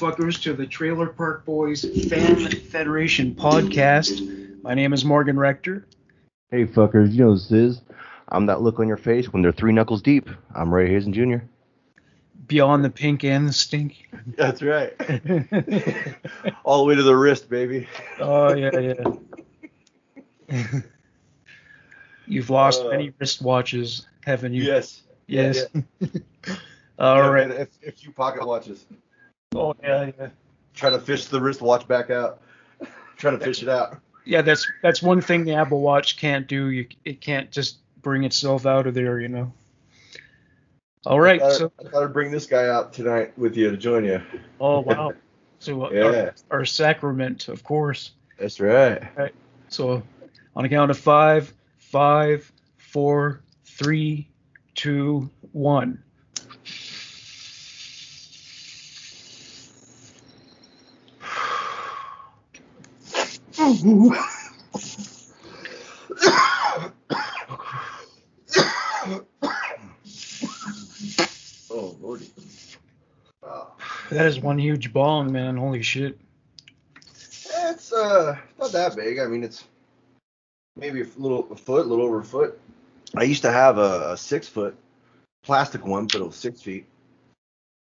And fuckers, to the Trailer Park Boys Fan Federation podcast. My name is Morgan Rector. Hey fuckers, you know this is. I'm that look on your face when they're three knuckles deep. I'm Ray Hazen Jr. Beyond the pink and the stink. That's right. All the way to the wrist, baby. oh, yeah, yeah. You've lost Uh, many wristwatches, haven't you? Yes. Yes. All Yeah, right. and A, a few pocket watches. Oh, yeah, yeah. Try to fish the wristwatch back out. Try to fish it out. Yeah, that's that's one thing the Apple Watch can't do. You it can't just bring itself out of there, you know. All right. I, So, I I'd bring this guy out tonight with you to join you. oh wow. So uh, Yeah. our, our sacrament, of course. That's right. So on a count of five, five, four, three, two, one. Oh lordy. Oh. That is one huge bong, man. Holy shit. It's uh not that big. I mean, it's maybe a little a foot, a little over a foot. I used to have a, a six foot plastic one, but it was six feet.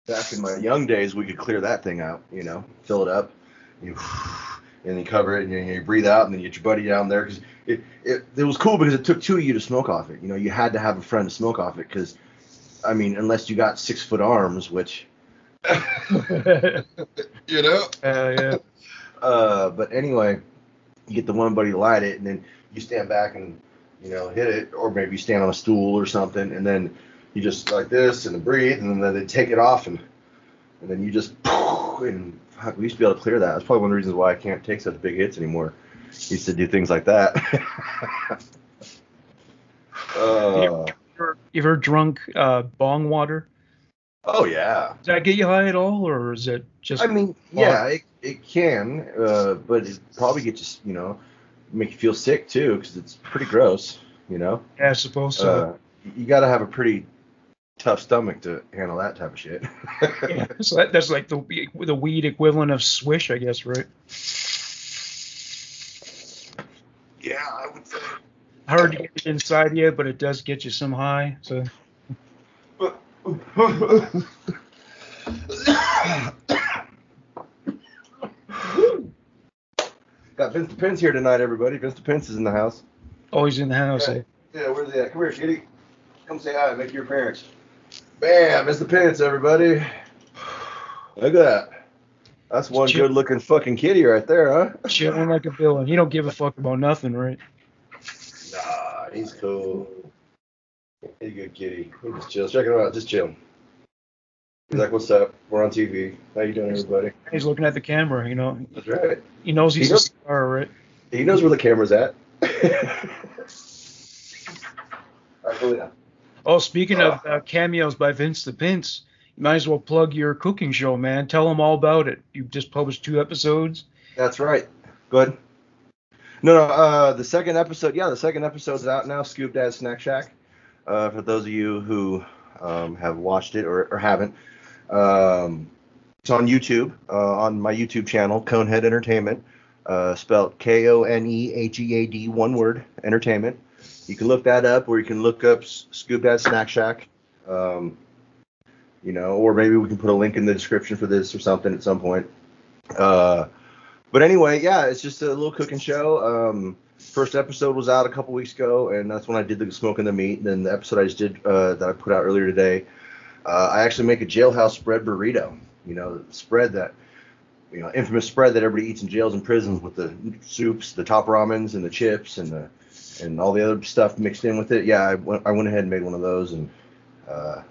Back in my young days, we could clear that thing out. You know, fill it up, you and then you cover it, and you, you breathe out, and then you get your buddy down there because it, it it was cool because it took two of you to smoke off it. You know, you had to have a friend to smoke off it because, I mean, unless you got six foot arms, which uh, you know. yeah. Uh, but anyway, you get the one buddy to light it, and then you stand back and you know hit it, or maybe you stand on a stool or something, and then you just like this and breathe, and then they take it off, and and then you just and we used to be able to clear that. That's probably one of the reasons why I can't take such big hits anymore. Used to do things like that. uh, You ever drunk uh, bong water? oh yeah. Does that get you high at all, or is it just? I mean, yeah, it, it can, uh, but it probably get you, you know, make you feel sick too, because it's pretty gross, you know. yeah, I suppose so. Uh, you got to have a pretty tough stomach to handle that type of shit. yeah, so that, that's like the the weed equivalent of swish, I guess, right? yeah, I would say. Hard to get it inside you, but it does get you some high. So Got Vince DePence here tonight, everybody. Vince DePence is in the house. always in the house. Yeah. eh? Yeah, where's he at? Come here, kitty. Come say hi. Make your appearance. Bam, Mr. pants, everybody. Look at that. That's one Chip. good-looking fucking kitty right there, huh? Chilling like a villain. He don't give a fuck about nothing, right? Nah, he's cool. He's a good kitty. He just chills. Check him out. Just chill. He's like, "What's up? We're on TV. How you doing, everybody?" He's looking at the camera. You know, That's right. he knows he's He a star, right? He knows where the camera's at. All right, go down. Oh, speaking of uh, cameos by Vince the Pince, you might as well plug your cooking show, man. Tell them all about it. You've just published two episodes. That's right. Go ahead. No, no. Uh, the second episode, yeah, the second episode's out now. Scoop Dad Snack Shack. Uh, for those of you who um, have watched it or, or haven't, um, it's on YouTube, uh, on my YouTube channel, Konehead Entertainment, uh, spelled K-O-N-E-H-E-A-D, one word, Entertainment. You can look that up, or you can look up S- Scoop Dad Snack Shack. Um, you know, or maybe we can put a link in the description for this or something at some point. Uh, but anyway, yeah, it's just a little cooking show. Um, first episode was out a couple weeks ago, and that's when I did the smoking the meat. And then the episode I just did uh, that I put out earlier today, uh, I actually make a jailhouse spread burrito. You know, spread that you know, infamous spread that everybody eats in jails and prisons with the soups, the top ramens, and the chips, and the and all the other stuff mixed in with it. Yeah, I went, I went ahead and made one of those, and uh,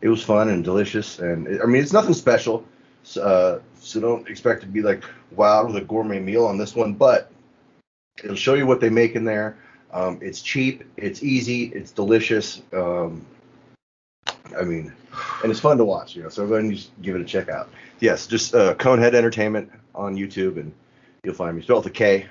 it was fun and delicious. And it, I mean, it's nothing special. So, uh, so don't expect to be like wow with a gourmet meal on this one, but it'll show you what they make in there. Um, it's cheap, it's easy, it's delicious. Um, I mean, and it's fun to watch, you know. So go and just give it a check out. Yes, just uh, Konehead Entertainment on YouTube, and you'll find me. Spelled with a K.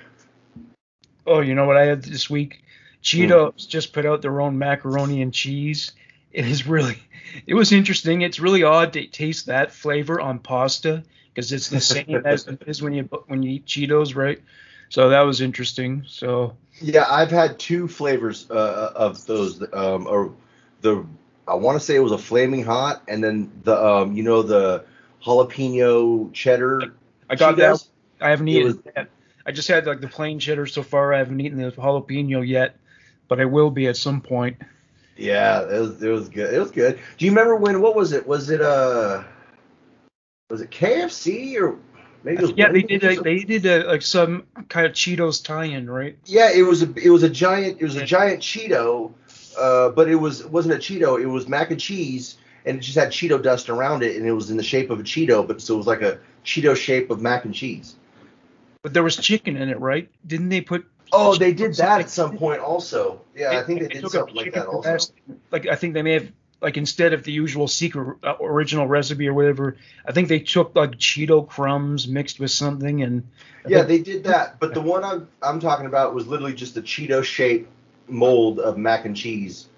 Oh, you know what I had this week? Cheetos just put out their own macaroni and cheese. It is really, it was interesting. It's really odd to taste that flavor on pasta because it's the same as it is when you when you eat Cheetos, right? So that was interesting. So Yeah, I've had two flavors uh, of those. Um, or the I want to say it was a flaming hot, and then the um, you know the jalapeno cheddar. I got Cheetos? that. I haven't It eaten was- it yet. I just had like the plain cheddar so far. I haven't eaten the jalapeno yet, but I will be at some point. Yeah, it was it was good. It was good. Do you remember when? What was it? Was it uh? Was it KFC or maybe it was Yeah, they did. A, they did a, like some kind of Cheetos tie-in, right? Yeah, it was a it was a giant it was a giant Cheeto, uh, but it was it wasn't a Cheeto. It was mac and cheese, and it just had Cheeto dust around it, and it was in the shape of a Cheeto, but so it was like a Cheeto shape of mac and cheese. But there was chicken in it, right? Didn't they put? Oh, they did that at some point also. Yeah, I think they did something like that also. Like I think they may have like instead of the usual secret uh, original recipe or whatever, I think they took like Cheeto crumbs mixed with something and Yeah, they did that, but the one I'm I'm talking about was literally just a Cheeto shape mold of mac and cheese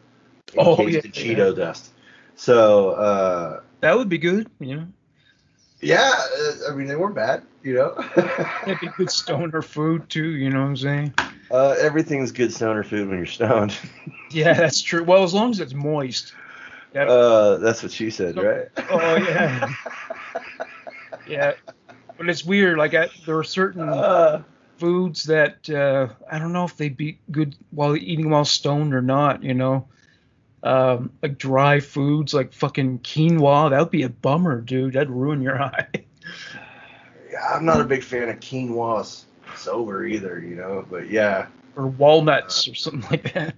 Oh, encased in yeah, Cheeto dust. So uh, that would be good, you know. Yeah, uh, I mean they weren't bad, you know. Be good stoner food too, you know what I'm saying? Uh, everything's good stoner food when you're stoned. Yeah, that's true. Well, as long as it's moist. That, Uh, that's what she said, right? Oh, yeah. yeah, but it's weird. Like I, there are certain Uh, foods that uh, I don't know if they'd be good while eating while stoned or not. You know, um, like dry foods like fucking quinoa. That would be a bummer, dude. That'd ruin your eye. yeah, I'm not a big fan of quinoa sober either, you know. But yeah, or walnuts or something like that.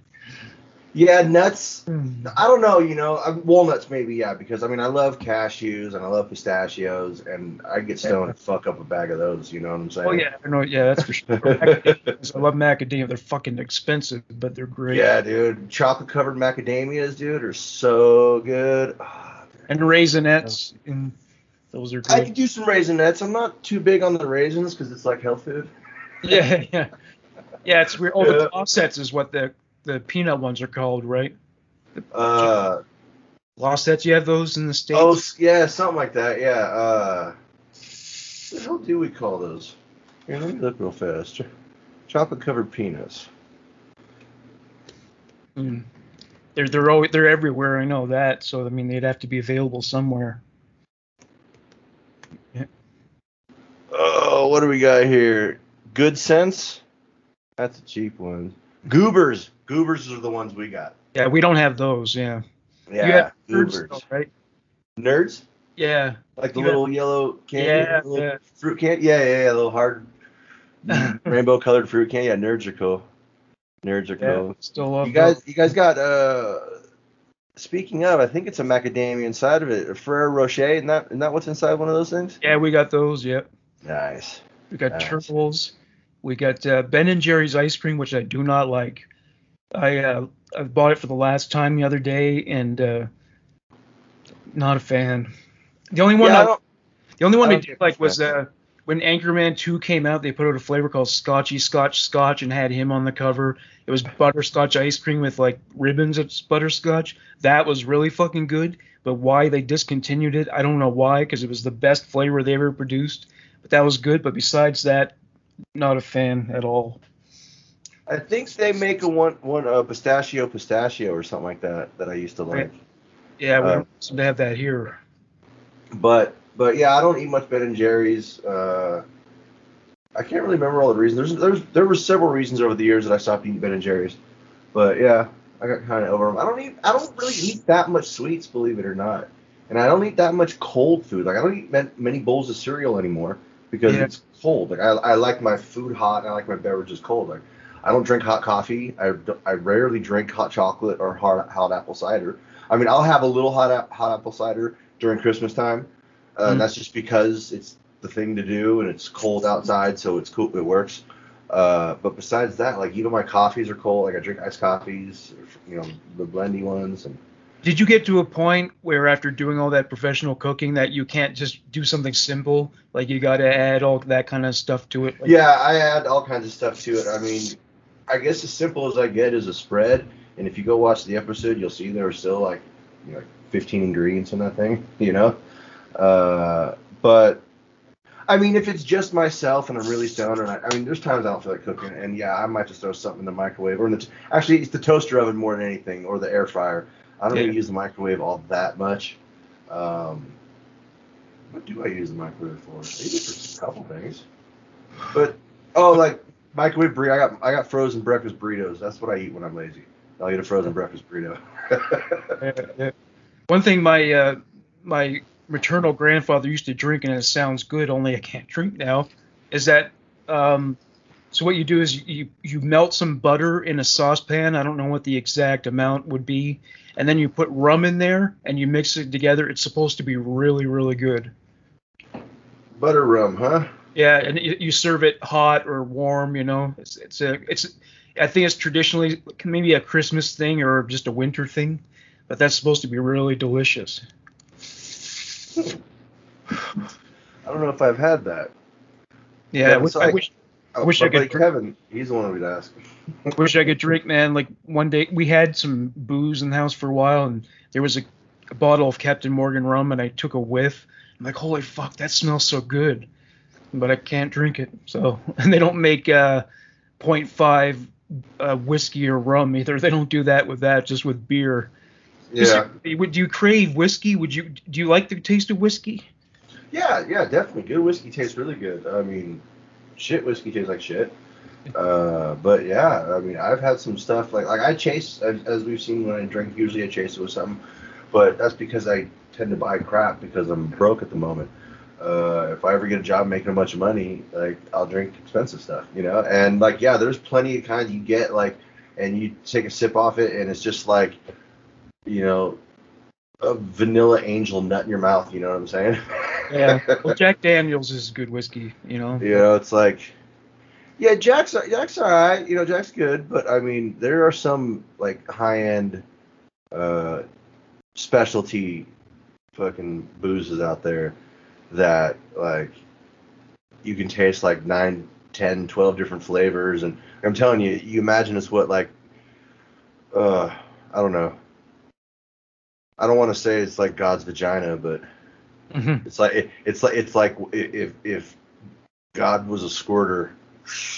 Yeah, nuts. Hmm. I don't know, you know, uh, walnuts maybe, yeah, because I mean I love cashews and I love pistachios, and I get stoned and fuck up a bag of those. You know what I'm saying? Oh yeah, I know. Yeah, that's for sure. I love macadamia. They're fucking expensive, but they're great. Yeah, dude. Chocolate covered macadamias, dude, are so good. Ah, And Raisinets, and those are I could do some raisinets. I'm not too big on the raisins because it's like health food. Yeah, yeah, yeah. It's weird. Oh, Yeah. the offsets is what the the peanut ones are called, right? Uh, Offsets. You have those in the states. oh, yeah, something like that. Yeah. Uh, what the hell do we call those? Here, let me look real fast. Chocolate covered peanuts. Mm. They're they're always, they're everywhere. I know that. So I mean, they'd have to be available somewhere. Yeah. Oh, what do we got here? Good sense. That's a cheap one. Goobers. Goobers are the ones we got. Yeah, we don't have those. Yeah. Yeah, you have goobers. Nerds, though, right? Nerds? Yeah. Like the You little yellow candy, Yeah, little yeah. fruit candy. Yeah, yeah, yeah, little hard rainbow colored fruit candy. Yeah, nerds are cool. Nerds are Yeah. cool. Still love You guys, those. you guys got. uh Speaking of, I think it's a macadamia inside of it. A Ferrero Rocher, isn't that, isn't that what's inside one of those things? Yeah, we got those. Yep. Nice. We got Nice. turtles. We got uh, Ben and Jerry's ice cream, which I do not like. I uh, I bought it for the last time the other day, and uh, not a fan. The only one Yeah, I I, the only one I I did like was uh, when Anchorman 2 came out. They put out a flavor called Scotchy Scotch Scotch and had him on the cover. It was butterscotch ice cream with like ribbons of butterscotch. That was really fucking good. But why they discontinued it, I don't know why, because it was the best flavor they ever produced. But that was good. But besides that, not a fan at all. I think they make a one one uh, pistachio pistachio or something like that that I used to like. Yeah, we don't to have that here. But but yeah, I don't eat much Ben and Jerry's. Uh, I can't really remember all the reasons. There's there's there were several reasons over the years that I stopped eating Ben and Jerry's. But yeah, I got kind of over them. I don't eat I don't really eat that much sweets, believe it or not. And I don't eat that much cold food. Like I don't eat many bowls of cereal anymore because Yeah. it's cold. Like I, I like my food hot and I like my beverages cold. Like I don't drink hot coffee. I, I rarely drink hot chocolate or hot hot apple cider. I mean, I'll have a little hot hot apple cider during Christmas time. Uh, Mm. and That's just because it's the thing to do and it's cold outside, so it's cool. It works. Uh, but besides that, like even my coffees are cold. Like I drink iced coffees, you know, the blendy ones, and Did you get to a point where after doing all that professional cooking that you can't just do something simple? Like you got to add all that kind of stuff to it? Like, Yeah, I add all kinds of stuff to it. I mean, I guess as simple as I get is a spread. And if you go watch the episode, you'll see there are still like you know, 15 ingredients in that thing, you know. Uh, but I mean, if it's just myself and I'm really stoned, and I, I mean, there's times I don't feel like cooking, and yeah, I might just throw something in the microwave or in the t- actually it's the toaster oven more than anything or the air fryer. I don't Yeah. really use the microwave all that much. Um, what do I use the microwave for? It for a couple things. But oh, like microwave burrito. I got I got frozen breakfast burritos. That's what I eat when I'm lazy. I'll eat a frozen breakfast burrito. One thing my uh, my maternal grandfather used to drink, and it sounds good, only I can't drink now, is that um, so what you do is you you melt some butter in a saucepan. I don't know what the exact amount would be, and then you put rum in there and you mix it together. It's supposed to be really really good. Butter rum, huh? Yeah, and you, you serve it hot or warm. You know, it's it's a it's. I think it's traditionally maybe a Christmas thing or just a winter thing, but that's supposed to be really delicious. I don't know if I've had that. Yeah, Yeah, I wish, I wish Oh, wish I could drink- Kevin, he's the one we'd ask. wish I could drink, man. Like one day we had some booze in the house for a while, and there was a, a bottle of Captain Morgan rum, and I took a whiff. I'm like, holy fuck, that smells so good, but I can't drink it. So, and they don't make uh, 0.5 uh, whiskey or rum either. They don't do that with that, just with beer. Yeah. Would you crave whiskey? Would you do you like the taste of whiskey? Yeah, yeah, definitely. Good whiskey tastes really good. I mean, shit whiskey tastes like shit. Uh, but yeah, I mean, I've had some stuff like like I chase as, as we've seen when I drink. Usually I chase it with something, but that's because I tend to buy crap because I'm broke at the moment. Uh, if I ever get a job making a bunch of money, like I'll drink expensive stuff, you know. And like yeah, there's plenty of kinds you get like, and you take a sip off it, and it's just like, you know, a vanilla angel nut in your mouth. You know what I'm saying? Yeah. well, Jack Daniels is good whiskey, you know. You know, it's like, yeah, Jack's Jack's all right. You know, Jack's good, but I mean, there are some like high end, uh, specialty, fucking boozes out there that like you can taste like nine, ten, twelve different flavors, and I'm telling you, you imagine it's what like, uh, I don't know. I don't want to say it's like God's vagina, but Mhm. it's like it, it's like it's like if if God was a squirter,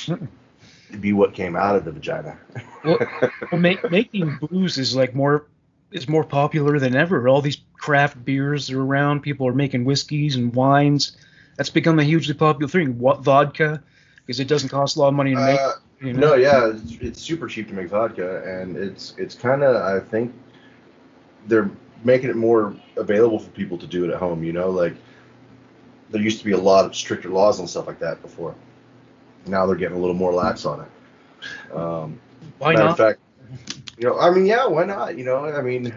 it'd be what came out of the vagina. Well, well make, making booze is like more is more popular than ever. All these craft beers are around. People are making whiskeys and wines. That's become a hugely popular thing. What vodka? Because it doesn't cost a lot of money to make. Uh, you know? no, yeah, it's, it's super cheap to make vodka, and it's it's kind of I think they're making it more available for people to do it at home. You know, like there used to be a lot of stricter laws and stuff like that before. Now they're getting a little more lax on it. Um, Why Matter not? of fact, you know, I mean, yeah, why not? You know, I mean,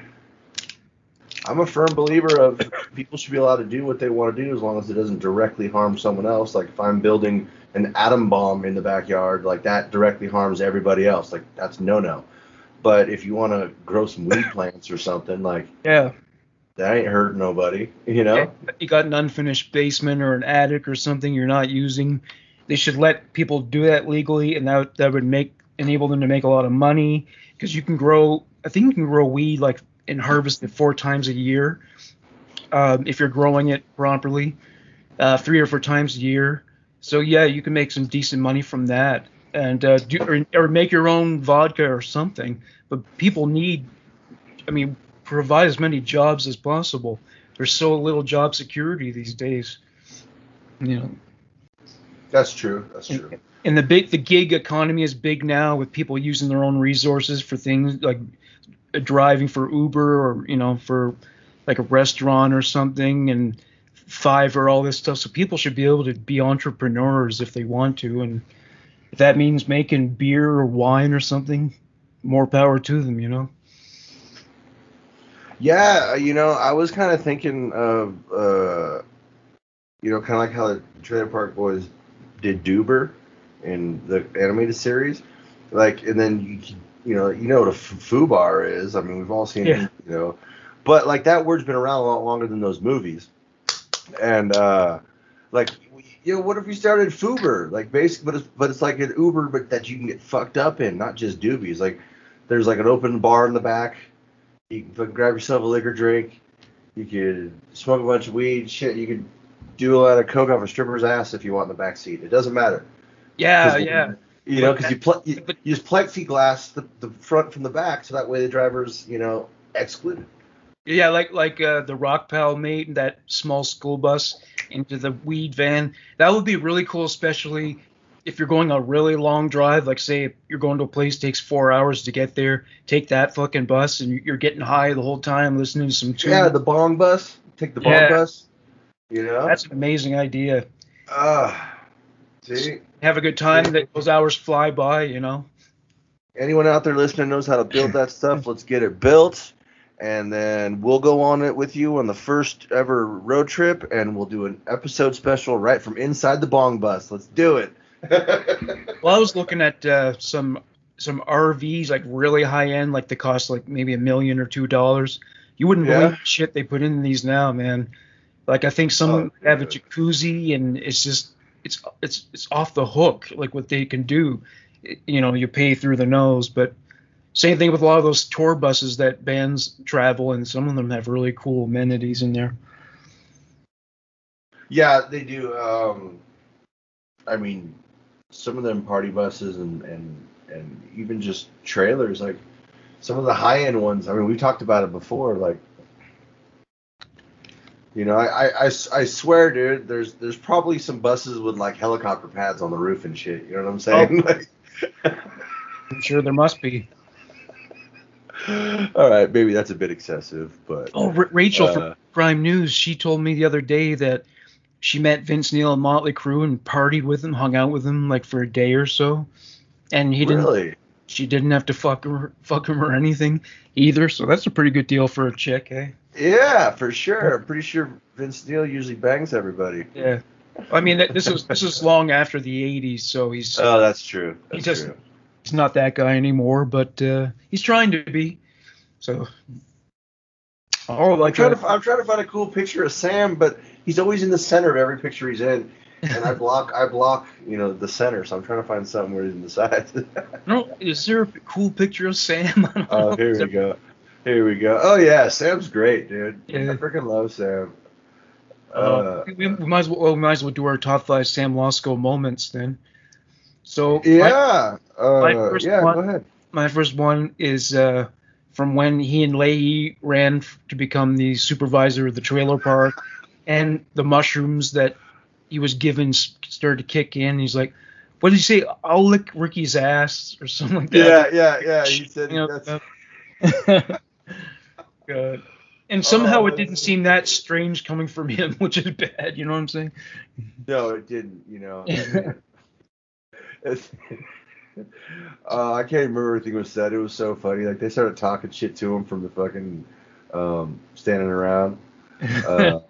I'm a firm believer of people should be allowed to do what they want to do as long as it doesn't directly harm someone else. Like if I'm building an atom bomb in the backyard, like that directly harms everybody else. Like that's no no. But if you want to grow some weed plants or something, like yeah. that ain't hurting nobody. You know? You got an unfinished basement or an attic or something you're not using. They should let people do that legally, and that that would make enable them to make a lot of money because you can grow. I think you can grow weed like and harvest it four times a year um, if you're growing it properly, uh, three or four times a year. So yeah, you can make some decent money from that, and uh, do or, or make your own vodka or something. But people need, I mean, provide as many jobs as possible. There's so little job security these days. You know, That's true. That's true. and the big the gig economy is big now with people using their own resources for things like driving for Uber or you know for like a restaurant or something and Fiverr all this stuff. So people should be able to be entrepreneurs if they want to, and if that means making beer or wine or something, more power to them. You know. Yeah, you know, I was kind of thinking of, uh, you know, kind of like how the Trailer Park Boys did Duber in the animated series, like, and then you, you know, you know what a FUBAR is. I mean, we've all seen Yeah. it, you know, but like that word's been around a lot longer than those movies, and uh, like, you know, what if we started Fuber, like, basically, but it's but it's like an Uber, but that you can get fucked up in, not just doobies. Like, there's like an open bar in the back. You can grab yourself a liquor drink. You could smoke a bunch of weed. Shit, you could do a lot of coke off a stripper's ass if you want in the back seat. It doesn't matter. Yeah, yeah. You know, because you, pl- you, but- you just plexiglass the, the front from the back, so that way the driver's, you know, excluded. Yeah, like like uh, the Rock Pal mate made that small school bus into the weed van. That would be really cool, especially if you're going a really long drive. Like say you're going to a place takes four hours to get there. Take that fucking bus and you're getting high the whole time listening to some tunes. Yeah, the bong bus. Take the bong Yeah. bus. You know? That's an amazing idea. Ah, see? Have a good time. That those hours fly by. You know. Anyone out there listening knows how to build that stuff. Let's get it built. And then we'll go on it with you on the first ever road trip, and we'll do an episode special right from inside the bong bus. Let's do it. Well, I was looking at uh, some some RVs like really high end, like they cost like maybe a million or two dollars. You wouldn't Yeah. believe the shit they put in these now, man. Like I think some Oh, have a good. jacuzzi, and it's just it's it's it's off the hook, like what they can do. You know, you pay through the nose, but same thing with a lot of those tour buses that bands travel, and some of them have really cool amenities in there. Yeah, they do. Um, I mean, some of them party buses and and and even just trailers, like some of the high end ones. I mean, we talked about it before. Like, you know, I I I swear, dude, there's there's probably some buses with like helicopter pads on the roof and shit. You know what I'm saying? Like, I'm sure there must be. all right, maybe that's a bit excessive, but Oh, R- Rachel Uh, from Prime News, she told me the other day that she met Vince Neil and Motley Crue and partied with him, hung out with him like for a day or so, and he didn't. really. She didn't have to fuck her, fuck him or anything either. So that's a pretty good deal for a chick, eh? Yeah, for sure. I'm pretty sure Vince Neil usually bangs everybody. Yeah. I mean, this was this was long after the '80s, so he's Oh, that's true. He That's doesn't- true. He's not that guy anymore, but uh, he's trying to be. So. Oh, I'm trying uh, to I'm trying to find a cool picture of Sam, but he's always in the center of every picture he's in, and I block I block you know the center, so I'm trying to find something where he's in the sides. no, is there a cool picture of Sam? Oh, know. here we go. Here we go. Oh yeah, Sam's great, dude. Yeah. I freaking love Sam. Uh, Uh, we, we might as well, well, we might as well do our top five Sam Losco moments then. So yeah. my Uh, first yeah. one- Go ahead. my first one is uh, from when he and Lahey ran f- to become the supervisor of the trailer park, and the mushrooms that he was given started to kick in. He's like, "What did he say? I'll lick Ricky's ass or something like that." yeah, yeah. yeah. He said You know. And somehow Oh, it didn't seem that strange coming from him, which is bad. You know what I'm saying? No, it didn't. You know. It's- uh, I can't remember everything was said. It was so funny. Like they started talking shit to him from the fucking um, standing around. Uh,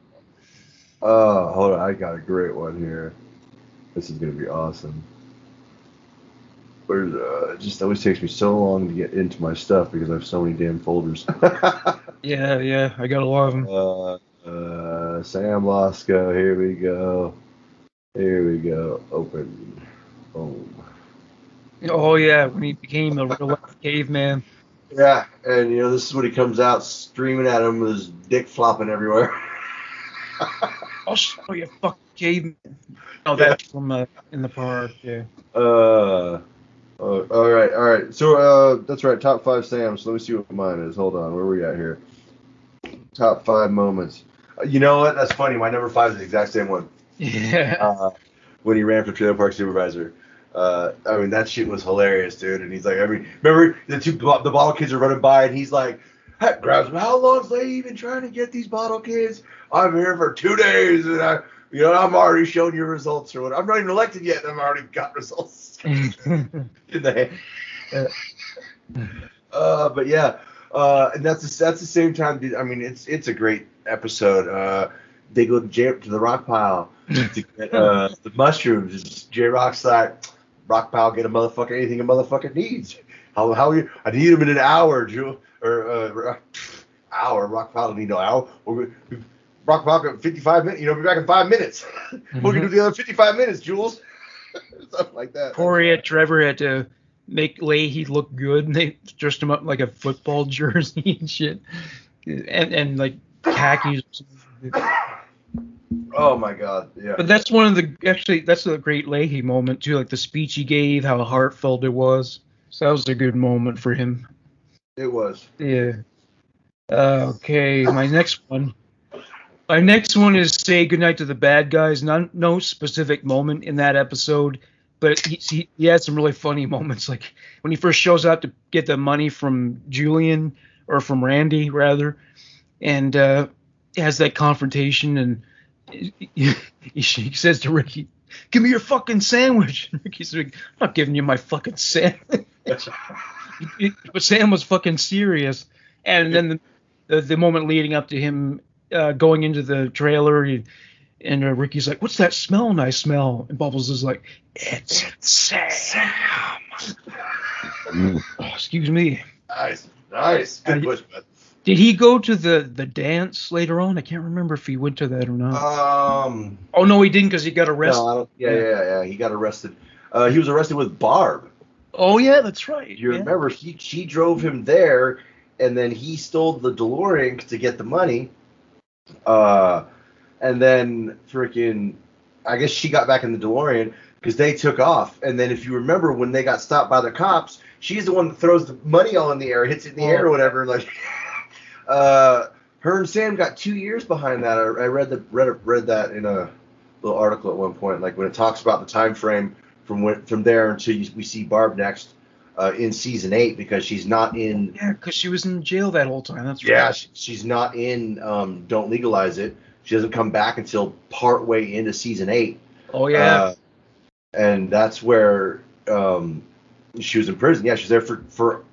oh, hold on. I got a great one here. This is gonna be awesome. Where's uh, it just always takes me so long to get into my stuff because I have so many damn folders. yeah, yeah, I got a lot of them. Uh, uh, Sam Losco, here we go. Here we go. Open. Oh yeah, when he became a real life caveman. Yeah, and you know this is when he comes out streaming at him with his dick flopping everywhere. I'll show you, fuck caveman. Oh, that's from uh, in the park. Yeah. uh, oh, all right, all right. So uh, that's right. Top five Sam's. Let me see what mine is. Hold on. Where are we at here? Top five moments. Uh, you know what? That's funny. My number five is the exact same one. Yeah. uh, when he ran for trailer park supervisor. Uh, I mean, that shit was hilarious, dude. And he's like, I mean, remember the two the bottle kids are running by, and he's like, hey, grabs him. How long's they been trying to get these bottle kids? I'm here for two days, and I, you know, I'm already showing you results or what. I'm not even elected yet, and I've already got results in the hand. Uh, but yeah, uh, and that's the, that's the same time. Dude, I mean, it's it's a great episode. Uh, they go to, J, to the rock pile to get uh, the mushrooms. J-Roc's like, rock pile, get a motherfucker anything a motherfucker needs. How how you? I need him in an hour, Drew. Or uh, hour. Rock don't need no hour. We're, we, rock pile got 55 minutes. You know, be back in five minutes. We're gonna do the other 55 minutes, Jules. Something like that. Corey had Trevor had to make Lahey look good. And they dressed him up like a football jersey and shit, and and like khakis. Oh my god, yeah. But that's one of the actually that's a great Lahey moment too, like the speech he gave, how heartfelt it was. So that was a good moment for him. It was. Yeah. Uh, okay, my next one. My next one is say goodnight to the bad guys. None, no specific moment in that episode, but he, he, he had some really funny moments. Like when he first shows up to get the money from Julian or from Randy rather, and uh, has that confrontation, and he, he, he says to Ricky, "Give me your fucking sandwich." And Ricky's like, "I'm not giving you my fucking sandwich." but Sam was fucking serious, and then the, the, the moment leading up to him uh, going into the trailer, he, and uh, Ricky's like, "What's that smell? And I smell." And Bubbles is like, "It's Sam." oh, excuse me. Nice, nice, good push, man. Did he go to the the dance later on? I can't remember if he went to that or not. Um. oh no, he didn't because he got arrested. No, don't, yeah, yeah, yeah. He got arrested. Uh, he was arrested with Barb. Oh yeah, that's right. You yeah. remember he she drove him there, and then he stole the DeLorean to get the money. Uh, and then freaking, I guess she got back in the DeLorean because they took off. And then if you remember when they got stopped by the cops, she's the one that throws the money all in the air, hits it in the Oh. air or whatever. Like, uh, her and Sam got two years behind that. I, I read the read read that in a little article at one point, like when it talks about the time frame from when from there until you, we see Barb next uh, in season eight because she's not in. Yeah, because she was in jail that whole time. That's Yeah, right. she, she's not in. Um, Don't legalize it. She doesn't come back until part way into season eight. Oh yeah. Uh, and that's where um, she was in prison. Yeah, she's there for for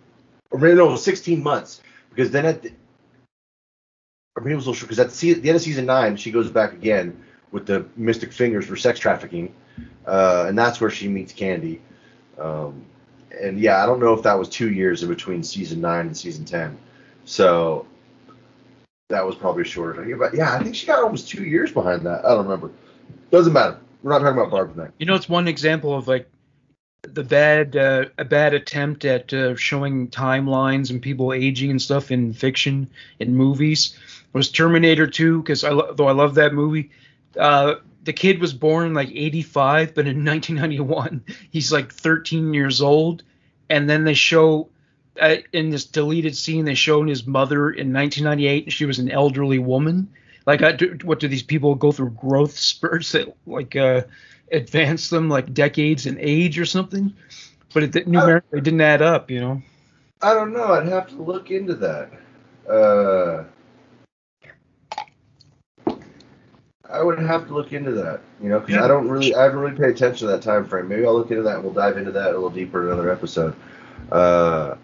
no, 16 months because then at the, or maybe it was a little short because at the, the end of season nine she goes back again with the Mystic Fingers for sex trafficking, uh, and that's where she meets Candy. Um, and yeah, I don't know if that was two years in between season nine and season ten, so that was probably shorter. But yeah, I think she got almost two years behind that. I don't remember. Doesn't matter. We're not talking about Barb tonight. You know, it's one example of like the bad uh, a bad attempt at uh, showing timelines and people aging and stuff in fiction in movies was Terminator 2 because I lo- though I love that movie. Uh, the kid was born in like 85, but in 1991 he's like 13 years old, and then they show. Uh, in this deleted scene, they showed his mother in 1998, and she was an elderly woman. Like, I, do, what do these people go through growth spurts that like uh, advance them like decades in age or something? But it numerically didn't add up, you know. I don't know. I'd have to look into that. Uh, I would have to look into that. You know, because Yeah. I don't really, I haven't really paid attention to that time frame. Maybe I'll look into that and we'll dive into that a little deeper in another episode. Uh,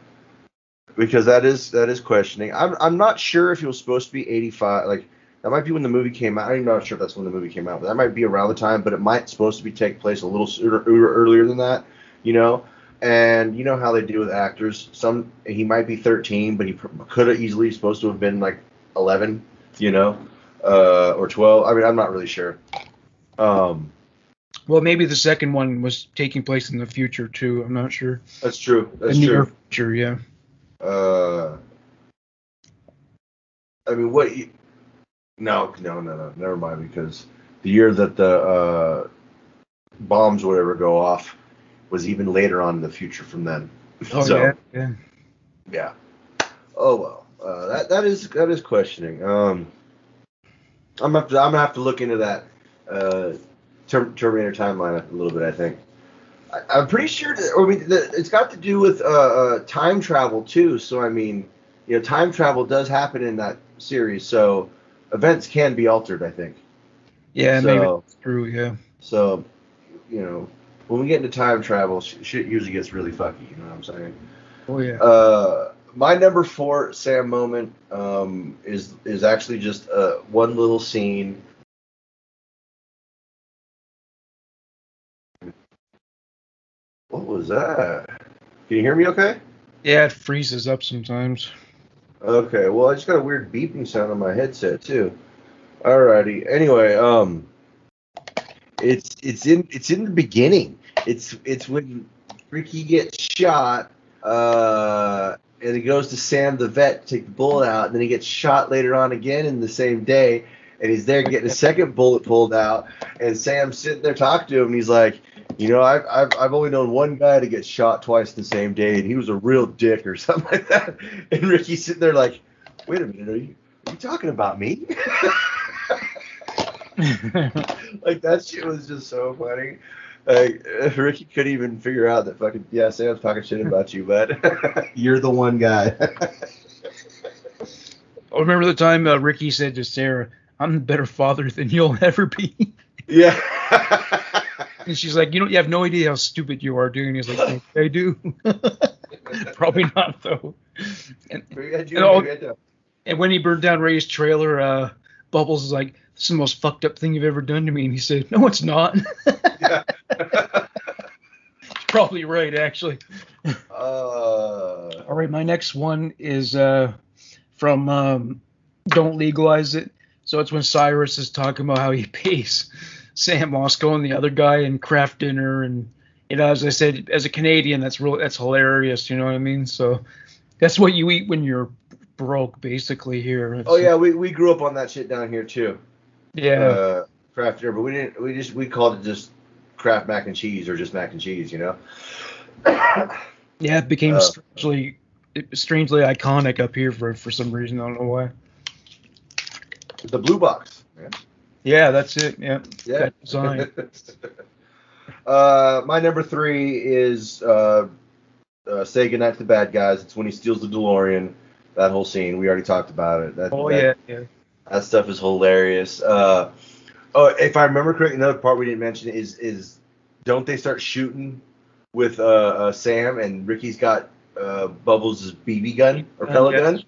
because that is that is questioning. I'm I'm not sure if he was supposed to be 85. Like that might be when the movie came out. I'm not sure if that's when the movie came out, but that might be around the time. But it might supposed to be take place a little sooner, earlier than that. You know, and you know how they do with actors. Some he might be 13, but he could have easily supposed to have been like 11. You know, uh, or 12. I mean, I'm not really sure. Um, Well, maybe the second one was taking place in the future too. I'm not sure. that's true. That's true. future, yeah. Uh, I mean, what? You, no, no, no, no. Never mind. Because the year that the uh, bombs, whatever, go off was even later on in the future from then. Oh so, yeah, yeah. yeah. Oh well. Uh, that that is that is questioning. Um, I'm gonna to, I'm gonna have to look into that uh, Term, Terminator timeline a little bit. I think. I, I'm pretty sure. That, I mean, that it's got to do with uh, uh, time travel too. So I mean, you know, time travel does happen in that series. So events can be altered. I think. Yeah, maybe that's true. Yeah. So, you know, when we get into time travel, sh- shit usually gets really fucky. You know what I'm saying? Oh yeah. Uh, my number four Sam moment um, is is actually just uh, one little scene. What was that? Can you hear me? Okay. yeah, it freezes up sometimes. Okay. Well, I just got a weird beeping sound on my headset too. Alrighty. Anyway, um, it's it's in it's in the beginning. It's it's when Ricky gets shot, uh, and he goes to Sam the vet to take the bullet out, and then he gets shot later on again in the same day, and he's there getting a second bullet pulled out, and Sam's sitting there talking to him, and he's like, you know, I've, I've, I've only known one guy to get shot twice in the same day, and he was a real dick or something like that. And Ricky's sitting there like, wait a minute, are you, are you talking about me? like that shit was just so funny. Like Ricky couldn't even figure out that fucking yeah, Sam's talking shit about you, but you're the one guy. I remember the time uh, Ricky said to Sarah, "I'm a better father than you'll ever be." yeah. And she's like, "You know, you have no idea how stupid you are, dude." And he's like, "I do." Probably not though. And, Maybe I do, And all- maybe I don't. and when he burned down Ray's trailer, uh, Bubbles is like, "This is the most fucked up thing you've ever done to me." And he said, "No, it's not." Yeah. Probably right, actually. uh, All right, my next one is uh, from um, Don't Legalize It. So it's when Cyrus is talking about how he pays Sam Losco and the other guy and Kraft Dinner, and you know, as I said, as a Canadian, that's real, that's hilarious. You know what I mean? So that's what you eat when you're broke, basically here. It's- oh yeah, we, we grew up on that shit down here too. yeah. Uh, Kraft Dinner, but we didn't. We just we called it just Kraft mac and cheese or just mac and cheese, you know. Yeah, it became Uh, strangely strangely iconic up here for for some reason. I don't know why. the blue box. Yeah. Yeah, that's it. Yeah. Yeah. That design. uh, my number three is uh, uh, say goodnight to the bad guys. It's when he steals the DeLorean. That whole scene. We already talked about it. That, Oh that, yeah, yeah. That stuff is hilarious. Uh, oh, if I remember correctly, another part we didn't mention is is don't they start shooting with uh, uh Sam and Ricky's got uh Bubbles' BB gun or pellet Yeah. gun,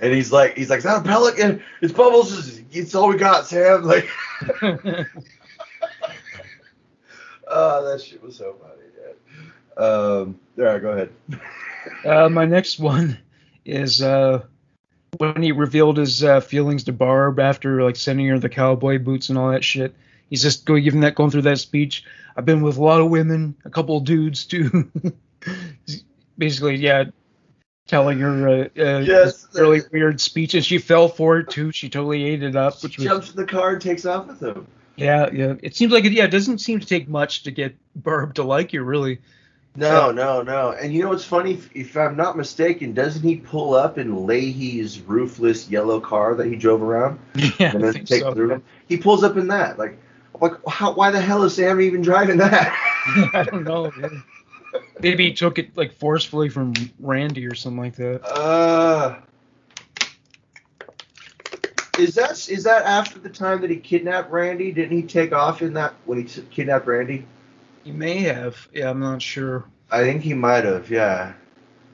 and he's like he's like it's not a pellet gun, it's Bubbles. It's all we got, Sam. Like, oh, that shit was so funny, dude. Um, all right, go ahead. Uh, my next one is uh, when he revealed his uh, feelings to Barb after like sending her the cowboy boots and all that shit. He's just going giving that going through that speech. I've been with a lot of women, a couple of dudes too. Basically, yeah, telling her uh, uh, Yes. this really weird speech, and she fell for it too. She totally ate it up, which was Jumps in the car and takes off with him. yeah, yeah. It seems like it, yeah, it doesn't seem to take much to get Barb to like you, really. No, no, no. And you know what's funny? If, if I'm not mistaken, doesn't he pull up in Lahey's roofless yellow car that he drove around Yeah, and then take so. through him? He pulls up in that. Like, like how, why the hell is Sam even driving that? I don't know. man. Maybe he took it like forcefully from Randy or something like that. uh, is that is that after the time that he kidnapped Randy? Didn't he take off in that when he kidnapped Randy? He may have. Yeah, I'm not sure. I think he might have. Yeah.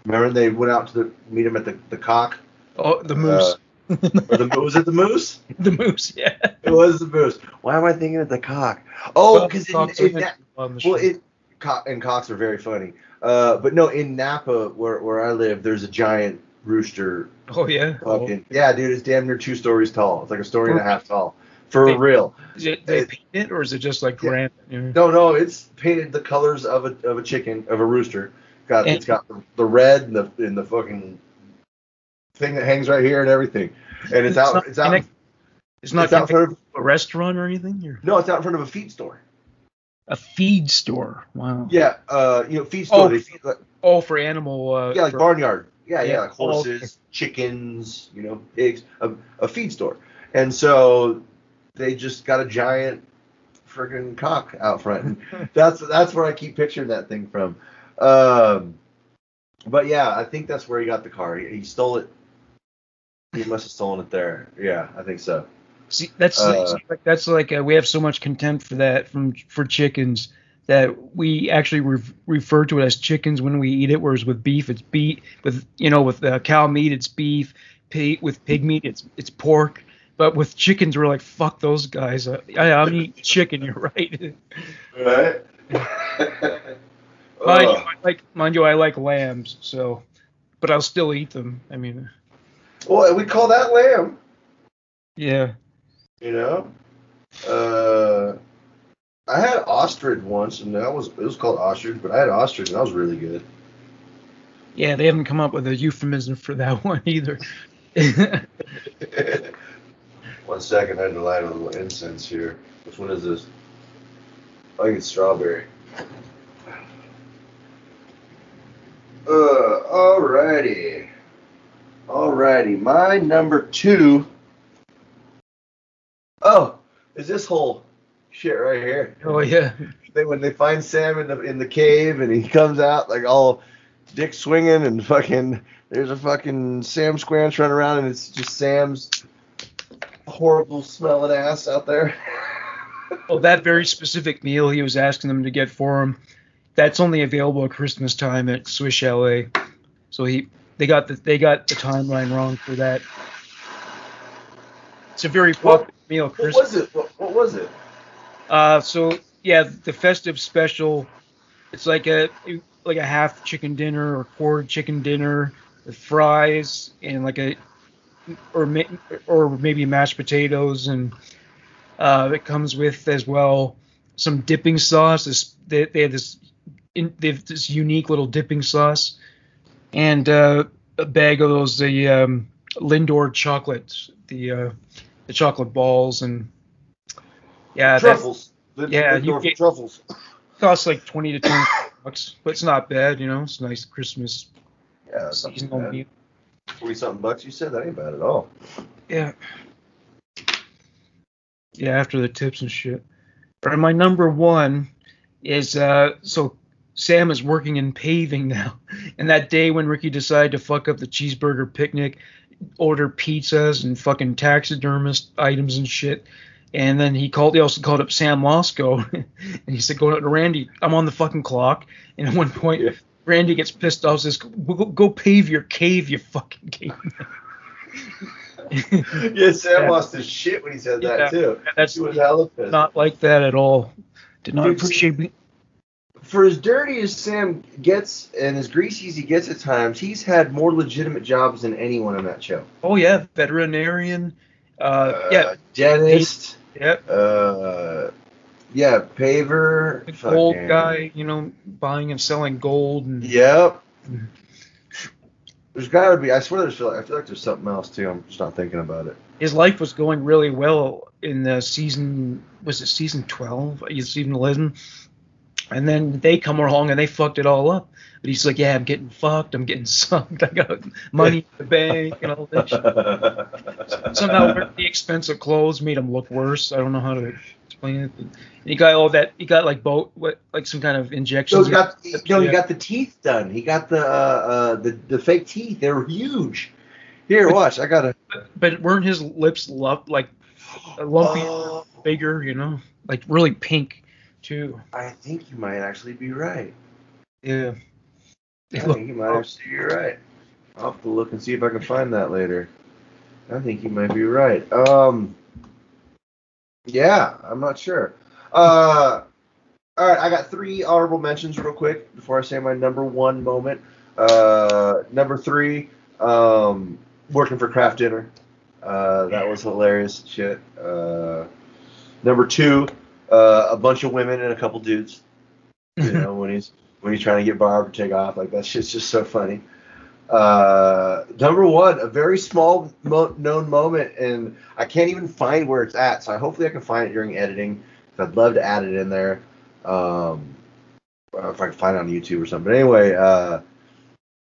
Remember they went out to the, meet him at the, the cock Oh, the moose. or the was it the moose? the moose. Yeah. It was the moose. Why am I thinking of the cock? Oh, because Cox in, in well, it co- and cocks are very funny. Uh, but no, in Napa, where where I live, there's a giant rooster. oh yeah. Oh. Yeah, dude, it's damn near two stories tall. It's like a story and a half tall. For They- real. Is it they it- paint it or is it just like Yeah. granite? No, no, it's painted the colors of a of a chicken of a rooster. Got And- it's got the, the red and the and the fucking thing that hangs right here and everything. And it's, out. not it's out. It's not it's out in front of a restaurant or anything. Or no, it's out in front of a feed store. a feed store. Wow. Yeah, uh, you know, feed store. Oh, they feed like, Oh, for animal. Uh, yeah, like for- barnyard. Yeah, yeah, Yeah. like Oh, horses, chickens, you know, pigs, a, a feed store. And so they just got a giant freaking cock out front. And that's that's where I keep picturing that thing from. Um, but yeah, I think that's where he got the car. He, he stole it. He must have stolen it there. Yeah, I think so. See, that's Uh, like that's like uh, we have so much contempt for that from for chickens that we actually re- refer to it as chickens when we eat it. Whereas with beef, it's beef. With you know, with uh, cow meat, it's beef. Pig, with pig meat, it's it's pork. But with chickens, we're like, fuck those guys. Uh, I, I'm eating chicken. You're right. Right. mind, you, I like mind you, I like lambs. So, but I'll still eat them. I mean, well, we call that lamb. yeah. You know. Uh, I had ostrich once, and that was it was called ostrich, but I had ostrich, and that was really good. Yeah, they haven't come up with a euphemism for that one either. One second, I had to light a little incense here. Which one is this? I think it's strawberry. Uh, alrighty. Alrighty, my number two. Oh, is this whole shit right here? oh yeah. They when they find Sam in the in the cave and he comes out like all dick swinging and fucking there's a fucking Sam Squanch running around and it's just Sam's horrible smelling ass out there. Well, that very specific meal he was asking them to get for him, that's only available at Christmas time at Swiss Chalet. So he they got the they got the timeline wrong for that. It's a very popular meal. What was it? What, what was it? Uh, so yeah, the festive special. It's like a like a half chicken dinner or quarter chicken dinner with fries and like a or or maybe mashed potatoes and uh, it comes with as well some dipping sauce. This they, they have this in, they have this unique little dipping sauce and uh, a bag of those the um, Lindor chocolates, the uh, the chocolate balls and yeah, that truffles. The, yeah, the you get- truffles. costs like twenty to twenty bucks, but it's not bad, you know. It's a nice Christmas Yeah, that's not too seasonal meal. Forty something bucks. You said that ain't bad at all. Yeah. Yeah, after the tips and shit. But my number one is uh so Sam is working in paving now. And that day when Ricky decided to fuck up the cheeseburger picnic, order pizzas and fucking taxidermist items and shit. And then he called he also called up Sam Losco and he said, Go out to Randy, I'm on the fucking clock. And at one point Yeah. Randy gets pissed off, says, Go, go, go pave your cave, you fucking cave. yeah, Sam Yeah. lost his shit when he said Yeah. that too. That's He was hella pissed. not like that at all. Did not Dude, appreciate me. for as dirty as Sam gets and as greasy as he gets at times, he's had more legitimate jobs than anyone on that show. Oh yeah, veterinarian. Uh, yeah, dentist. yeah, Uh, yeah, paver. the gold fucking- guy. You know, buying and selling gold and Yep. There's got to be. I swear, there's. I feel like there's something else too. I'm just not thinking about it. his life was going really well in the season. Was it season twelve? Season eleven. And then they come along and they fucked it all up. But he's like, yeah, I'm getting fucked. I'm getting sucked. I got money in the bank and all that shit. somehow the expensive clothes made him look worse. I don't know how to explain it. And he got all that. He got like boat, what, like some kind of So injections. he got no, he got the teeth done. He got the uh, uh the the fake teeth. They were huge. Here, watch. I gotta. but weren't his lips lump like lumpy, Oh, bigger? You know, like really pink too. I think you might actually be right. Yeah. I think you might actually be right. I'll have to look and see if I can find that later. I think you might be right. Um. Yeah, I'm not sure. Uh. All right, I got three honorable mentions real quick before I say my number one moment. Uh, number three, um, working for Kraft Dinner. Uh, that was hilarious shit. Uh, number two, uh, a bunch of women and a couple dudes. You know, when he's when he's trying to get Barb to take off, like that shit's just so funny. Uh, number one, a very small mo- known moment, and I can't even find where it's at. So I hopefully I can find it during editing. I'd love to add it in there. Um, or if I can find it on YouTube or something. But anyway, uh,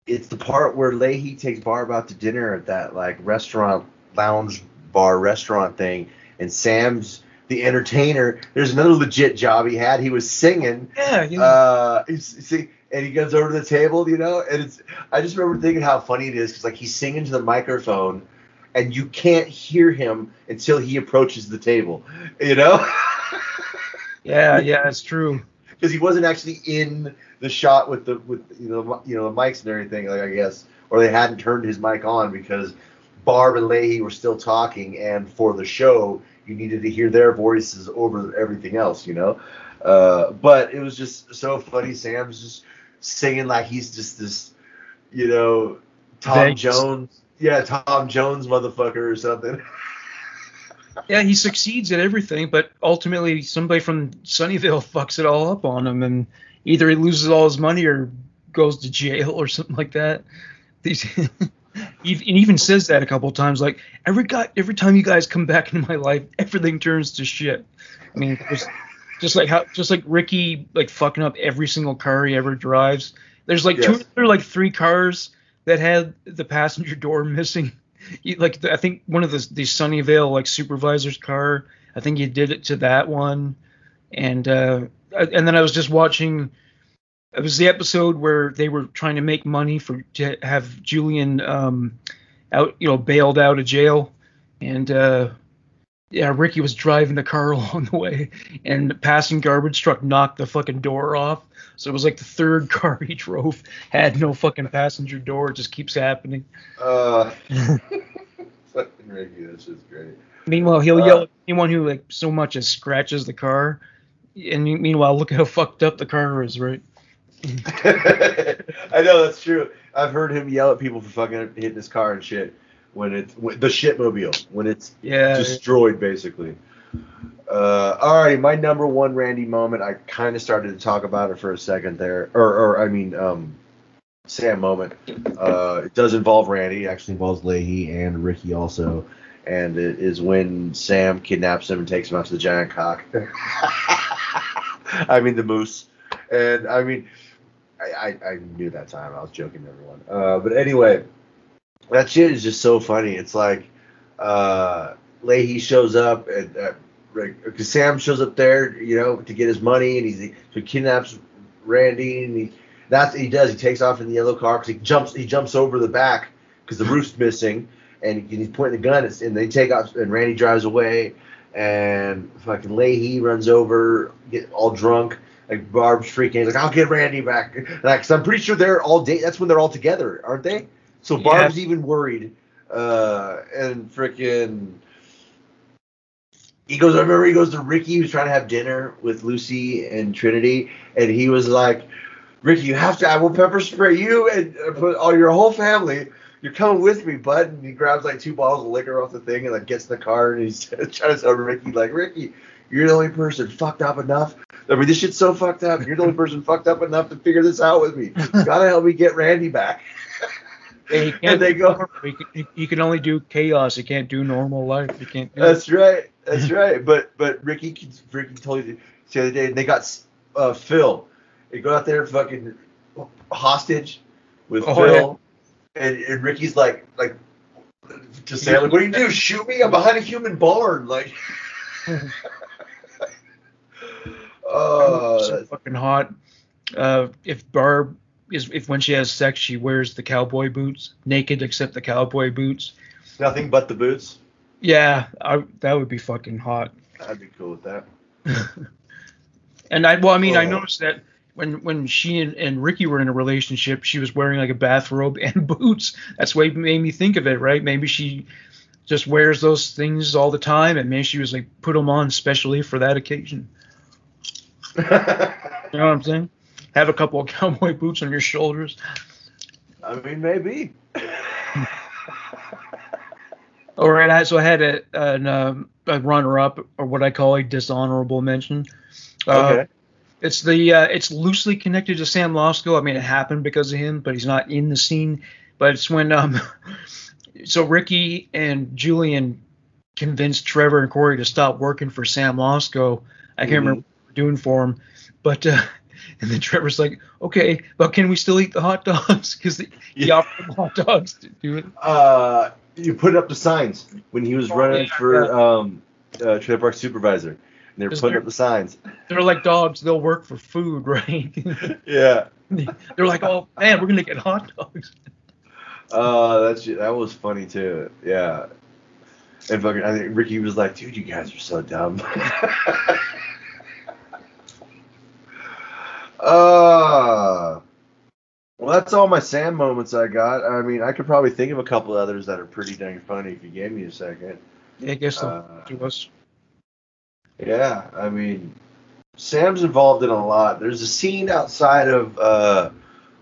it's the part where Lahey takes Barb out to dinner at that like restaurant, lounge bar restaurant thing, and Sam's the entertainer. There's another legit job he had. He was singing. Yeah. yeah. Uh, he's, see, and he goes over to the table, you know, and it's. I just remember thinking how funny it is because like he's singing to the microphone, and you can't hear him until he approaches the table, you know. yeah. Yeah. It's true. because he wasn't actually in the shot with the with you know you know the mics and everything like I guess or they hadn't turned his mic on because Barb and Lahey were still talking and for the show you needed to hear their voices over everything else you know uh, but it was just so funny Sam's just singing like he's just this you know Tom. Jones yeah Tom Jones motherfucker or something yeah, he succeeds at everything, but ultimately somebody from Sunnyvale fucks it all up on him, and either he loses all his money or goes to jail or something like that. These, he even says that a couple times, like every guy, every time you guys come back into my life, everything turns to shit. I mean, just, like how, just like Ricky, like fucking up every single car he ever drives. There's like yes. two, there are like three cars that had the passenger door missing. like I think one of the the Sunnyvale like supervisor's car. I think he did it to that one, and uh, and then I was just watching. It was the episode where they were trying to make money for to have Julian um, out, you know, bailed out of jail, and uh, yeah, Ricky was driving the car along the way, and passing garbage truck knocked the fucking door off. So it was like the third car he drove had no fucking passenger door. It just keeps happening. Uh, fucking Ricky, that's just great. Meanwhile, he'll uh, yell at anyone who like so much as scratches the car, and meanwhile, look at how fucked up the car is, right? I know that's true. I've heard him yell at people for fucking hitting his car and shit when it's when, the shitmobile when it's yeah destroyed basically. Uh, all right, my number one Randy moment. I kind of started to talk about it for a second there, or, or I mean, um, Sam moment. Uh, it does involve Randy. It actually involves Lahey and Ricky also, and it is when Sam kidnaps him and takes him out to the giant cock. I mean the moose, and I mean, I, I, I knew that time. I was joking, everyone. Uh, but anyway, that shit is just so funny. It's like uh, Lahey shows up and. Uh, because Sam shows up there, you know, to get his money, and he's so he kidnaps Randy, and he that's he does. He takes off in the yellow car because he jumps he jumps over the back because the roof's missing, and he's pointing the gun, and they take off, and Randy drives away, and fucking Lahey runs over, get all drunk. Like Barb's freaking, he's like, "I'll get Randy back." Like, cause I'm pretty sure they're all day. That's when they're all together, aren't they? So Barb's yeah. even worried, uh, and freaking he goes, I remember he goes to Ricky, who's trying to have dinner with Lucy and Trinity, and he was like, Ricky, you have to, I will pepper spray you and put all your whole family. You're coming with me, bud. And he grabs like two bottles of liquor off the thing and like gets in the car and he's trying to tell Ricky, like, Ricky, you're the only person fucked up enough. I mean, this shit's so fucked up. You're the only person fucked up enough to figure this out with me. You gotta help me get Randy back. Yeah, and they go. He can only do chaos. He can't do normal life. You can't. That's it. right. That's right. But but Ricky Ricky told you the other day they got uh, Phil. They go out there fucking hostage with oh, Phil, yeah. and, and Ricky's like like to say like, what do you do? Shoot me? I'm behind a human barn. Like. oh, so fucking hot. Uh, if Barb is if when she has sex she wears the cowboy boots, naked except the cowboy boots. Nothing but the boots. Yeah, I, that would be fucking hot. I'd be cool with that. and I, well, I mean, oh. I noticed that when when she and, and Ricky were in a relationship, she was wearing like a bathrobe and boots. That's what made me think of it, right? Maybe she just wears those things all the time, and maybe she was like put them on specially for that occasion. you know what I'm saying? Have a couple of cowboy boots on your shoulders. I mean, maybe. All right, so I had a, um, a runner-up, or what I call a dishonorable mention. Uh, okay. Uh, it's the uh, it's loosely connected to Sam Losco. I mean, it happened because of him, but he's not in the scene. But it's when um, so Ricky and Julian convinced Trevor and Corey to stop working for Sam Losco. I can't mm-hmm. remember what we're doing for him, but uh, and then Trevor's like, okay, but can we still eat the hot dogs? Because he yeah. offered them hot dogs to do it. Uh, you put up the signs when he was oh, running yeah, for yeah. um, uh, trailer park supervisor. And they're putting up the signs. They're like dogs; they'll work for food, right? yeah. they're like, oh man, we're gonna get hot dogs. Uh, that's that was funny too. Yeah. And fucking, I think Ricky was like, dude, you guys are so dumb. Uh well, that's all my Sam moments I got. I mean, I could probably think of a couple others that are pretty dang funny if you gave me a second. Yeah, I guess uh, us. Yeah, I mean, Sam's involved in a lot. There's a scene outside of uh,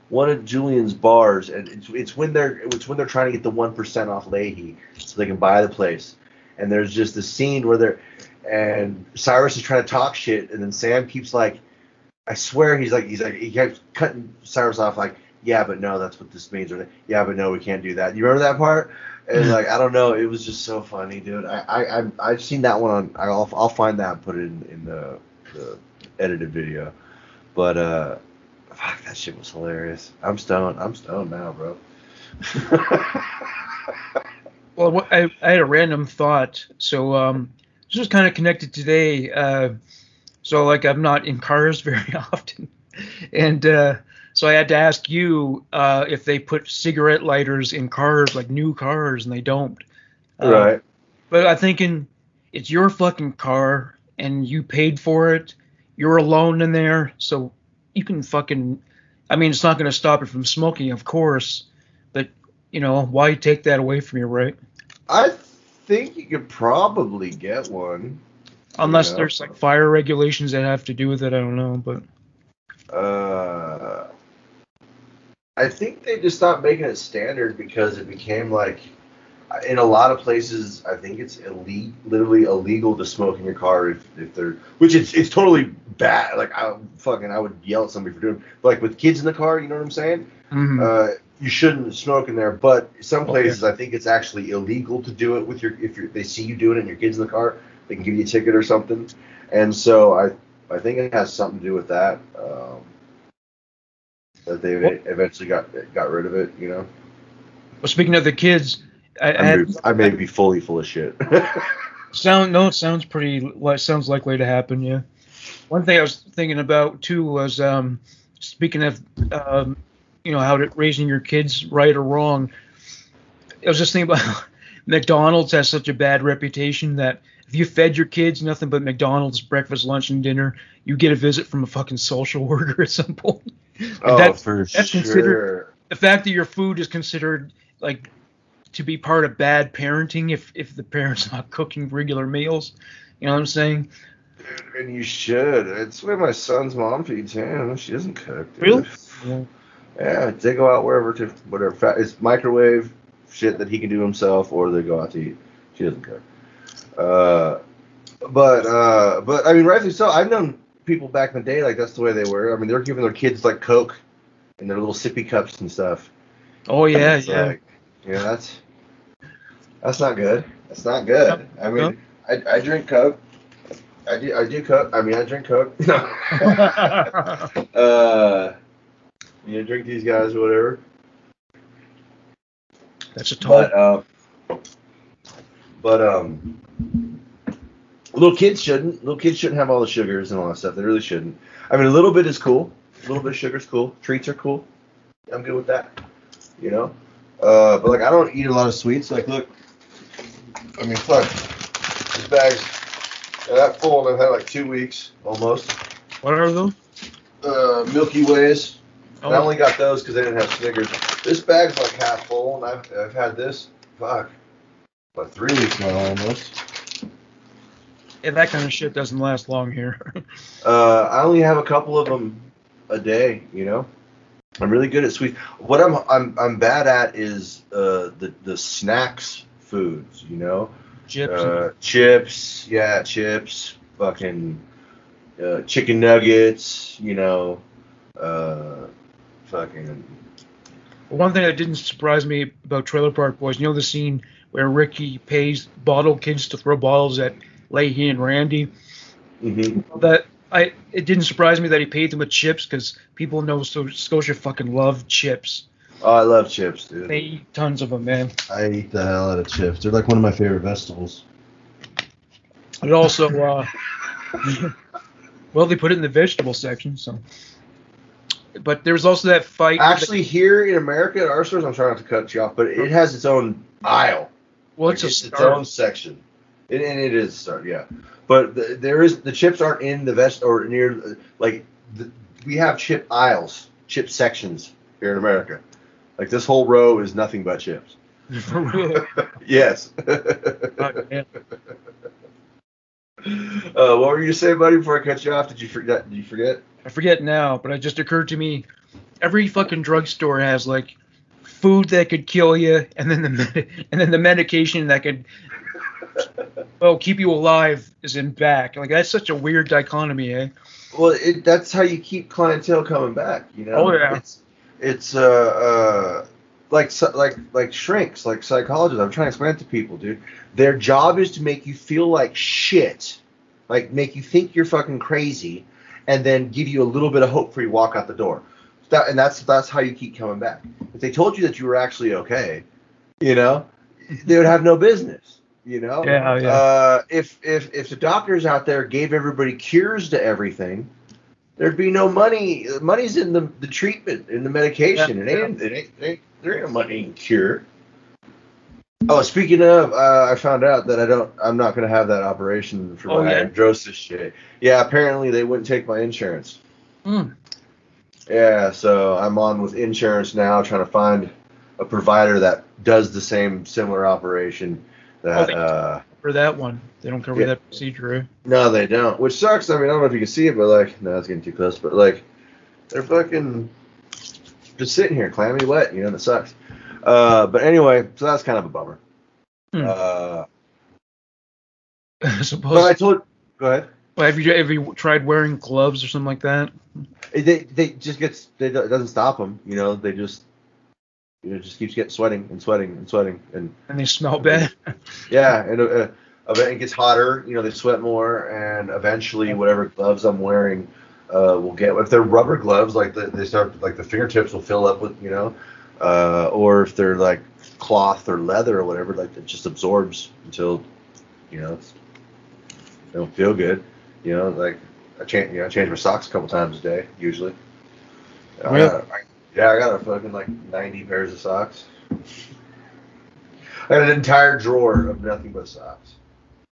one of Julian's bars, and it's, it's when they're it's when they're trying to get the one percent off Lahey so they can buy the place. and there's just the scene where they're and Cyrus is trying to talk shit, and then Sam keeps like, I swear he's like he's like he keeps cutting Cyrus off like, yeah, but no, that's what this means, or yeah, but no, we can't do that. You remember that part? And like I don't know, it was just so funny, dude. I I I- I've seen that one on. I'll I'll find that and put it in, in the the edited video. But uh, fuck, that shit was hilarious. I'm stoned. I'm stoned now, bro. Well, I, I had a random thought. So um, this was kind of connected today. Uh, so like I'm not in cars very often, and uh, so I had to ask you uh, if they put cigarette lighters in cars, like new cars, and they don't. Uh, right. But I'm thinking it's your fucking car and you paid for it. You're alone in there, so you can fucking. I mean, it's not going to stop it from smoking, of course, but you know why take that away from you, right? I think you could probably get one. Unless Yeah. there's like fire regulations that have to do with it, I don't know. But Uh, I think they just stopped making it standard because it became like, in a lot of places, I think it's illegal, literally illegal to smoke in your car if, if they're, which it's it's totally bad. Like I fucking I would yell at somebody for doing, but like with kids in the car, you know what I'm saying? mhm. Uh, you shouldn't smoke in there, but some Okay. places I think it's actually illegal to do it with your if you they see you doing it and your kids in the car, they can give you a ticket or something. And so I I think it has something to do with that. Um, that they What- eventually got got rid of it, you know. well, speaking of the kids, I, I had may, I may be fully full of shit. sound no, it sounds pretty. Sounds likely to happen. Yeah. One thing I was thinking about too was um, speaking of um, you know how to raising your kids right or wrong. I was just thinking about McDonald's has such a bad reputation that if you fed your kids nothing but McDonald's breakfast, lunch, and dinner, you get a visit from a fucking social worker at some point. oh, That's- for that's sure. considered- the fact that your food is considered like to be part of bad parenting if if the parents not cooking regular meals. You know what I'm saying? and you should. It's the way my son's mom feeds him. She doesn't cook. dude. Really? Yeah, they go out wherever to whatever. It's microwave shit that he can do himself, or they go out to eat. She doesn't cook. Uh, but uh, but I mean, rightfully so. I've known people back in the day like that's the way they were. I mean, they're giving their kids like Coke in their little sippy cups and stuff. Oh yeah, yeah. Like, yeah, that's that's not good. That's not good. I mean, I, I drink Coke. I do I do Coke. I mean, I drink Coke. uh, you drink these guys or whatever. That's a tall. But uh, but um, little kids shouldn't. Little kids shouldn't have all the sugars and all that stuff. They really shouldn't. I mean, a little bit is cool. A little bit of sugar's cool. Treats are cool. I'm good with that. You know. Uh, but like, I don't eat a lot of sweets. Like, look. I mean, fuck. These bags are that full, and I've had like two weeks almost. what are those? Uh, Milky Ways. Oh, I only got those because they didn't have Snickers. This bag's like half full, and I've, I've had this, fuck, about three weeks now almost. yeah, that kind of shit doesn't last long here. Uh, I only have a couple of them a day, you know. I'm really good at sweets. What I'm I'm I'm bad at is uh, the the snacks foods, you know. Chips. Uh, chips, yeah, chips, fucking uh, chicken nuggets, you know. Uh, fucking One thing that didn't surprise me about Trailer Park Boys, you know the scene where Ricky pays bottle kids to throw bottles at Lahey and Randy. mhm. That I it didn't surprise me that he paid them with chips because people Nova Scotia fucking love chips. Oh, I love chips, dude. They eat tons of them, man. I eat the hell out of chips. They're like one of my favorite vegetables. It also, uh, well, they put it in the vegetable section, so. But there was also that fight. Actually, here in America at our stores, I'm trying not to cut you off, but it has its own aisle. Well, Like, it's a its own section. It, and it is a start, yeah. But the, there is the chips aren't in the vest or near like the, we have chip aisles, chip sections here in America. Like this whole row is nothing but chips. Yes. Yeah. uh, what were you saying, buddy? Before I cut you off, did you forget? Did you forget? I forget now, but it just occurred to me. Every fucking drugstore has like food that could kill you, and then the med- and then the medication that could well, keep you alive is in back. Like that's such a weird dichotomy, eh? Well, it, that's how you keep clientele coming back. You know. Oh, yeah. It's it's uh uh like like like shrinks like psychologists. I'm trying to explain it to people, dude. Their job is to make you feel like shit, like make you think you're fucking crazy, and then give you a little bit of hope for you walk out the door. That and that's that's how you keep coming back. If they told you that you were actually okay, you know, they would have no business. You know. Yeah, yeah. Uh, if if if the doctors out there gave everybody cures to everything, there'd be no money. Money's in the, the treatment, in the medication. Yeah, it, ain't, it, ain't, it ain't there ain't no money in cure. Oh, speaking of, uh, I found out that I don't. I'm not gonna have that operation for Oh, my yeah? hydrosis shit. Yeah, apparently they wouldn't take my insurance. Hmm. Yeah, so I'm on with insurance now, trying to find a provider that does the same similar operation. That Oh, uh, For that one, they don't cover Yeah. that procedure. eh? no, they don't, which sucks. I mean, I don't know if you can see it, but like, no, it's getting too close. But like, they're fucking just sitting here, clammy wet. You know, that sucks. Uh, but anyway, so that's kind of a bummer. Hmm. Uh, I but. I told. Go ahead. Well, have you have you tried wearing gloves or something like that? They they just gets they, it doesn't stop them. You know, they just you know just keeps getting sweating and sweating and sweating and And they smell bad. Yeah, and uh, uh, it gets hotter. You know, they sweat more, and eventually, whatever gloves I'm wearing uh, will get. If they're rubber gloves, like the, they start, like the fingertips will fill up with, you know, uh, or if they're like cloth or leather or whatever, like it just absorbs until, you know, it's, they don't feel good. You know, like I change, you know, I change my socks a couple times a day usually. I Really? got, I, yeah, I got a fucking like 90 pairs of socks. I got an entire drawer of nothing but socks.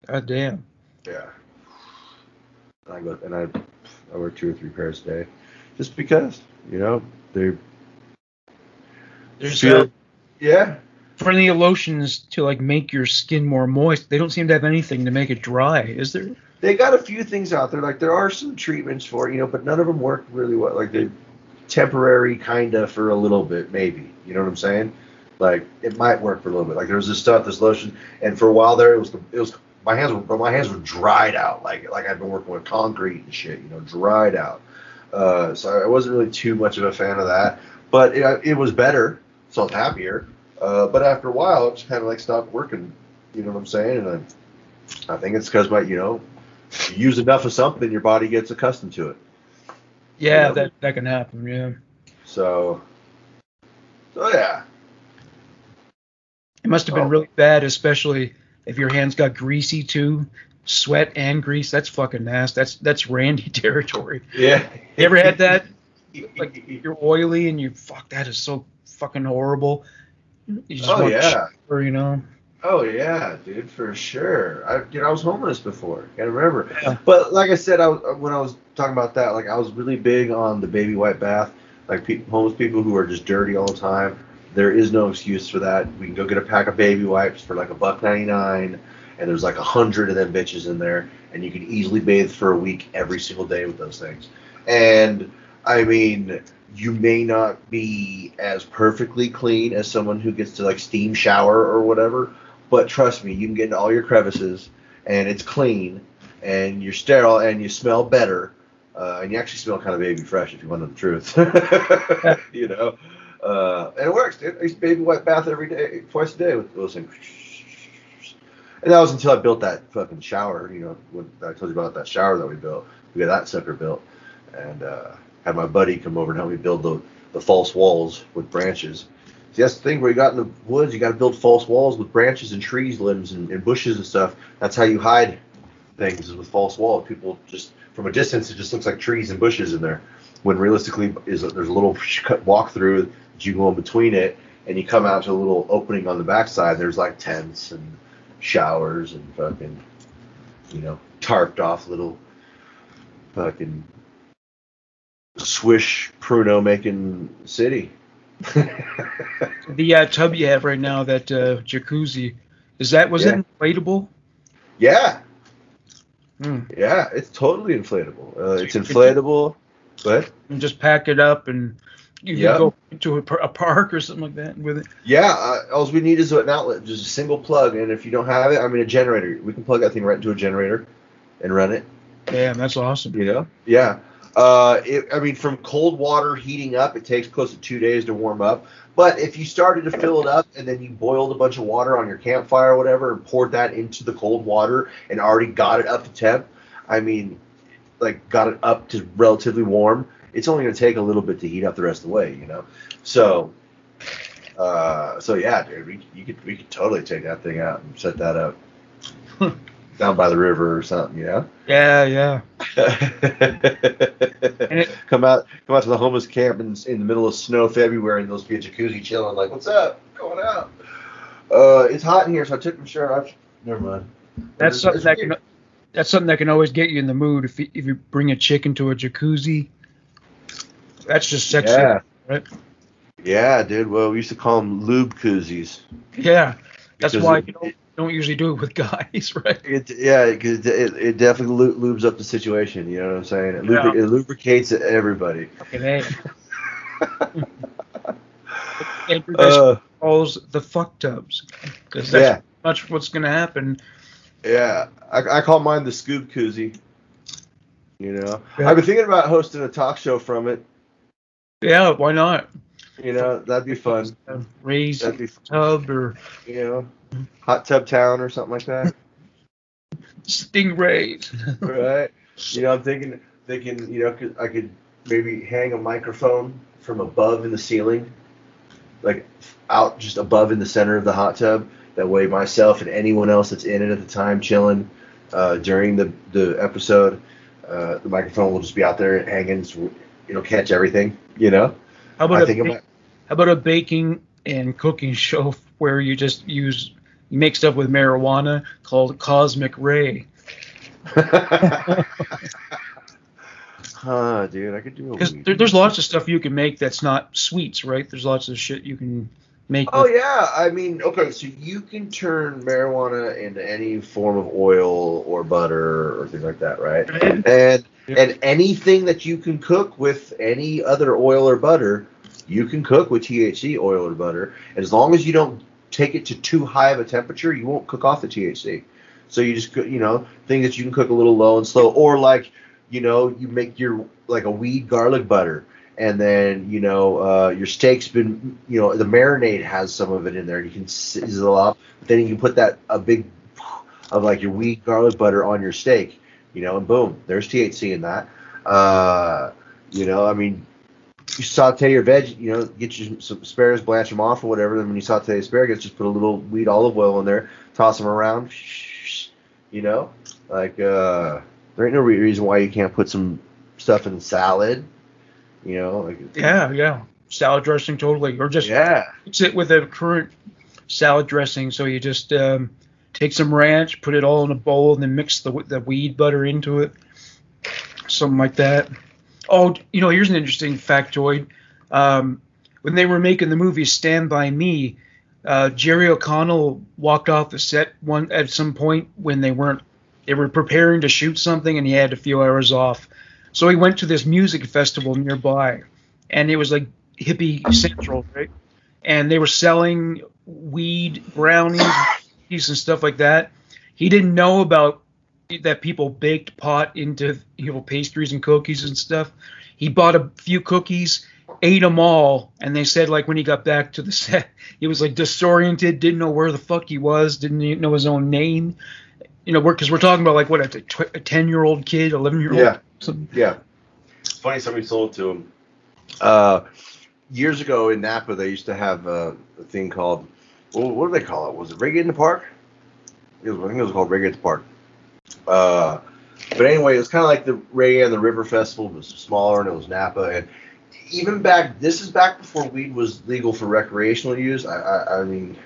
God damn. Yeah. And I go and I I wear two or three pairs a day, just because you know they There's feel. uh, Yeah. for any lotions to like make your skin more moist. They don't seem to have anything to make it dry, is there? They got a few things out there. Like there are some treatments for it, you know, but none of them work really well. Like they temporary kinda for a little bit, maybe. You know what I'm saying? Like it might work for a little bit. Like there was this stuff, this lotion, and for a while there, it was it was my hands were my hands were dried out, like like I'd been working with concrete and shit, you know, dried out. Uh, so I wasn't really too much of a fan of that, but it, it was better, was happier. Uh, but after a while, it just kind of like stopped working. You know what I'm saying? And I, I think it's because my, you know, you use enough of something, your body gets accustomed to it. Yeah, Yeah. that that can happen. Yeah, So, so yeah. it must have been Oh. really bad, especially if your hands got greasy too. Sweat and grease. That's fucking nasty. That's that's Randy territory. Yeah. You ever had that? Like you're oily and you fuck. That is so fucking horrible. You just Oh want yeah. shower, you know. Oh yeah, dude, for sure. I you know I was homeless before. Gotta remember. Yeah. But like I said, I when I was talking about that, like I was really big on the baby white bath. Like pe- homeless people who are just dirty all the time. There is no excuse for that. We can go get a pack of baby wipes for like a buck ninety nine, and there's like a hundred of them bitches in there, and you can easily bathe for a week every single day with those things. And I mean, you may not be as perfectly clean as someone who gets to like steam shower or whatever, but trust me, you can get into all your crevices and it's clean and you're sterile and you smell better. Uh, and you actually smell kind of baby fresh if you want to know the truth. you know, uh, and it works. Dude. I used baby wet bath every day, twice a day with things. And that was until I built that fucking shower. You know, when I told you about that shower that we built. We got that sucker built, and uh, had my buddy come over and help me build the the false walls with branches. That's the thing where you got in the woods, you got to build false walls with branches and trees, limbs, and, and bushes and stuff. That's how you hide things is with false walls. People just from a distance, it just looks like trees and bushes in there. When realistically, is there's a little walk through that you go in between it, and you come out to a little opening on the backside. There's like tents and showers and fucking, you know, tarped off little fucking swish pruno making city. The uh, tub you have right now, that uh, jacuzzi, is that was Yeah. it inflatable? yeah, Hmm. yeah, it's totally inflatable. Uh, So it's inflatable, but And just pack it up and You Yeah. can go to a, a park or something like that with it. Yeah, uh, all we need is an outlet, just a single plug, and if you don't have it, I mean a generator. We can plug that thing right into a generator and run it. Damn, that's awesome. You know? Yeah. Uh, it, I mean, from cold water heating up, it takes close to two days to warm up. But if you started to fill it up and then you boiled a bunch of water on your campfire or whatever and poured that into the cold water and already got it up to temp, I mean, like got it up to relatively warm, it's only going to take a little bit to heat up the rest of the way, you know? So, uh, so yeah, dude, we, you could, we could totally take that thing out and set that up down by the river or something, you know? Yeah, yeah. it- come out come out to the homeless camp in, in the middle of snow February and there'll be a jacuzzi chilling like what's up going out uh it's hot in here so I took my shirt off never mind That's something that can that's something that can always get you in the mood if you, if you bring a chick into a jacuzzi. That's just sexy, yeah right? yeah dude well we used to call them lube koozies Yeah, that's why it- you don't, usually do it with guys, right? it, yeah it, it, it definitely lu- lubes up the situation you know what I'm saying it, Yeah. it lubricates everybody A. Uh, calls the fuck tubs because that's yeah much what's gonna happen. yeah I, I call mine the scoop koozie you know Yeah. I've been thinking about hosting a talk show from it Yeah, why not? You know that'd be fun Raise that'd be tub or you know, hot tub town or something like that, stingrays. right? You know, I'm thinking, thinking, you know, could, I could maybe hang a microphone from above in the ceiling, like out just above in the center of the hot tub. That way, myself and anyone else that's in it at the time, chilling uh, during the the episode, uh, the microphone will just be out there hanging. So it'll catch everything, you know. How about I a think about how about a baking and cooking show where you just use you make stuff with marijuana called Cosmic Ray? huh, dude, I could do a Because there, there's lots of stuff you can make that's not sweets, right? There's lots of shit you can make. Oh with- yeah, I mean, okay, so you can turn marijuana into any form of oil or butter or things like that, right? And Yeah. and anything that you can cook with any other oil or butter, you can cook with THC oil or butter. As long as you don't take it to too high of a temperature, you won't cook off the THC. So you just you know, things that you can cook a little low and slow, or like, you know, you make your like a weed garlic butter, and then you know uh, your steak's been, you know, the marinade has some of it in there. You can sizzle up, but then you can put that a big of like your weed garlic butter on your steak, you know, and boom, there's THC in that. Uh, you know, I mean, you saute your veg, you know, get you some asparagus, blanch them off or whatever. Then when you saute the asparagus, just put a little wheat olive oil in there, toss them around, you know, like uh, there ain't no reason why you can't put some stuff in salad, you know, like yeah, yeah. Salad dressing totally, or just yeah, mix it with a current salad dressing. So you just um, take some ranch, put it all in a bowl, and then mix the the weed butter into it, something like that. Oh, you know, here's an interesting factoid. Um, when they were making the movie Stand by Me, uh, Jerry O'Connell walked off the set one at some point when they weren't they were preparing to shoot something, and he had a few hours off. So he went to this music festival nearby, and it was like hippie central, right? and they were selling weed brownies and stuff like that. He didn't know about that people baked pot into you know pastries and cookies and stuff. He bought a few cookies, ate them all, and they said like when he got back to the set, he was like disoriented, didn't know where the fuck he was, didn't even know his own name. You know, because we're talking about like what a tw- ten year old kid, eleven year old. Yeah. Yeah. It's funny somebody sold it to him. Uh, years ago in Napa, they used to have uh, a thing called, well, what do they call it? Was it Reggae in the Park? It was, I think it was called Reggae at the Park. Uh, but anyway, it was kind of like the Reggae and the River Festival, but it was smaller and it was Napa. And even back, this is back before weed was legal for recreational use. I, I, I mean,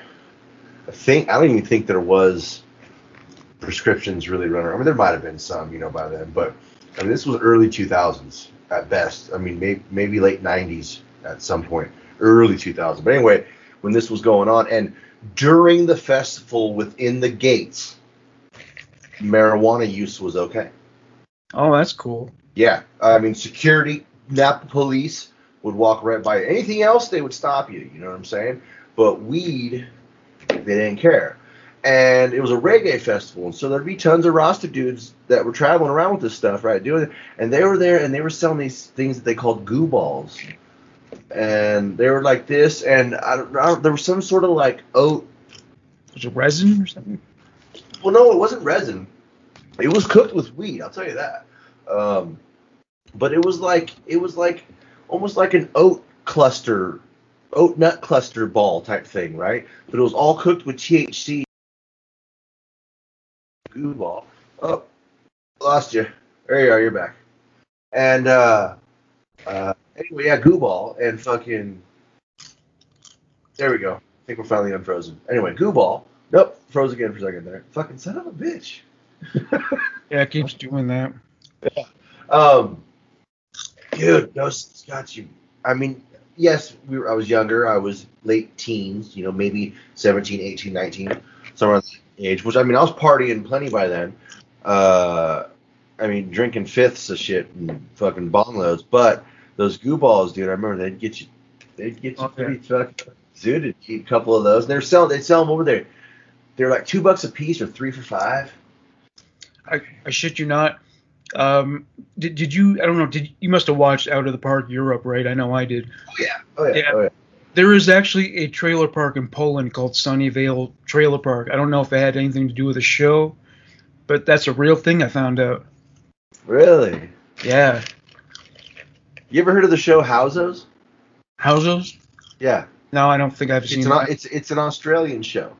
I think, I don't even think there was prescriptions really running. I mean, there might have been some, you know, by then, but I mean, this was early 2000s at best. I mean, maybe late 90s at some point, early 2000s. But anyway, when this was going on, and during the festival within the gates, marijuana use was okay. Oh, that's cool. Yeah, I mean, security, Napa police would walk right by. Anything else, they would stop you. You know what I'm saying? But weed, they didn't care. And it was a reggae festival, and so there'd be tons of Rasta dudes that were traveling around with this stuff, right? Doing it, and they were there, and they were selling these things that they called goo balls, and they were like this, and I don't, I don't there was some sort of like oat. Was it resin or something? Well, no, it wasn't resin. It was cooked with weed. I'll tell you that. Um, but it was like it was like almost like an oat cluster, oat nut cluster ball type thing, right? But it was all cooked with THC. Goo ball. Oh, lost you. There you are. You're back. And uh, uh, anyway, yeah, goo ball and fucking. There we go. I think we're finally unfrozen. Anyway, goo ball. Nope, froze again for a second there. Fucking son of a bitch. Yeah, it keeps doing that. Yeah. Um, dude, those got you. I mean, yes, we were, I was younger. I was late teens, you know, maybe 17, 18, 19, somewhere that age. Which I mean, I was partying plenty by then. Uh, I mean, drinking fifths of shit and fucking bong loads. But those goo balls, dude, I remember they'd get you, they'd get you Okay. pretty fucking suited. Keep a couple of those. And they're selling, they'd sell them over there. They're like two bucks a piece or three for five. I, I shit you not. Um, did, did you? I don't know. Did you must have watched Out of the Park Europe, right? I know I did. Oh yeah, oh yeah, Yeah. oh yeah. There is actually a trailer park in Poland called Sunnyvale Trailer Park. I don't know if it had anything to do with the show, but that's a real thing. I found out. Really? Yeah. You ever heard of the show Housos? Housos? Yeah. No, I don't think I've seen it. An, that. it's it's an Australian show,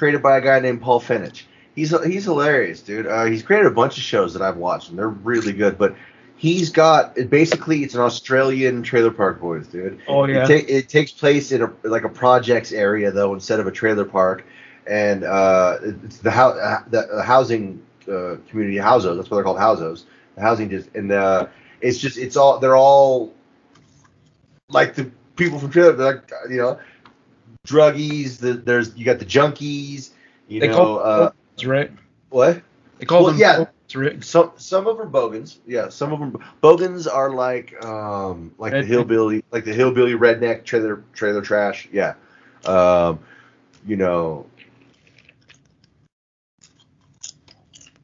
created by a guy named Paul Fenech. He's he's hilarious, dude. Uh, he's created a bunch of shows that I've watched, and they're really good. But he's got basically it's an Australian trailer park boys, dude. Oh yeah. It, ta- it takes place in a like a projects area though, instead of a trailer park, and uh, it's the hou- uh, the housing uh, community houses. That's what they're called houses. The housing just and uh, it's just it's all they're all like the people from trailer. They're like you know druggies. The, there's you got the junkies. You they know call uh, That's right. what? They call Well, them. yeah. That's right. Some some of them are bogans. Yeah, some of them bogans are like um like the hillbilly like the hillbilly redneck trailer trailer trash. Yeah. Um you know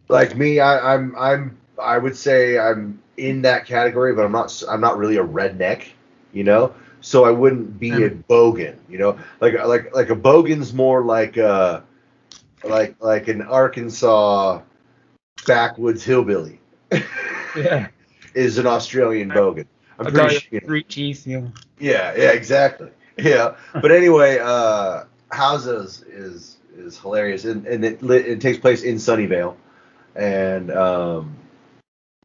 like me I I'm I'm I would say I'm in that category but I'm not I'm not really a redneck, you know? So I wouldn't be a bogan, you know? Like like like a bogan's more like uh like like an Arkansas backwoods hillbilly Yeah. is an Australian bogan. I'm pretty sure. three teeth. Yeah. Yeah, yeah, exactly. Yeah, but anyway, uh, Housos is is hilarious, and, and it it takes place in Sunnyvale, and um,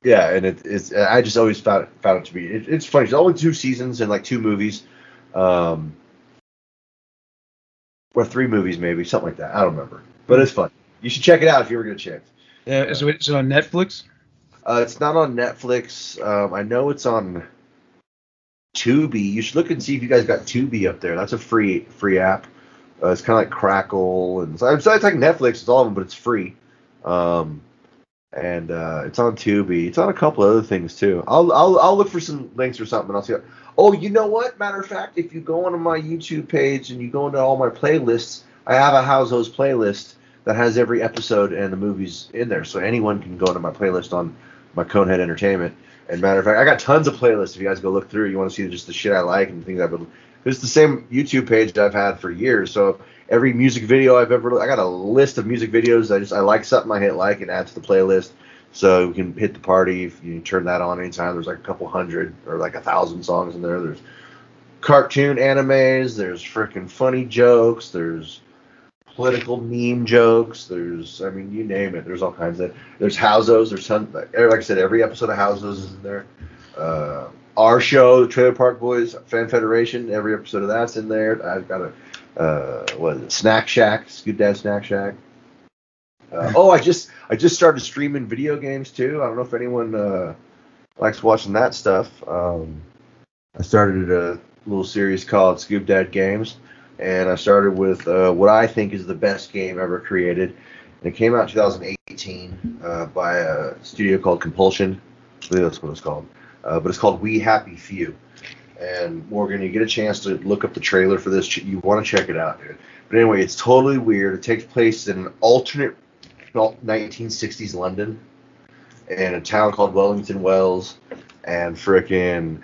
yeah, and it, it's I just always found it, found it to be it, it's funny. It's only two seasons and like two movies, um, or three movies maybe something like that. I don't remember, but it's fun. You should check it out if you ever get a chance. Yeah. Is it, is it on Netflix? Uh, it's not on Netflix. Um, I know it's on Tubi. You should look and see if you guys got Tubi up there. That's a free free app. Uh, it's kind of like Crackle and so it's, it's like Netflix. It's all of them, but it's free. Um, and uh, it's on Tubi. It's on a couple other things too. I'll I'll I'll look for some links or something. I'll see. Oh, you know what? Matter of fact, if you go onto my YouTube page and you go into all my playlists, I have a Housos playlist that has every episode and the movies in there, so anyone can go into my playlist on my Konehead Entertainment. And matter of fact, I got tons of playlists. If you guys go look through, you want to see just the shit I like and things I've been. It's the same YouTube page that I've had for years. So every music video I've ever, I got a list of music videos. I just I like something I hit like and add to the playlist. So you can hit the party if you turn that on anytime. There's like a couple hundred or like a thousand songs in there. There's cartoon animes. There's freaking funny jokes. There's political meme jokes. There's, I mean, you name it. There's all kinds of. There's Housos. There's ton, like, I said, every episode of Housos is in there. Uh, our show, the Trailer Park Boys Fan Federation, every episode of that's in there. I've got a, uh, what is it, Snack Shack, Scoop Dad Snack Shack. Uh, oh, I just I just started streaming video games too. I don't know if anyone uh, likes watching that stuff. Um, I started a little series called Scoop Dad Games and I started with uh, what I think is the best game ever created. And it came out in 2018 uh, by a studio called Compulsion. I believe that's what it's called. Uh, but it's called We Happy Few. And Morgan, you get a chance to look up the trailer for this. You want to check it out, dude. But anyway, it's totally weird. It takes place in an alternate 1960s London, in a town called Wellington Wells, and frickin'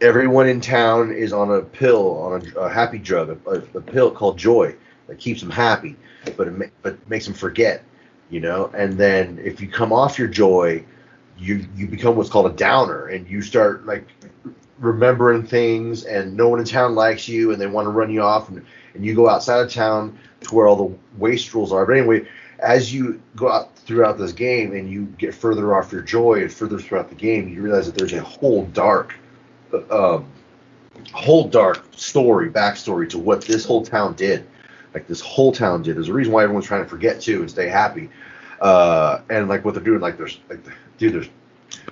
everyone in town is on a pill, on a, a happy drug, a, a, pill called Joy that keeps them happy, but it ma- but makes them forget, you know. And then if you come off your Joy, you you become what's called a downer, and you start like remembering things, and no one in town likes you, and they want to run you off, and, and you go outside of town to where all the wastrels are. But anyway, as you go out throughout this game and you get further off your joy and further throughout the game, you realize that there's a whole dark, uh, whole dark story, backstory to what this whole town did. Like this whole town did. There's a reason why everyone's trying to forget too and stay happy. Uh, and like what they're doing, like there's like dude, there's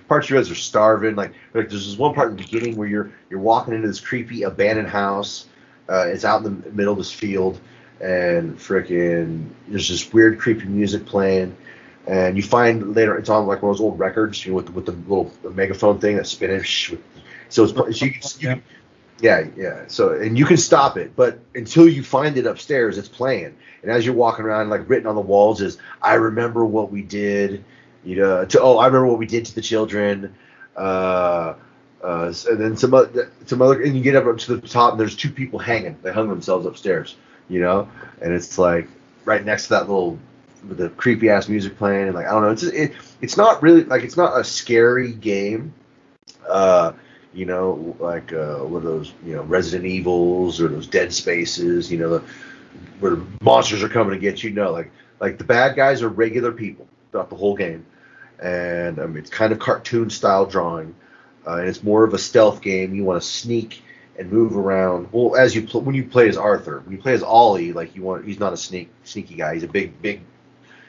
parts you guys are starving. Like, like there's this one part in the beginning where you're you're walking into this creepy abandoned house. Uh, it's out in the middle of this field, and freaking there's this weird creepy music playing. And you find later it's on like one of those old records, you know, with with the little the megaphone thing that's spinning. So it's so you, you, yeah, yeah. So and you can stop it, but until you find it upstairs, it's playing. And as you're walking around, like written on the walls is, "I remember what we did." You know, to oh, I remember what we did to the children. Uh, uh, and then some other, some other, and you get up to the top, and there's two people hanging. They hung themselves upstairs. You know, and it's like right next to that little the creepy ass music playing, and like I don't know, it's it, it's not really like it's not a scary game. Uh, you know, like uh, one of those, you know, Resident Evils or those Dead Spaces, you know, the, where monsters are coming to get you. No, like like the bad guys are regular people throughout the whole game, and um, it's kind of cartoon style drawing, uh, and it's more of a stealth game. You want to sneak and move around. Well, as you pl- when you play as Arthur, when you play as Ollie, like you want, he's not a sneak sneaky guy. He's a big big.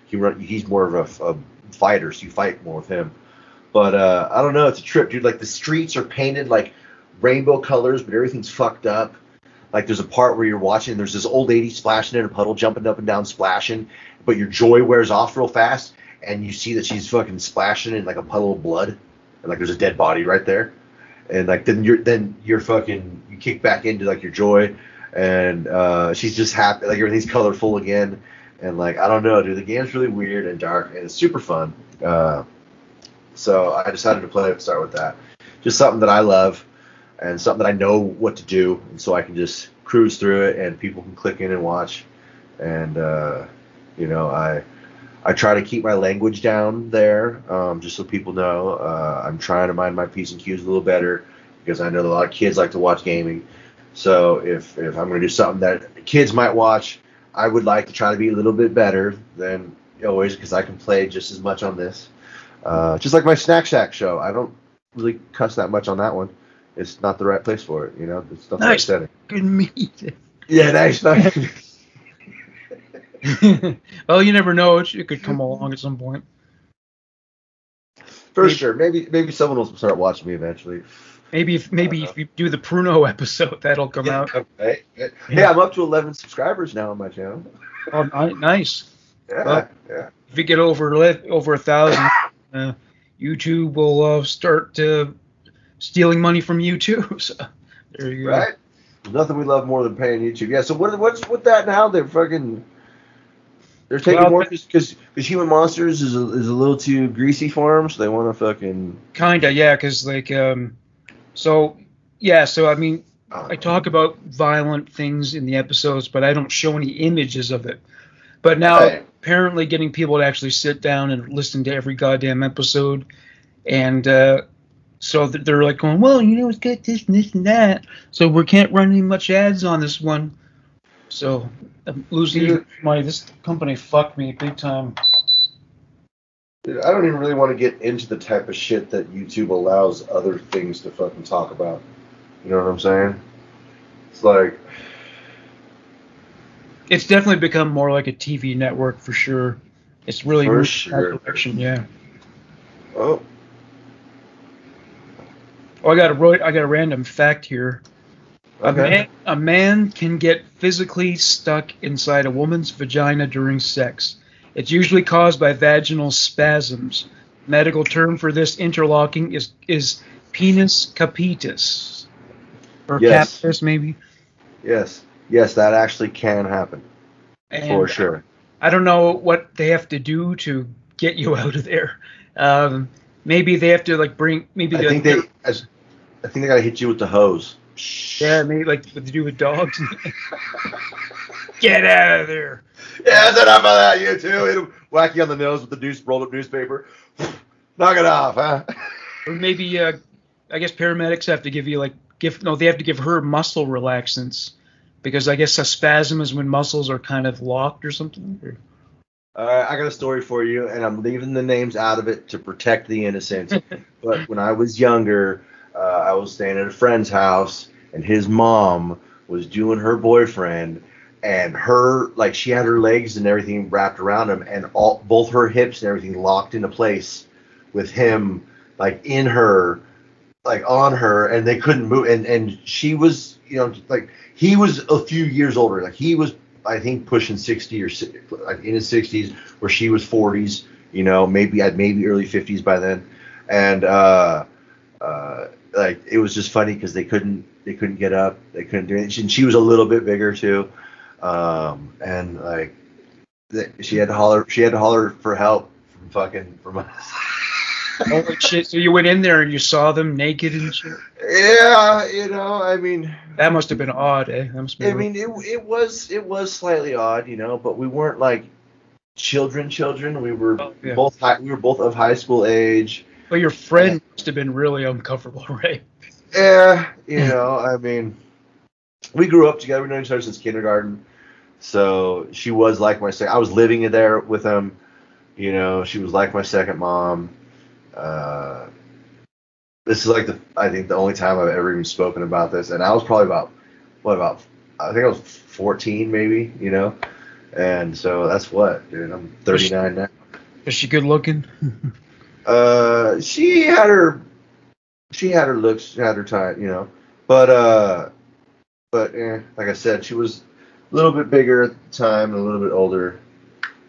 He run, he's more of a, a fighter, so you fight more with him. But uh, I don't know. It's a trip, dude. Like the streets are painted like rainbow colors, but everything's fucked up. Like there's a part where you're watching, there's this old lady splashing in a puddle, jumping up and down, splashing, but your joy wears off real fast, and you see that she's fucking splashing in like a puddle of blood, and like there's a dead body right there, and like then you're then you're fucking you kick back into like your joy, and uh, she's just happy, like everything's colorful again, and like I don't know, dude. The game's really weird and dark, and it's super fun. Uh, so I decided to play it. Start with that. Just something that I love and something that I know what to do, and so I can just cruise through it, and people can click in and watch. And uh, you know, I I try to keep my language down there, um, just so people know. Uh, I'm trying to mind my p's and q's a little better because I know a lot of kids like to watch gaming. So if if I'm going to do something that kids might watch, I would like to try to be a little bit better than always because I can play just as much on this. Uh, just like my Snack Shack show, I don't really cuss that much on that one. It's not the right place for it, you know. It's not nice. the right setting. Good meat. Yeah, nice. nice. well, you never know; it, it could come along at some point. For maybe, sure. Maybe maybe someone will start watching me eventually. Maybe if maybe if you do the Pruno episode, that'll come yeah, out. Okay. Yeah. yeah, I'm up to 11 subscribers now on my channel. Oh, nice. Yeah, well, yeah. If you get over over a thousand, uh, YouTube will uh, start uh, stealing money from you too. So there you go. Right. Nothing we love more than paying YouTube. Yeah. So what, what's with that now? They're fucking. They're taking well, more because because Human Monsters is a, is a little too greasy for them, so they want to fucking. Kinda, yeah. Because like, um, so yeah. So I mean, oh. I talk about violent things in the episodes, but I don't show any images of it. But now apparently getting people to actually sit down and listen to every goddamn episode, and uh, so they're like going, well, you know, it's got this and this and that, so we can't run any much ads on this one. So I'm losing money. This company fucked me big time. Dude, I don't even really want to get into the type of shit that YouTube allows other things to fucking talk about. You know what I'm saying? It's like it's definitely become more like a TV network for sure. It's really for sure. direction, yeah. Oh. Oh, I got a I got a random fact here. Okay. A man, a man can get physically stuck inside a woman's vagina during sex. It's usually caused by vaginal spasms. Medical term for this interlocking is is penis captivus. or Yes. cactus maybe. Yes, yes, that actually can happen And for sure. I don't know what they have to do to get you out of there. Um, maybe they have to like bring maybe I think they, I think they gotta hit you with the hose. Yeah maybe like what they do with dogs. get out of there. Yeah, that's enough of that. You too. It'll whack you on the nose with the news rolled up newspaper. Knock it off, huh? Or maybe uh, I guess paramedics have to give you like give no they have to give her muscle relaxants because I guess a spasm is when muscles are kind of locked or something. Or- All right, I got a story for you, and I'm leaving the names out of it to protect the innocent. but when I was younger, uh, I was staying at a friend's house, and his mom was doing her boyfriend, and her like she had her legs and everything wrapped around him, and all both her hips and everything locked into place with him like in her, like on her, and they couldn't move, and and she was you know like he was a few years older, like he was I think pushing 60 or like in his 60s, where she was 40s, you know, maybe at maybe early 50s by then, and uh, uh, like it was just funny because they couldn't they couldn't get up, they couldn't do it, and she was a little bit bigger too, um, and like she had to holler she had to holler for help from fucking from us. Holy shit! So you went in there and you saw them naked and shit. yeah, you know, I mean. That must have been odd, eh? That must I been mean, it, it was it was slightly odd, you know, but we weren't like children, children. We were Oh, yeah. both high, we were both of high school age. But your friend must have been really uncomfortable, right? Yeah, you know, I mean, we grew up together. We known each other since kindergarten. So she was like my second. I was living there with him. You know, she was like my second mom. Uh, this is like the I think the only time I've ever even spoken about this, and I was probably about what about I think I was 14 maybe, you know, and so that's what, dude. I'm 39 now. Is she good looking? Uh, she had her, she had her looks, she had her time, you know, but uh, but eh, like I said, she was a little bit bigger at the time and a little bit older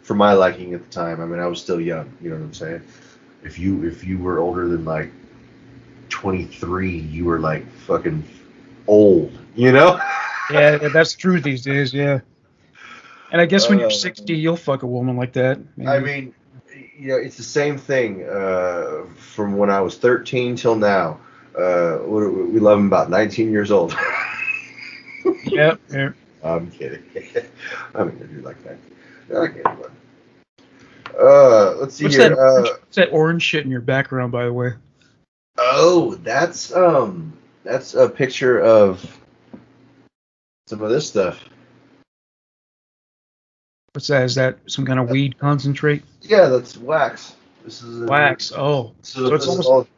for my liking at the time. I mean, I was still young, you know what I'm saying? If you if you were older than like 23, you were like fucking old, you know? yeah, that's true these days. Yeah. And I guess when you're Uh, 60, you'll fuck a woman like that. I mean, you know, it's the same thing uh, from when I was 13 till now. Uh, we we love him about 19 years old. yeah, yeah. I'm kidding. I'm gonna do like that. Okay, but, uh, let's see What's here. that, Uh, what's that orange shit in your background, by the way? oh, that's um, that's a picture of some of this stuff. What's that? Is that some kind of weed concentrate? Yeah, that's wax. This is a, Wax. Oh, So, So it's almost- all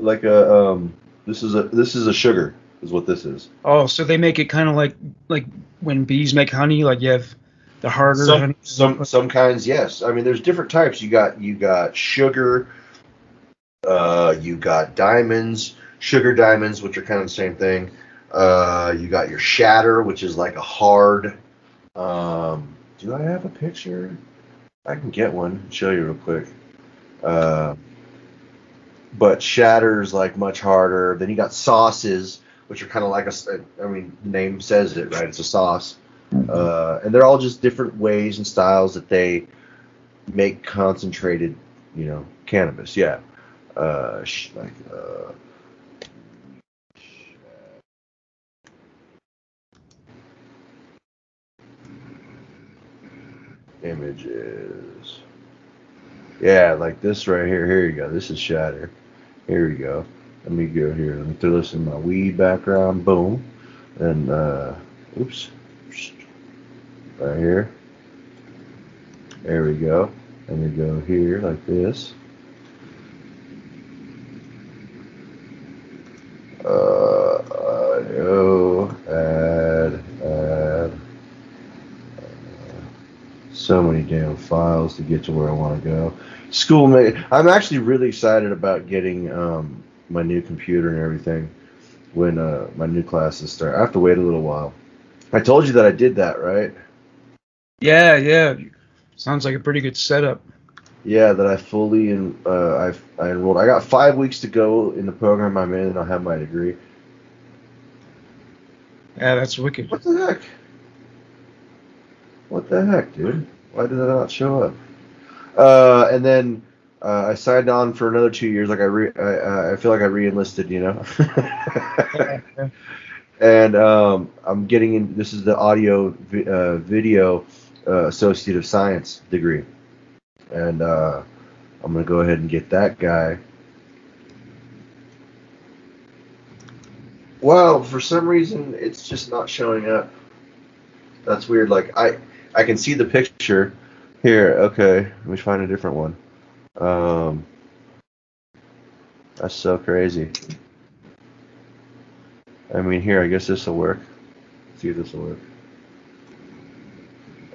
like a um. This is a this is a sugar is what this is. oh. So they make it kind of like like when bees make honey. Like you have the harder Some, honey. some some kinds, yes. I mean, there's different types. You got you got sugar. Uh, you got diamonds, sugar diamonds, which are kind of the same thing. Uh, you got your shatter, which is like a hard. Um, do I have a picture? I can get one. Show you real quick. Uh, but shatter's like much harder. Then you got sauces, which are kind of like a, I mean, the name says it, right? It's a sauce uh, and they're all just different ways and styles that they make concentrated, you know, cannabis. Yeah, uh, sh- like images. Yeah, like this right here. Here you go. This is shatter. Here we go. Let me go here. Let me throw this in my weed background. Boom. And uh, oops right here. There we go. And we go here like this. Uh, audio, add, add. Uh, so many damn files to get to where I want to go. Schoolmate. I'm actually really excited about getting um, my new computer and everything when uh, my new classes start. I have to wait a little while. I told you that I did that, right? Yeah, yeah. Sounds like a pretty good setup. Yeah, that I fully en- uh, I I enrolled. I got five weeks to go in the program I'm in, and I'll have my degree. Yeah, that's wicked. What the heck? What the heck, dude? Why did that not show up? Uh, and then uh, I signed on for another two years. Like I, re- I, uh, I feel like I re-enlisted, you know. and um, I'm getting in. This is the audio vi- uh, video uh, associate of science degree, and uh, I'm gonna go ahead and get that guy. Well, for some reason, it's just not showing up. That's weird. Like I, I can see the picture here. Okay, let me find a different one. Um, that's so crazy. I mean, here, I guess this will work. see if this will work.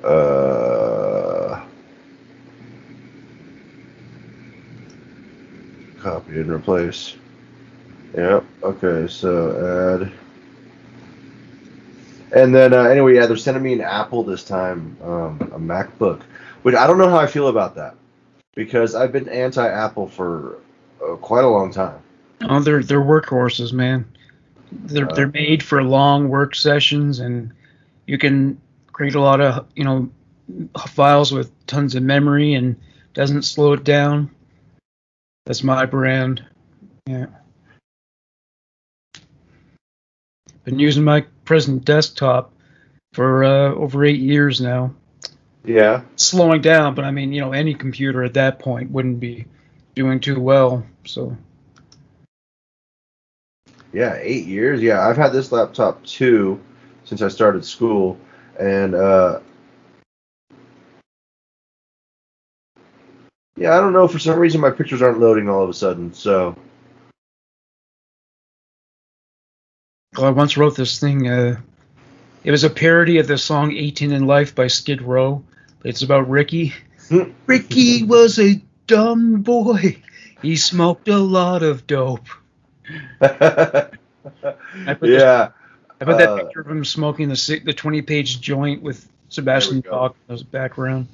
Uh, copy and replace. Yep. Okay. So add. And then uh, anyway, yeah, they're sending me an Apple this time, um, a MacBook, which I don't know how I feel about that because I've been anti-Apple for uh, quite a long time. Oh, they're they're workhorses, man. They're Uh, they're made for long work sessions, and you can create a lot of you know files with tons of memory and doesn't slow it down. That's my brand. Yeah. Been using my present desktop for uh, over eight years now. Yeah. Slowing down, but I mean, you know, any computer at that point wouldn't be doing too well. So Yeah, eight years. Yeah, I've had this laptop too since I started school, and uh, yeah, I don't know. For some reason, my pictures aren't loading all of a sudden. So I once wrote this thing. Uh, it was a parody of the song 18 and Life by Skid Row. It's about Ricky. Hmm. Ricky was a dumb boy. He smoked a lot of dope. yeah, I put, this, I put that uh, picture of him smoking the the 20 page joint with Sebastian. Bach in the background.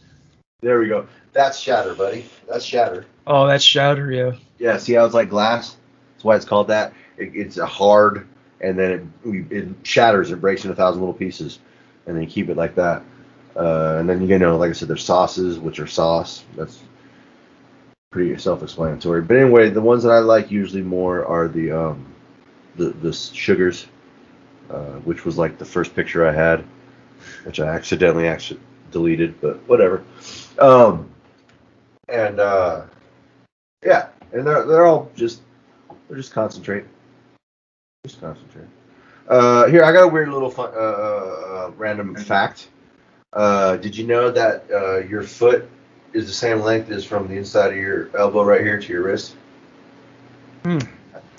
there we go. That's shatter, buddy. That's shatter. Oh, that's Shatter, yeah. Yeah, see how it's like glass? That's why it's called that. It, it's a hard, and then it, it shatters. It breaks into a thousand little pieces, and then you keep it like that. Uh, and then you know, like I said, there's sauces, which are sauce. That's pretty self-explanatory. But anyway, the ones that I like usually more are the um, the the sugars, uh, which was like the first picture I had, which I accidentally actually deleted, but whatever. Um, and uh, yeah, and they're they're all just they're just concentrate, just concentrate. Uh, here I got a weird little fun, uh, uh, uh, random fact. Uh, did you know that uh, your foot is the same length as from the inside of your elbow right here to your wrist? Hmm.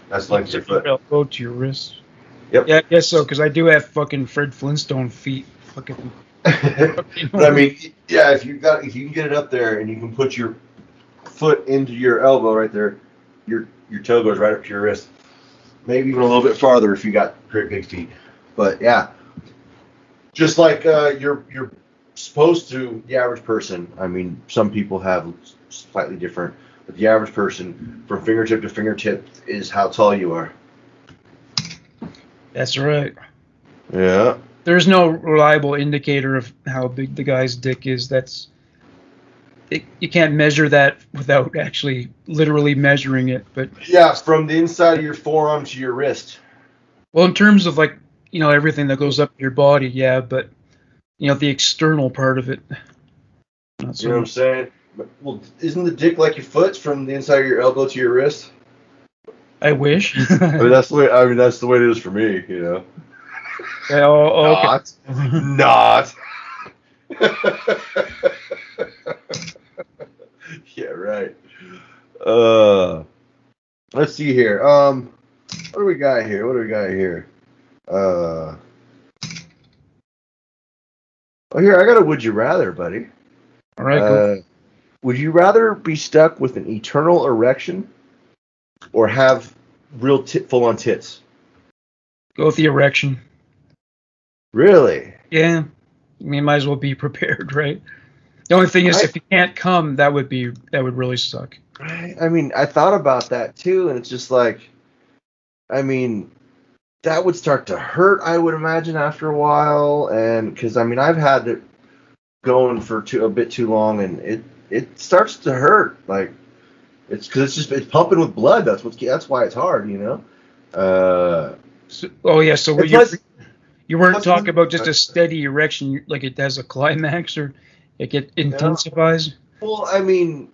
That's the length of your foot. Elbow to your wrist. Yep. Yeah, I guess so, because I do have fucking Fred Flintstone feet. Fucking. but I mean, yeah, if you got if you can get it up there and you can put your foot into your elbow right there, your your toe goes right up to your wrist. Maybe even a little bit farther if you got great big feet. But yeah, just like uh, you're you're supposed to the average person. I mean, some people have slightly different, but the average person from fingertip to fingertip is how tall you are. That's right. Yeah. There's no reliable indicator of how big the guy's dick is. That's it, you can't measure that without actually literally measuring it. But Yeah, from the inside of your forearm to your wrist. well, in terms of like you know everything that goes up your body, yeah. But you know the external part of it. Not so You know what I'm saying? But, well, isn't the dick like your foot from the inside of your elbow to your wrist? I wish. I mean, that's the way. I mean, that's the way it is for me. You know. Oh, okay. Not. yeah. Right. Uh. Let's see here. Um. What do we got here? What do we got here? Uh. Oh, here I got a. Would you rather, buddy? All right. Uh, would you rather be stuck with an eternal erection or have real tit, full on tits? Go with the erection. Really? Yeah. I mean, might as well be prepared, right? The only thing is, I- if you can't come, that would be that would really suck. I I mean, I thought about that too, and it's just like, I mean, that would start to hurt. I would imagine after a while, and because I mean I've had it going for too, a bit too long, and it it starts to hurt. Like it's because it's just it's pumping with blood. That's what's that's why it's hard, you know. Uh, So, oh yeah, so And you, plus- you weren't talking about just a steady erection, like it has a climax or it intensifies. well, I mean,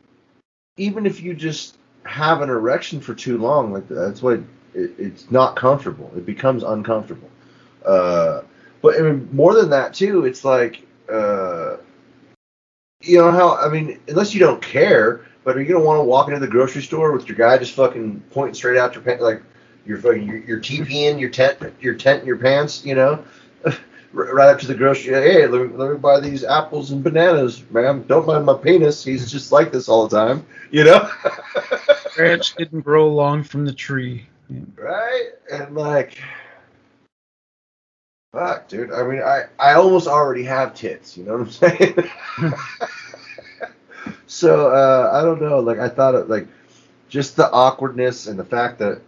even if you just have an erection for too long, like that's what it, it's not comfortable. It becomes uncomfortable. Uh, but I mean, more than that too, it's like, uh, you know how I mean, unless you don't care, but are you gonna want to walk into the grocery store with your guy just fucking pointing straight out your pants, like you're fucking you're, you're TPing your tent, your tent, in your pants, you know? Right up to the grocery, hey, let me, let me buy these apples and bananas, ma'am. Don't mind my penis. He's just like this all the time, you know? Branch didn't grow long from the tree. Right? And like, fuck, dude. I mean, I I almost already have tits. You know what I'm saying? so uh, I don't know. Like I thought, it, like just the awkwardness and the fact that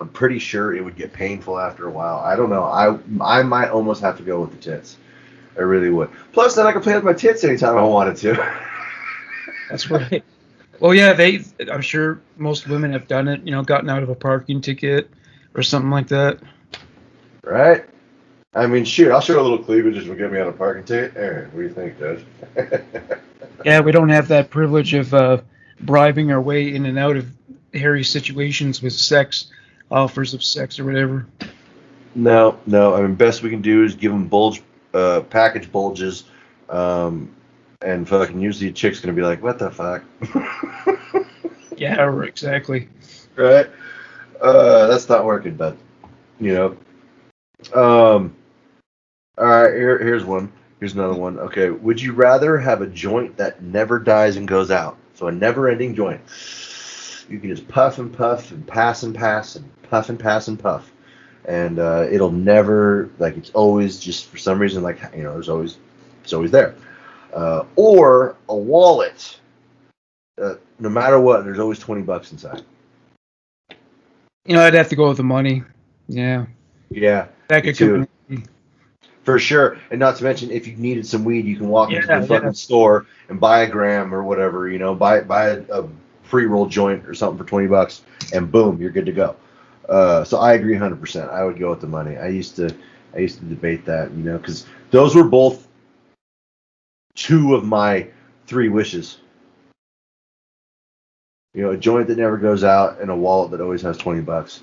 I'm pretty sure it would get painful after a while. I don't know. I I might almost have to go with the tits. I really would. Plus, then I could play with my tits anytime I wanted to. That's right. Well, yeah, they. I'm sure most women have done it. You know, gotten out of a parking ticket or something like that. right? I mean, shoot, I'll show a little cleavage if will get me on a parking ticket. Aaron, what do you think, Judge? Yeah, we don't have that privilege of uh, bribing our way in and out of hairy situations with sex offers of sex or whatever. no, no. I mean, best we can do is give them bulge, uh, package bulges, um, and fucking usually a chick's gonna be like, what the fuck? Yeah, exactly. right? Uh, that's not working, but you know. Um. All right, here, here's one. Here's another one. Okay, would you rather have a joint that never dies and goes out? So a never-ending joint. You can just puff and puff and pass and pass and puff and pass and puff, and uh, it'll never like it's always just for some reason like you know there's always it's always there. Uh, or a wallet. Uh, no matter what, there's always twenty bucks inside. You know, I'd have to go with the money. Yeah, Yeah, that could too. for sure. And not to mention, if you needed some weed, you can walk into Yeah, the fucking store and buy a gram or whatever. You know, buy buy a, a pre-roll joint or something for twenty bucks, and boom, you're good to go. Uh, so I agree 100%. I would go with the money. I used to I used to debate that, you know, because those were both two of my three wishes. You know, a joint that never goes out and a wallet that always has 20 bucks.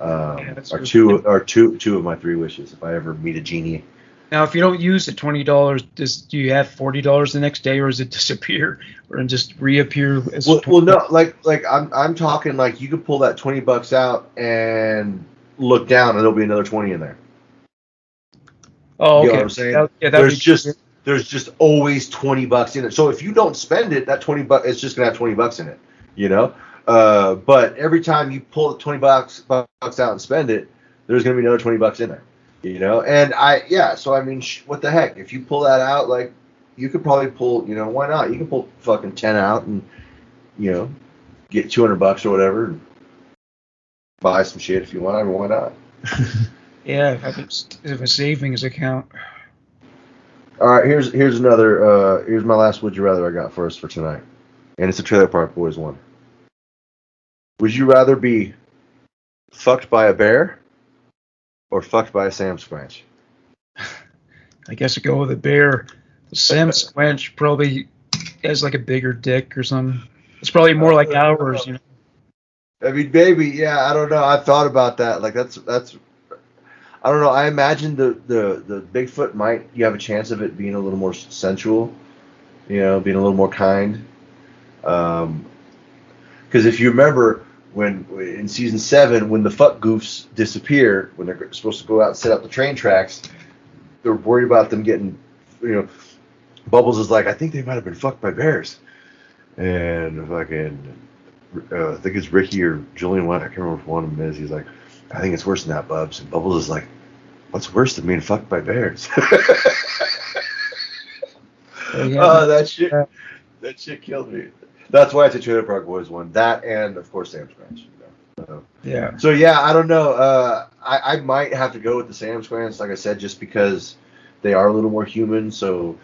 Um, Yeah, are two are two two of my three wishes if I ever meet a genie. Now, if you don't use the twenty dollars, do you have forty dollars the next day, or does it disappear, or just reappear as? Well, well, no, like like I'm I'm talking like you could pull that twenty bucks out and look down and there'll be another twenty in there. Oh, You know okay. what I'm saying? That- yeah, There's just there's just always twenty bucks in it. So if you don't spend it, that twenty bucks it's just gonna have twenty bucks in it. You know. Uh, but every time you pull the twenty bucks bucks out and spend it, there's gonna be another twenty bucks in there. You know. And I yeah. So I mean, sh- what the heck? If you pull that out, like you could probably pull. You know, why not? You can pull fucking ten out and you know get two hundred bucks or whatever. And, Buy some shit if you want. I mean, why not? yeah, have it have a savings account. All right, here's here's another. Uh, here's my last would you rather I got for us for tonight, and it's a Trailer Park Boys one. Would you rather be fucked by a bear or fucked by a Samsquanch? I guess I go with a bear. The Sam Squanch probably has like a bigger dick or something. It's probably more like ours, you know. I mean, maybe, yeah. I don't know. I thought about that. Like that's that's. I don't know. I imagine the the the Bigfoot might you have a chance of it being a little more sensual, you know, being a little more kind. Um, because if you remember when in season seven when the fuck goofs disappear when they're supposed to go out and set up the train tracks, they're worried about them getting, you know, Bubbles is like I think they might have been fucked by bears, and fucking uh, I think it's Ricky or Julian I can't remember which one of them is. He's like, I think it's worse than that, Bubs. And Bubbles is like, what's worse than being fucked by bears? Oh, yeah. oh, that shit, that shit killed me. That's why it's a Trailer Park Boys one. That and of course Samsquanch. You know. So, Yeah. so yeah, I don't know. Uh, I, I might have to go with the Samsquanch, like I said, just because they are a little more human. So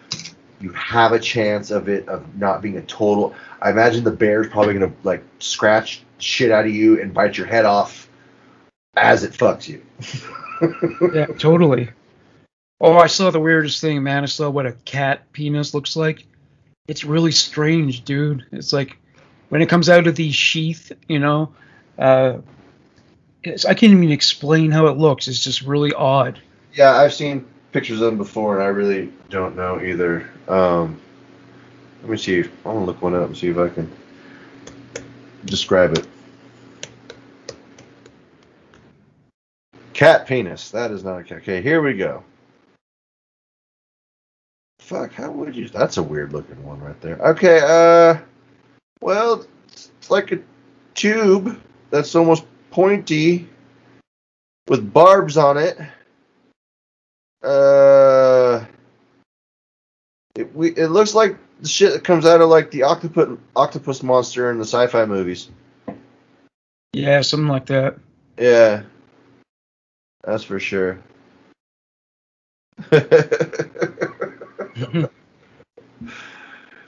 you have a chance of it of not being a total. I imagine the bear's probably gonna like scratch shit out of you and bite your head off as it fucks you. Yeah, totally. Oh, I saw the weirdest thing, man. I saw what a cat penis looks like. It's really strange, dude. It's like when it comes out of the sheath, you know. Uh, I can't even explain how it looks. It's just really odd. Yeah, I've seen pictures of them before, and I really don't know either. Um, let me see. I'm gonna look one up and see if I can describe it. Cat penis. That is not a cat. Okay, here we go. Fuck, how would you? That's a weird looking one right there. Okay, uh, well, it's like a tube that's almost pointy with barbs on it. Uh, it we it looks like the shit that comes out of like the octopus octopus monster in the sci-fi movies. Yeah, something like that. Yeah, that's for sure.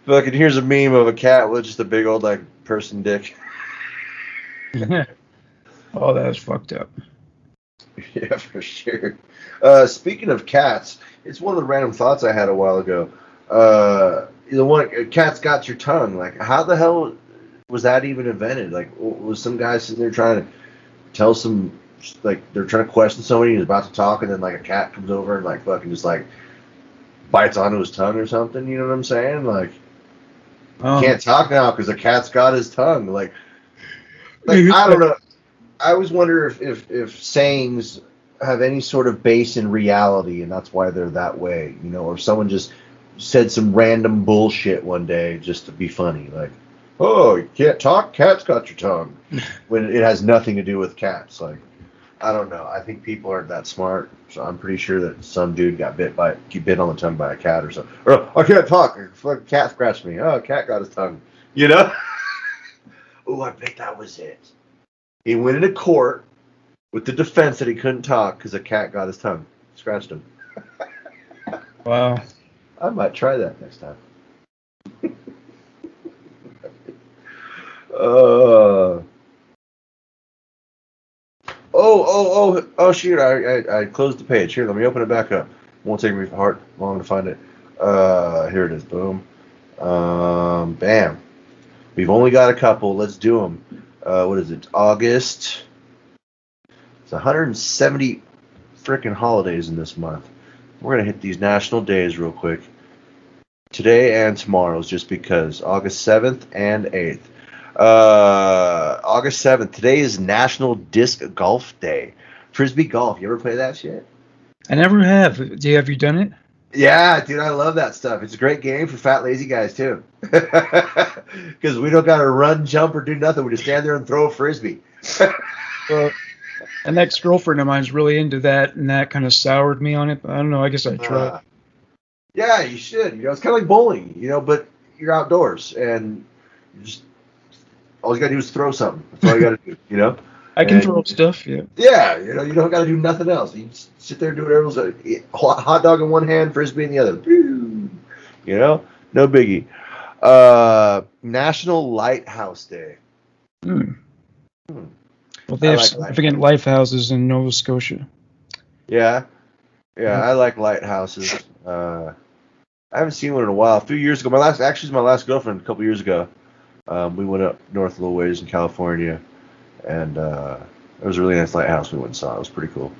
Fucking here's a meme of a cat with just a big old like person dick. oh, that's fucked up. Yeah, for sure. Uh, speaking of cats, it's one of the random thoughts I had a while ago. Uh, the one uh, cat's got your tongue. Like, how the hell was that even invented? Like, was some guy sitting there trying to tell some like they're trying to question somebody who's about to talk, and then like a cat comes over and like fucking just like bites onto his tongue or something. You know what I'm saying? Like, Oh, can't talk now because the cat's got his tongue. Like, like I don't know. I always wonder if, if if sayings have any sort of base in reality, and that's why they're that way. You know, or someone just said some random bullshit one day just to be funny, like, "Oh, you can't talk. Cat's got your tongue," when it has nothing to do with cats. Like, I don't know. I think people aren't that smart, so I'm pretty sure that some dude got bit by bit on the tongue by a cat or something. Or I can't talk. Fucking cat scratched me. Oh, a cat got his tongue. You know? oh, I bet that was it. He went into court with the defense that he couldn't talk because a cat got his tongue, scratched him. wow. I might try that next time. uh. Oh, oh, oh, oh, shoot. I, I, I closed the page. Here, let me open it back up. Won't take me hard long to find it. Uh, here it is. Boom. Um, bam. We've only got a couple. Let's do them. Uh, what is it? August. It's 170 freaking holidays in this month. We're gonna hit these national days real quick. Today and tomorrow's just because. August 7th and 8th. Uh, August 7th. Today is National Disc Golf Day. Frisbee golf. You ever play that shit? I never have. Do you, have you done it? Yeah, dude, I love that stuff. It's a great game for fat, lazy guys too. Because we don't gotta run, jump, or do nothing. We just stand there and throw a frisbee. Well, an ex girlfriend of mine's really into that, and that kind of soured me on it. But I don't know. I guess I tried. Uh, yeah, you should. You know, it's kind of like bowling. You know, but you're outdoors and you just all you gotta do is throw something. That's all you gotta do. You know. I can and- throw stuff. Yeah. Yeah, you know, you don't gotta do nothing else. You just sit there and do whatever eat Hot hot dog in one hand, frisbee in the other. You know, no biggie. Uh, National Lighthouse Day. Hmm. Hmm. Well, they I have like significant lighthouses in Nova Scotia. Yeah, yeah, I like lighthouses. Uh, I haven't seen one in a while. A few years ago, my last actually my last girlfriend a couple years ago. Um, we went up north a little ways in California, and uh, it was a really nice lighthouse we went and saw. It was pretty cool.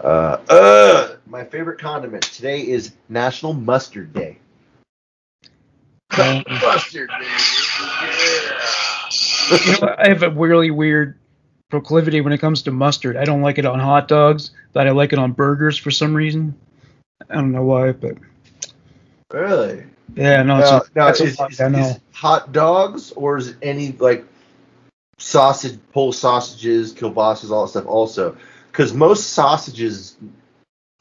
Uh, uh, my favorite condiment today is National Mustard Day. Um, Mustard Day. you know, I have a really weird proclivity when it comes to mustard. I don't like it on hot dogs, but I like it on burgers for some reason. I don't know why, but Really? Yeah, no, it's a, now is, lot, is- I know. is hot dogs or is it any like sausage, Polish sausages, kielbases, all that stuff also? Because most sausages,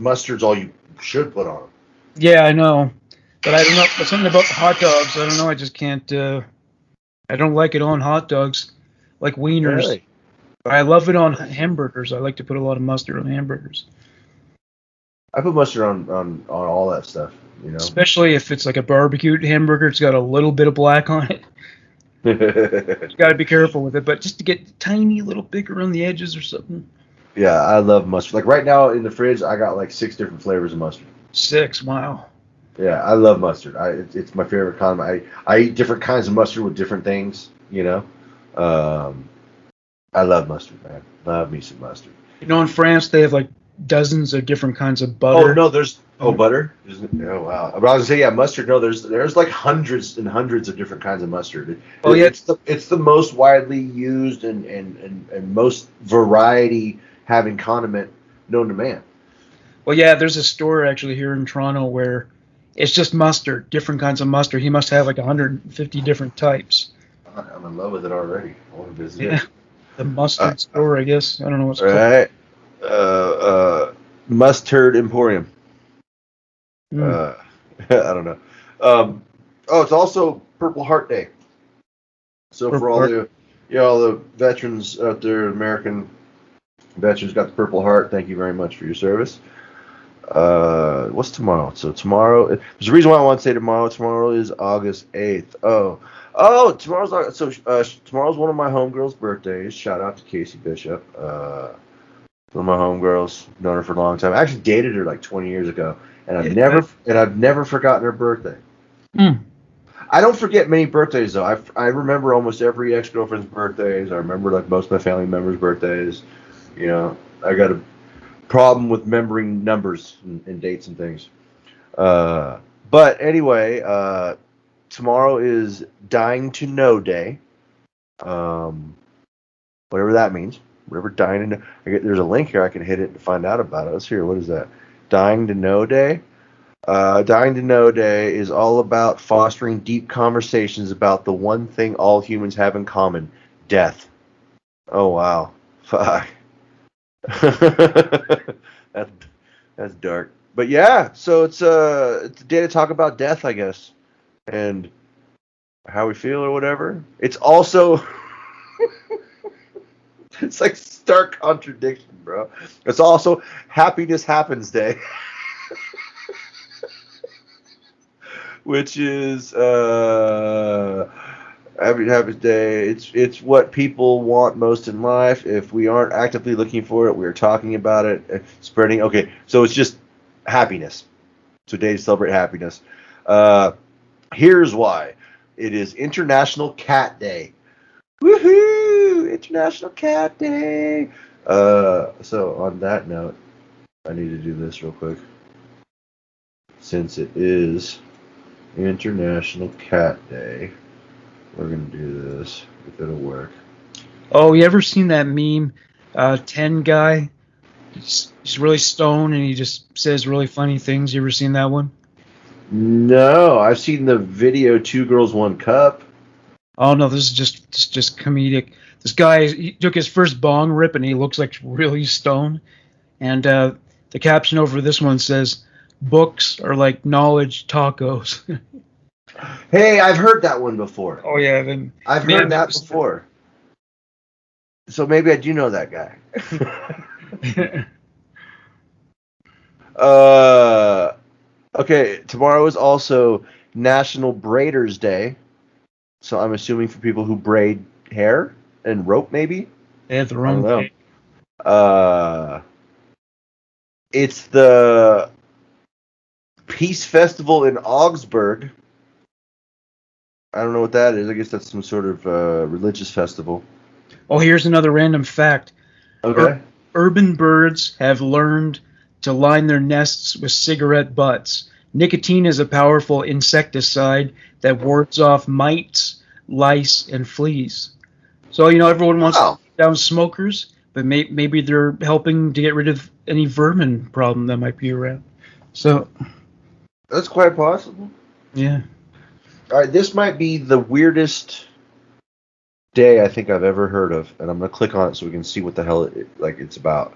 mustard's all you should put on them. Yeah, I know, but I don't know. But something about hot dogs, I don't know. I just can't. Uh, I don't like it on hot dogs, like wieners. Really? But I love it on hamburgers. I like to put a lot of mustard on hamburgers, I put mustard on on on all that stuff. You know. especially if it's like a barbecued hamburger. It's got a little bit of black on it. You got to be careful with it, but just to get tiny little bit around the edges or something. yeah, I love mustard. Like right now in the fridge, I got like six different flavors of mustard. Six. Wow. Yeah, I love mustard. I it's, it's my favorite condiment. I I eat different kinds of mustard with different things. You know. Um, I love mustard, man. Love me some mustard. You know, in France they have like dozens of different kinds of butter. Oh no, there's oh butter. There's, oh wow. I was gonna say yeah, mustard. No, there's there's like hundreds and hundreds of different kinds of mustard. Oh, yeah. it's the it's the most widely used and and and, and most variety having condiment known to man. Well, yeah, there's a store actually here in Toronto where it's just mustard, different kinds of mustard. He must have like 150 different types. I'm in love with it already. I want to visit Yeah. it. The mustard Uh, store, I guess. I don't know what's All called. Uh, uh, mustard Emporium. Mm. Uh, I don't know. Um, oh, it's also Purple Heart Day. So for all Heart. the yeah, all the veterans out there, American veterans got the Purple Heart. Thank you very much for your service. Uh, what's tomorrow? So tomorrow, there's a reason why I want to say tomorrow. Tomorrow is August 8th. Oh, oh, tomorrow's so uh, tomorrow's one of my homegirls' birthdays. Shout out to Casey Bishop. Uh, one of my homegirls, known her for a long time. I actually dated her like 20 years ago, and I've Yeah. never and I've never forgotten her birthday. Mm. I don't forget many birthdays though. I, I remember almost every ex girlfriend's birthdays. I remember like most of my family members' birthdays. You know, I got a problem with remembering numbers and, and dates and things. Uh, but anyway, uh, tomorrow is Dying to Know Day. Um, whatever that means. Whatever dying to get, there's a link here. I can hit it to find out about it. Let's hear. What is that? Dying to Know Day. Uh, Dying to Know Day is all about fostering deep conversations about the one thing all humans have in common: death. Oh wow, fuck. that's that's dark. But yeah, so it's uh it's a day to talk about death, I guess, and how we feel or whatever. It's also it's like stark contradiction, bro. It's also Happiness Happens Day. Which is uh Happy Happy Day. It's it's what people want most in life. If we aren't actively looking for it, we're talking about it, uh, spreading. Okay, so it's just happiness. Today to celebrate happiness. Uh, here's why. It is International Cat Day. Woohoo! International Cat Day. Uh, so on that note, I need to do this real quick. Since it is International Cat Day, we're gonna do this if it'll work. Oh, you ever seen that meme? Uh, ten guy. He's, he's really stoned and he just says really funny things. You ever seen that one? No, I've seen the video Two Girls One Cup. Oh no, this is just just, just comedic. This guy he took his first bong rip and he looks like really stoned. And uh, the caption over this one says, "Books are like knowledge tacos." Hey, I've heard that one before. oh yeah, then I've Man, heard that that before. So maybe I do know that guy. uh, okay, tomorrow is also National Braiders Day. So I'm assuming for people who braid hair and rope, maybe. have the wrong. Uh, it's the Peace Festival in Augsburg. I don't know what that is. I guess that's some sort of uh, religious festival. Oh, here's another random fact. Okay. Urban birds have learned to line their nests with cigarette butts. Nicotine is a powerful insecticide that wards off mites, lice, and fleas. So, you know, everyone wants Oh, to down smokers, but may- maybe they're helping to get rid of any vermin problem that might be around. So, that's quite possible. yeah. All right, this might be the weirdest day I think I've ever heard of, and I'm gonna click on it so we can see what the hell it, like it's about.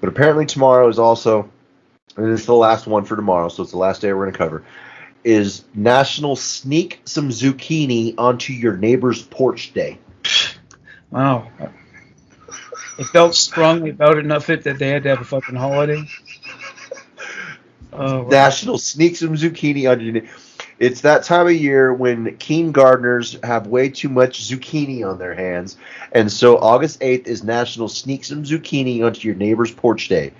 But apparently tomorrow is also, and it's the last one for tomorrow, so it's the last day we're gonna cover, is National Sneak Some Zucchini Onto Your Neighbor's Porch Day. Wow. They felt strongly about enough it that they had to have a fucking holiday. Oh, wow. National Sneak Some Zucchini on your. It's that time of year when keen gardeners have way too much zucchini on their hands, and so August 8th is National Sneak Some Zucchini onto your neighbor's porch day.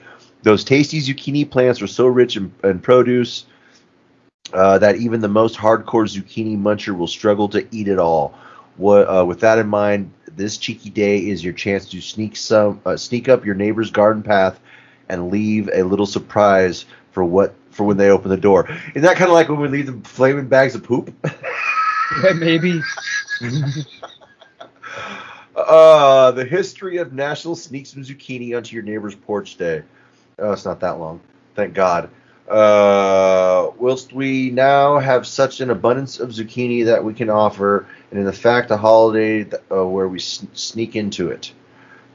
Those tasty zucchini plants are so rich in, in produce uh, that even the most hardcore zucchini muncher will struggle to eat it all. What, uh, with that in mind, this cheeky day is your chance to sneak some, uh, sneak up your neighbor's garden path, and leave a little surprise for what for when they open the door. Isn't that kind of like when we leave the flaming bags of poop? Yeah, maybe. uh, the history of National Sneak Some Zucchini onto your neighbor's porch day. Oh, it's not that long. Thank God. Uh, whilst we now have such an abundance of zucchini that we can offer, and in the fact a holiday uh, where we sneak into it,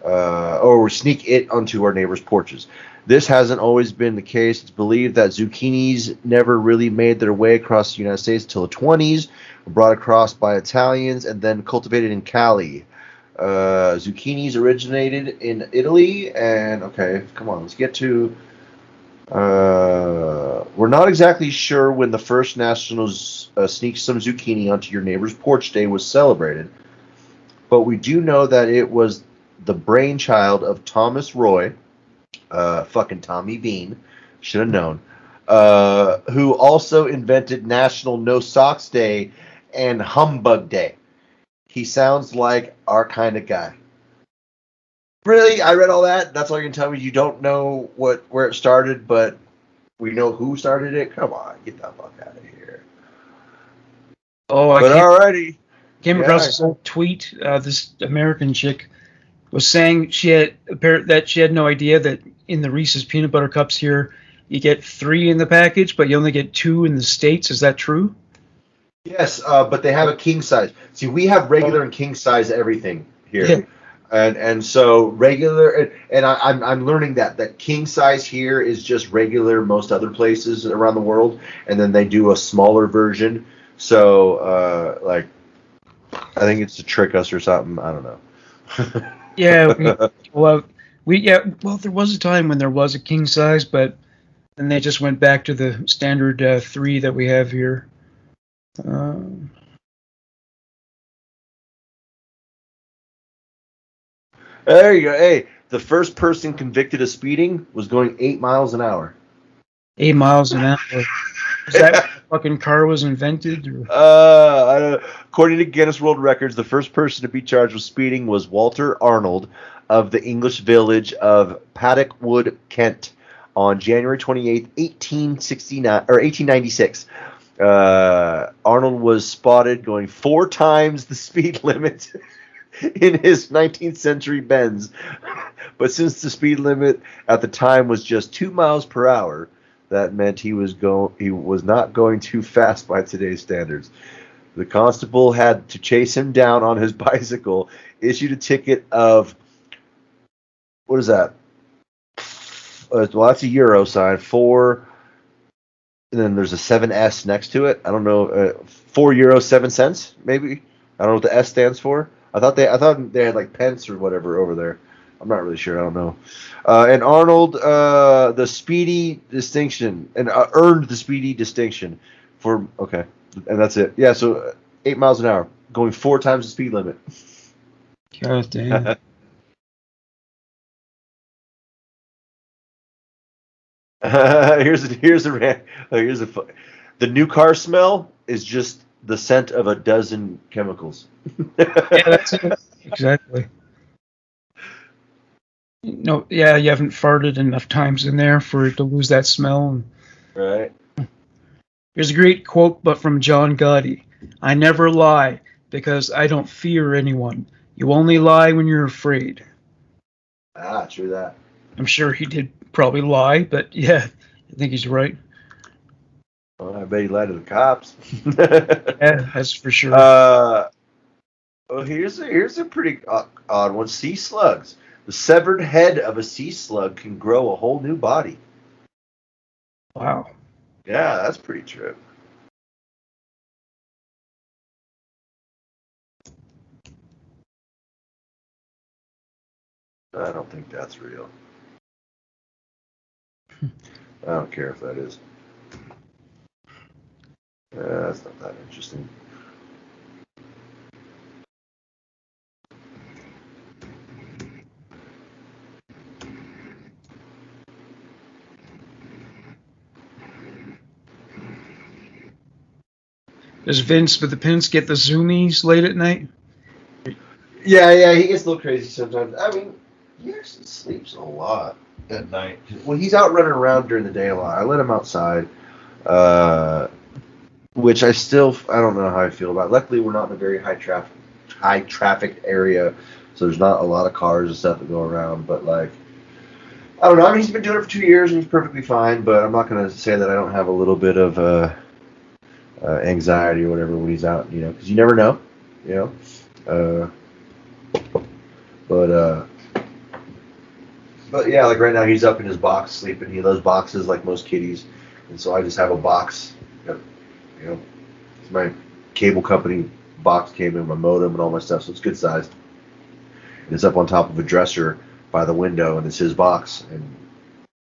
uh, or we sneak it onto our neighbors' porches. This hasn't always been the case. It's believed that zucchinis never really made their way across the United States until the 20s, brought across by Italians, and then cultivated in Cali. Uh, zucchinis originated in Italy, and okay, come on, let's get to. Uh, we're not exactly sure when the first National uh, Sneak Some Zucchini onto Your Neighbor's Porch Day was celebrated, but we do know that it was the brainchild of Thomas Roy, uh, fucking Tommy Bean, should have known, uh, who also invented National No Socks Day and Humbug Day. He sounds like our kind of guy. Really? I read all that? That's all you can tell me? You don't know what where it started, but we know who started it? Come on, get the fuck out of here. Oh, I But came, alrighty. came yeah. across this old tweet. Uh, this American chick was saying she had that she had no idea that in the Reese's peanut butter cups here you get three in the package, but you only get two in the states. Is that true? Yes, uh, but they have a king size. See, we have regular and king size everything here. Yeah. And and so regular and, and I, I'm I'm learning that that king size here is just regular most other places around the world, and then they do a smaller version. So uh, like, I think it's to trick us or something. I don't know. Yeah. We, well, we yeah. Well, there was a time when there was a king size, but then they just went back to the standard uh, three that we have here. Um, there you go. Hey, the first person convicted of speeding was going eight miles an hour. eight miles an hour. Is that fucking car was invented? Or? Uh, according to Guinness World Records, the first person to be charged with speeding was Walter Arnold of the English village of Paddock Wood, Kent, on January 28, 1869 or 1896. Uh, Arnold was spotted going four times the speed limit in his 19th century Benz. But since the speed limit at the time was just two miles per hour, that meant he was go he was not going too fast by today's standards. The constable had to chase him down on his bicycle, issued a ticket of what is that? Uh, well, that's a euro sign. Four, and then there's a seven S next to it. I don't know, uh, four euro seven cents maybe. I don't know what the S stands for. I thought they I thought they had like pence or whatever over there. I'm not really sure. I don't know. Uh, and Arnold, uh, the speedy distinction, and uh, earned the speedy distinction for okay, and that's it. Yeah, so uh, eight miles an hour, going four times the speed limit. God damn. here's a, here's a uh, here's a the new car smell is just the scent of a dozen chemicals. yeah, that's it. Exactly. No, yeah, you haven't farted enough times in there for it to lose that smell. right. Here's a great quote, but from John Gotti. I never lie because I don't fear anyone. You only lie when you're afraid. Ah, true that. I'm sure he did probably lie, but yeah, I think he's right. Well, I bet he lied to the cops. Yeah, that's for sure. Uh, well, here's a here's a pretty odd, odd one. Sea slugs. The severed head of a sea slug can grow a whole new body. wow. Yeah, that's pretty true. I don't think that's real. I don't care if that is. Uh, that's not that interesting. Does Vince with the pins get the zoomies late at night? Yeah, yeah, he gets a little crazy sometimes. I mean, he actually sleeps a lot at night. Well, he's out running around during the day a lot. I let him outside, uh, which I still I don't know how I feel about. Luckily, we're not in a very high traffic high traffic area, so there's not a lot of cars and stuff that go around. But like, I don't know. I mean, he's been doing it for two years and he's perfectly fine. But I'm not gonna say that I don't have a little bit of uh, uh, anxiety or whatever when he's out. You know, because you never know. You know. Uh, but uh, but yeah, like right now he's up in his box sleeping. He loves boxes like most kitties, and so I just have a box. You know, it's my cable company box came in my modem and all my stuff, so it's good size. And it's up on top of a dresser by the window, and it's his box, and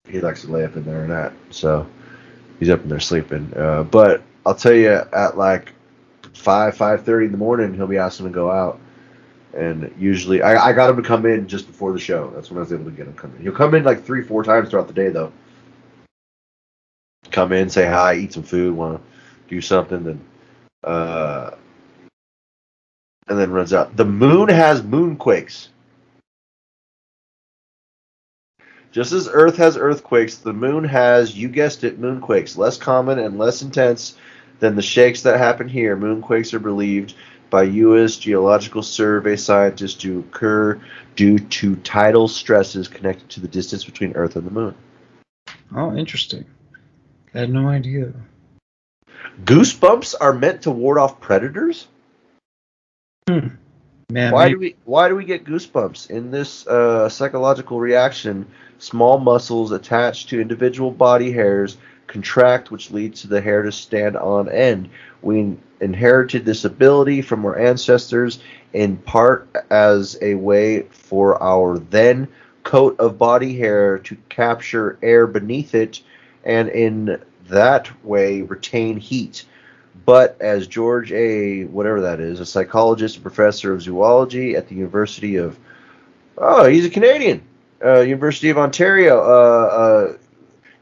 he likes to lay up in there and that. So he's up in there sleeping. Uh, but I'll tell you, at like five five thirty in the morning, he'll be asking to go out and usually, I, I got him to come in just before the show. That's when I was able to get him come in. He'll come in like three, four times throughout the day, though. Come in, say hi, eat some food, want to do something, then, uh, and then runs out. The moon has moonquakes. Just as Earth has earthquakes, the moon has, you guessed it, moonquakes. Less common and less intense than the shakes that happen here. Moonquakes are believed by U.S. Geological Survey scientists to occur due to tidal stresses connected to the distance between Earth and the Moon. Oh, interesting. I had no idea. Goosebumps are meant to ward off predators. Hmm. Man, why maybe- do we why do we get goosebumps in this uh, psychological reaction? Small muscles attached to individual body hairs contract, which leads to the hair to stand on end. We inherited this ability from our ancestors in part as a way for our then coat of body hair to capture air beneath it and in that way retain heat. But as George A. whatever that is, a psychologist and professor of zoology at the University of oh, he's a Canadian, uh, University of Ontario, uh, uh,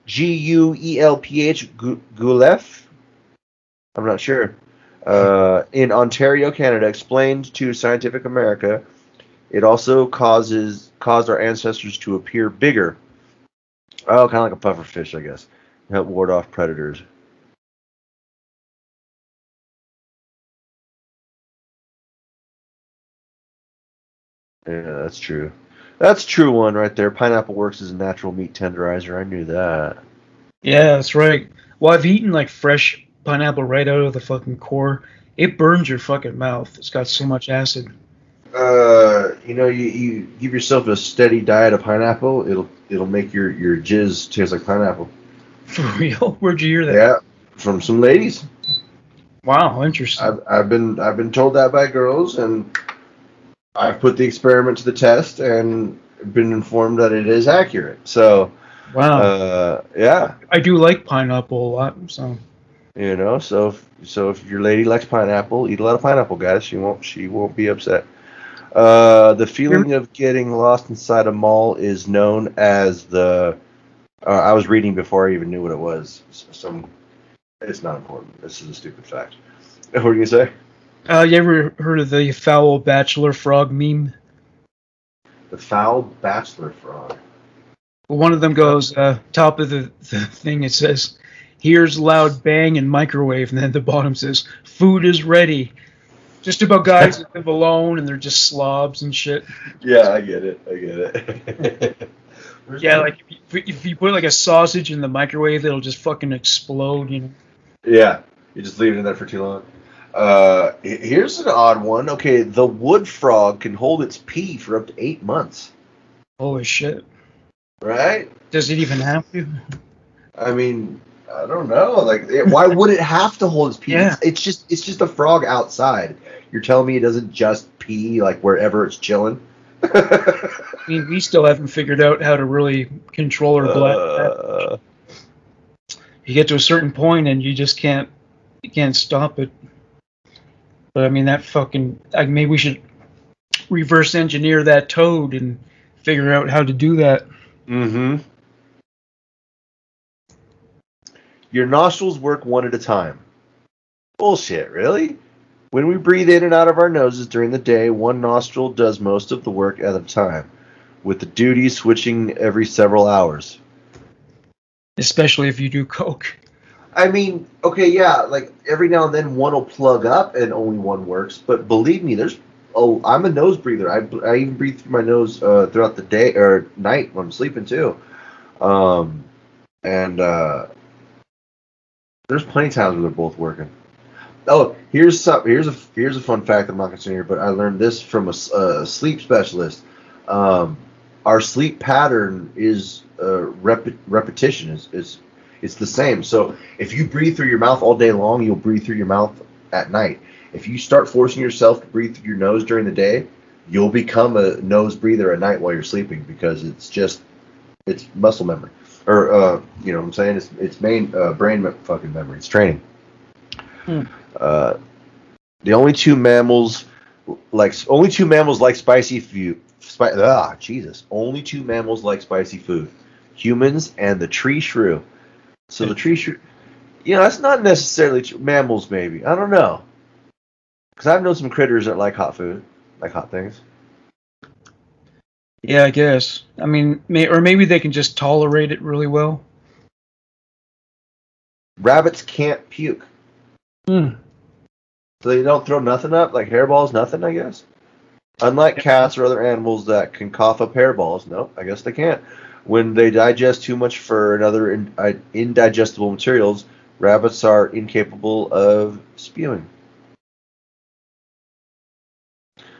G U E L P H Guelph. I'm not sure. Uh, in Ontario, Canada, explained to Scientific America, it also causes caused our ancestors to appear bigger. Oh, kind of like a puffer fish, I guess. Help ward off predators. Yeah, that's true. That's true one right there. Pineapple works as a natural meat tenderizer. I knew that. Yeah, that's right. Well, I've eaten like fresh pineapple right out of the fucking core. It burns your fucking mouth. It's got so much acid. Uh, you know, you, you give yourself a steady diet of pineapple, it'll it'll make your your jizz taste like pineapple. For real? Where'd you hear that? Yeah, from some ladies. Wow, interesting. I've I've been I've been told that by girls, and I've put the experiment to the test and been informed that it is accurate. So, wow. uh, yeah, I do like pineapple a lot, so you know, so if, so if your lady likes pineapple, eat a lot of pineapple, guys. She won't she won't be upset. Uh, the feeling of getting lost inside a mall is known as the. Uh, I was reading before I even knew what it was. Some, it's not important. This is a stupid fact. What were you say? Uh, you ever heard of the foul bachelor frog meme? The foul bachelor frog. Well, one of them goes, uh, top of the, the thing, it says, here's loud bang and microwave, and then the bottom says, food is ready. Just about guys that live alone and they're just slobs and shit. Yeah, I get it. I get it. Yeah, like if you, if you put like a sausage in the microwave, it'll just fucking explode, you know. Yeah, you just leave it in there for too long. Uh, here's an odd one. Okay, the wood frog can hold its pee for up to eight months. Holy shit. Right? Does it even have to? I mean, I don't know. Like, why would it have to hold its pee? Yeah. It's, just it's just a frog outside. You're telling me it doesn't just pee like wherever it's chilling? I mean, we still haven't figured out how to really control our blood. Uh, you get to a certain point and you just can't you can't stop it. But I mean that fucking like maybe we should reverse engineer that toad and figure out how to do that. mm-hmm. Your nostrils work one at a time. Bullshit, really? When we breathe in and out of our noses during the day, one nostril does most of the work at a time, with the duty switching every several hours. Especially if you do coke. I mean, okay, yeah, like every now and then one will plug up and only one works. But believe me, there's oh, I'm a nose breather. I, I even breathe through my nose uh, throughout the day or night when I'm sleeping too. Um, and uh, there's plenty of times where they're both working. Oh, here's some. Here's a here's a fun fact that I'm not considering here, but I learned this from a sleep specialist. Um, our sleep pattern is uh, rep- repetition is, is it's the same. So if you breathe through your mouth all day long, you'll breathe through your mouth at night. If you start forcing yourself to breathe through your nose during the day, you'll become a nose breather at night while you're sleeping because it's just it's muscle memory or uh, you know what I'm saying it's it's main uh, brain me- fucking memory. It's training. Hmm. Uh, the only two mammals like only two mammals like spicy food. Spi- ah, Jesus! Only two mammals like spicy food: humans and the tree shrew. So the tree shrew, you know, that's not necessarily tr- mammals. Maybe I don't know, because I've known some critters that like hot food, like hot things. Yeah, I guess. I mean, may, or maybe they can just tolerate it really well. Rabbits can't puke, Hmm. so they don't throw nothing up like hairballs, nothing. I guess. Unlike cats or other animals that can cough up hairballs, no, I guess they can't. When they digest too much fur and other in, uh, indigestible materials, rabbits are incapable of spewing.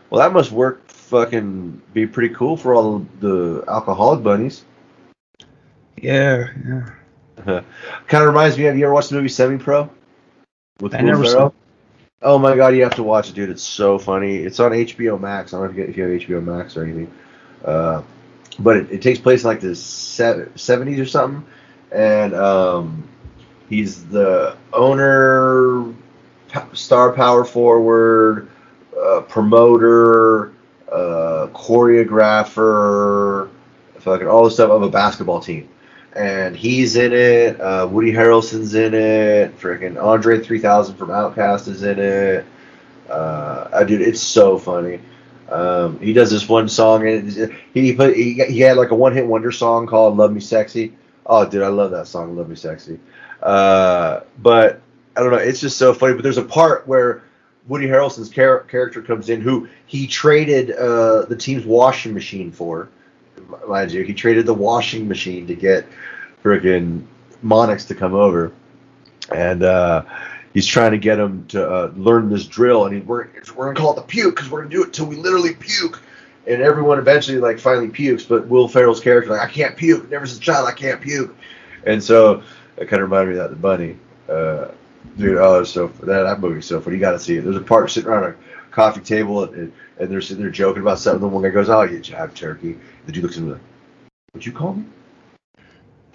Well, that must work. Fucking be pretty cool for all the alcoholic bunnies. Yeah, yeah. kind of reminds me of you ever watched the movie Semi Pro? With I never saw. Oh my god, you have to watch it, dude. It's so funny. It's on HBO Max. I don't know if you, if you have HBO Max or anything. Uh, but it, it takes place in like the 70s or something. And um, he's the owner, star power forward, uh, promoter, uh, choreographer, fucking all the stuff of a basketball team. And he's in it. Uh, Woody Harrelson's in it. Freaking Andre 3000 from OutKast is in it. Uh, dude, it's so funny. Um, he does this one song, and he put he, he had like a one hit wonder song called "Love Me Sexy." Oh, dude, I love that song, "Love Me Sexy." Uh, but I don't know, it's just so funny. But there's a part where Woody Harrelson's char- character comes in, who he traded uh, the team's washing machine for. Mind you, he traded the washing machine to get friggin' Monix to come over, and uh, he's trying to get him to uh, learn this drill. And he, we're we're gonna call it the puke because we're gonna do it till we literally puke. And everyone eventually like finally pukes, but Will Ferrell's character like I can't puke. Never since a child I can't puke. And so it kind of reminded me of that the bunny. Uh, dude, oh, so that that movie's so funny. You got to see it. There's a part sitting around a coffee table and, and they're sitting there joking about something. The one guy goes, "Oh, you jive turkey." The dude looks at him like, "What'd you call me?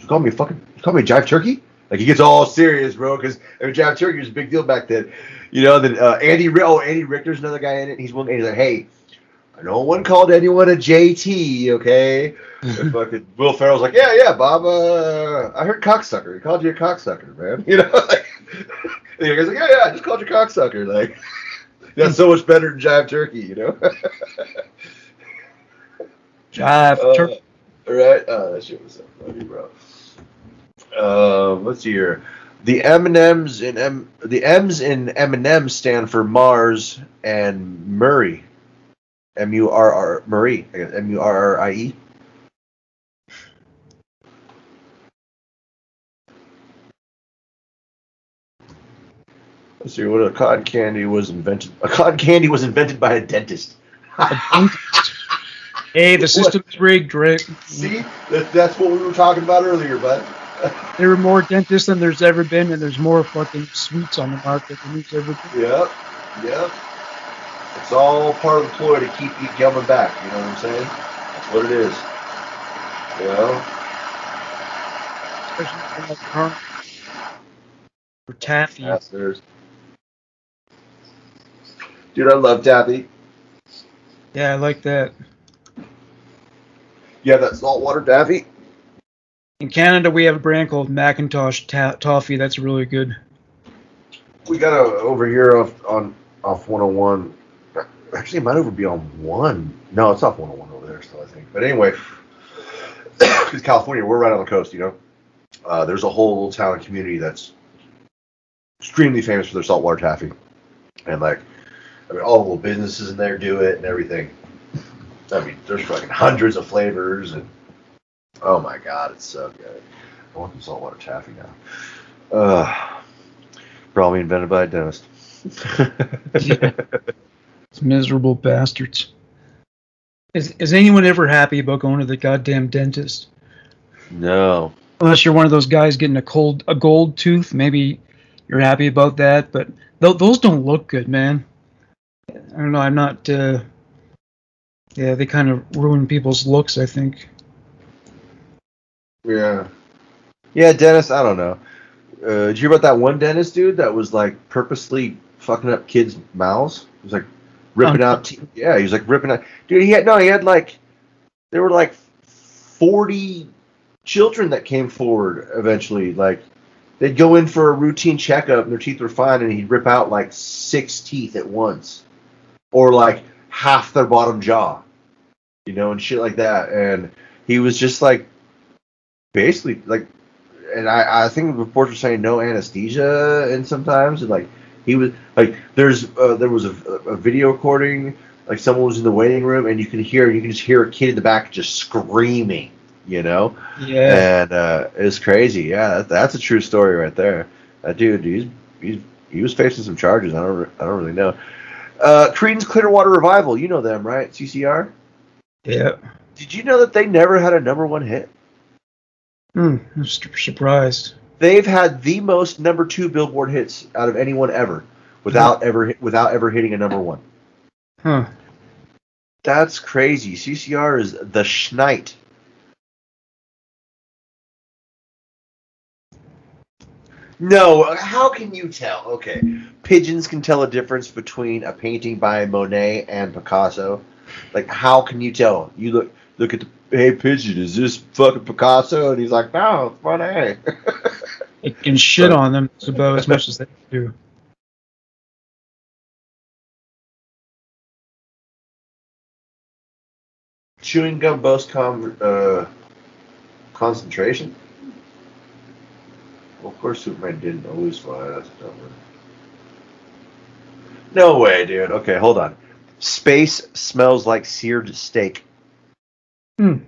You call me a fucking? You call me a jive turkey?" Like he gets all serious, bro, because jive turkey was a big deal back then. You know, then uh, Andy, oh Andy Richter's another guy in it. He's one. He's like, "Hey, no one called anyone a JT, okay?" And fucking Will Ferrell's like, "Yeah, yeah, Bob. Uh, I heard cocksucker. He called you a cocksucker, man. You know." Like, and the guy's like, "Yeah, yeah, I just called you cocksucker. Like, that's so much better than jive turkey, you know." Jive. Uh, Tur- right? Oh, that shit was so funny, bro. Um, let's see here. The M and M's in M, the M's in M and M stand for Mars and Murray. M U R R Murray. M U R R I E. Let's see what a cotton candy was invented. A cotton candy was invented by a dentist. hey, the system's rigged, Rick. See, that, that's what we were talking about earlier, bud. There are more dentists than there's ever been, and there's more fucking sweets on the market than there's ever been. Yep, yep. It's all part of the ploy to keep you coming back. You know what I'm saying? That's what it is. You know? Especially like Carl- for Taffy. Yes, there's. Dude, I love Taffy. Yeah, I like that. Yeah, that saltwater Taffy. In Canada, we have a brand called Mackintosh ta- Toffee. That's really good. We got a over here off on off 101. Actually, it might over be on one. No, it's off 101 over there still, I think. But anyway, because California, we're right on the coast, you know. Uh, there's a whole little town and community that's extremely famous for their saltwater taffy, and like, I mean, all the little businesses in there do it and everything. I mean, there's fucking hundreds of flavors, and oh my god, it's so good. I want some saltwater taffy now. Uh, probably invented by a dentist. Yeah. It's miserable bastards. Is, is anyone ever happy about going to the goddamn dentist? No. Unless you're one of those guys getting a cold a gold tooth, maybe you're happy about that. But th- those don't look good, man. I don't know. I'm not. Uh, yeah, they kind of ruin people's looks. I think. Yeah. Yeah, Dennis, I don't know. Uh, did you hear about that one dentist dude that was like purposely fucking up kids' mouths? He was like ripping Um, out. Te- yeah, he was like ripping out. Dude, he had no. He had like there were like forty children that came forward eventually. Like they'd go in for a routine checkup and their teeth were fine, and he'd rip out like six teeth at once, or like half their bottom jaw, you know, and shit like that. And he was just like basically like and I, I think the reports were saying no anesthesia and sometimes and like he was like there's uh, there was a, a video recording like someone was in the waiting room and you can hear you can just hear a kid in the back just screaming you know? Yeah. and uh, it's crazy. Yeah that, that's a true story right there. That dude he's, he's he was facing some charges. I don't I don't really know. Uh, Creedence Clearwater Revival. You know them right? CCR Yeah. did you know that they never had a number one hit Hmm. I'm su- surprised. They've had the most number two Billboard hits out of anyone ever, without ever without ever hitting a number one. Huh. That's crazy. CCR is the schneid. No, how can you tell? Okay, pigeons can tell a difference between a painting by Monet and Picasso. Like, how can you tell? You look look at the hey pigeon, is this fucking Picasso? And he's like, no, it's Monet. It can shit on them about as much as they do. Chewing gum boasts con- uh, concentration. Well, of course, Superman didn't always fly. That's dumb. No way, dude. Okay, hold on. Space smells like seared steak. Hmm.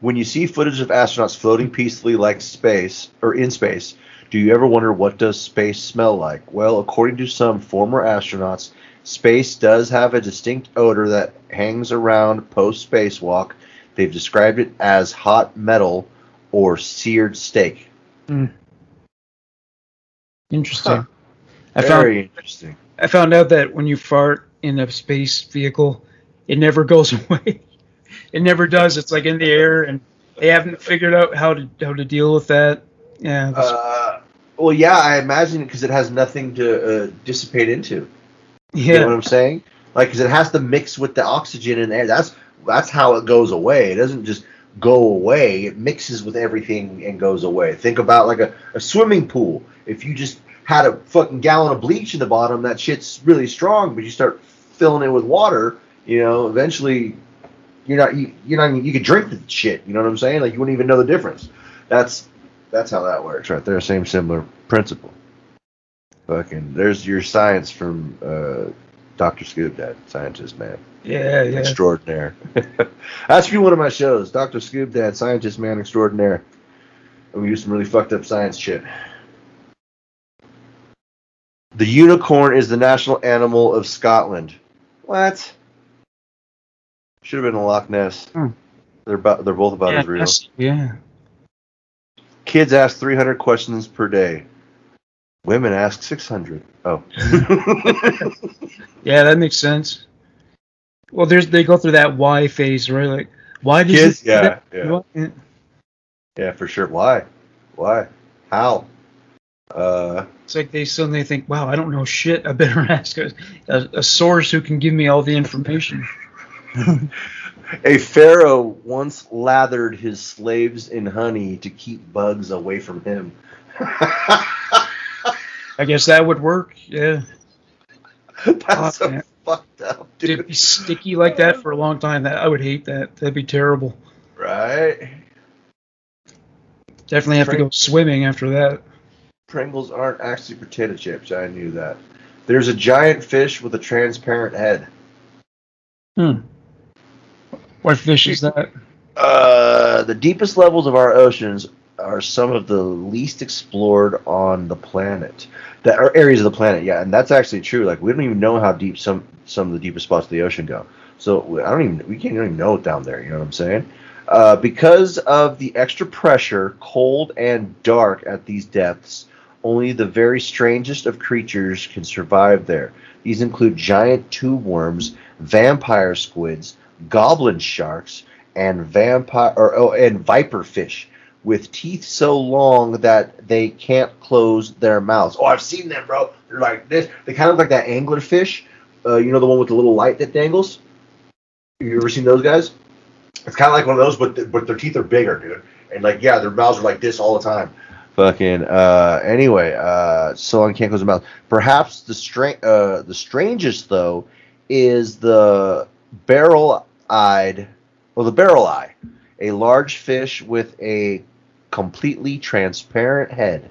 When you see footage of astronauts floating peacefully like space or in space, do you ever wonder what does space smell like? Well, according to some former astronauts, space does have a distinct odor that hangs around post spacewalk. They've described it as hot metal or seared steak. Interesting. Huh. I found Very interesting. I found out that when you fart in a space vehicle, it never goes away. It never does. It's like in the air, and they haven't figured out how to how to deal with that. Yeah. Uh, well, yeah, I imagine because it has nothing to uh, dissipate into. You know what. I'm saying? Like, because it has to mix with the oxygen in air. That's that's how it goes away. It doesn't just go away. It mixes with everything and goes away. Think about like a, a swimming pool. If you just had a fucking gallon of bleach in the bottom, that shit's really strong. But you start filling it with water, you know, eventually you're not you, you're not even, you could drink the shit. You know what I'm saying? Like you wouldn't even know the difference. That's that's how that works right there. Same similar principle. Fucking, there's your science from uh, Dr. Scoop, Dad, scientist man, Yeah. Yeah. extraordinaire. That's be one of my shows, Dr. Scoop, Dad, scientist man extraordinaire. And we do some really fucked up science shit. The unicorn is the national animal of Scotland. What? Should have been a Loch Ness. Hmm. They're about, they're both about yeah, as real. yeah. Kids ask 300 questions per day. Women ask 600. Oh. Yeah, that makes sense. Well, there's they go through that why phase, right? Like, why did Kids, you? yeah, yeah. yeah. yeah, for sure. Why? Why? How? Uh, It's like they suddenly think, wow, I don't know shit. I better ask a, a, a source who can give me all the information. a pharaoh once lathered his slaves in honey to keep bugs away from him. I guess that would work. Yeah. That's Oh, man. fucked up, dude. be sticky like that for a long time? That I would hate that. That'd be terrible. Right? Definitely have to go swimming after that. Pringles aren't actually potato chips. I knew that. There's a giant fish with a transparent head. Hmm. What fish is that? Uh, the deepest levels of our oceans are some of the least explored on the planet. That are areas of the planet, yeah, and that's actually true. Like we don't even know how deep some some of the deepest spots of the ocean go. So I don't even we can't even know it down there. You know what I'm saying? Uh, because of the extra pressure, cold and dark at these depths, only the very strangest of creatures can survive there. These include giant tube worms, vampire squids, goblin sharks, and vampire or oh, and viper fish with teeth so long that they can't close their mouths. Oh, I've seen them, bro. They're like this. They kind of like that anglerfish. Uh, you know the one with the little light that dangles. You ever seen those guys? It's kind of like one of those, but th- but their teeth are bigger, dude. And like, yeah, their mouths are like this all the time. Fucking. Uh, anyway, uh, so long can't close their mouth. Perhaps the stra- uh, the strangest though is the barrel-eyed, well, the barrel eye, a large fish with a completely transparent head.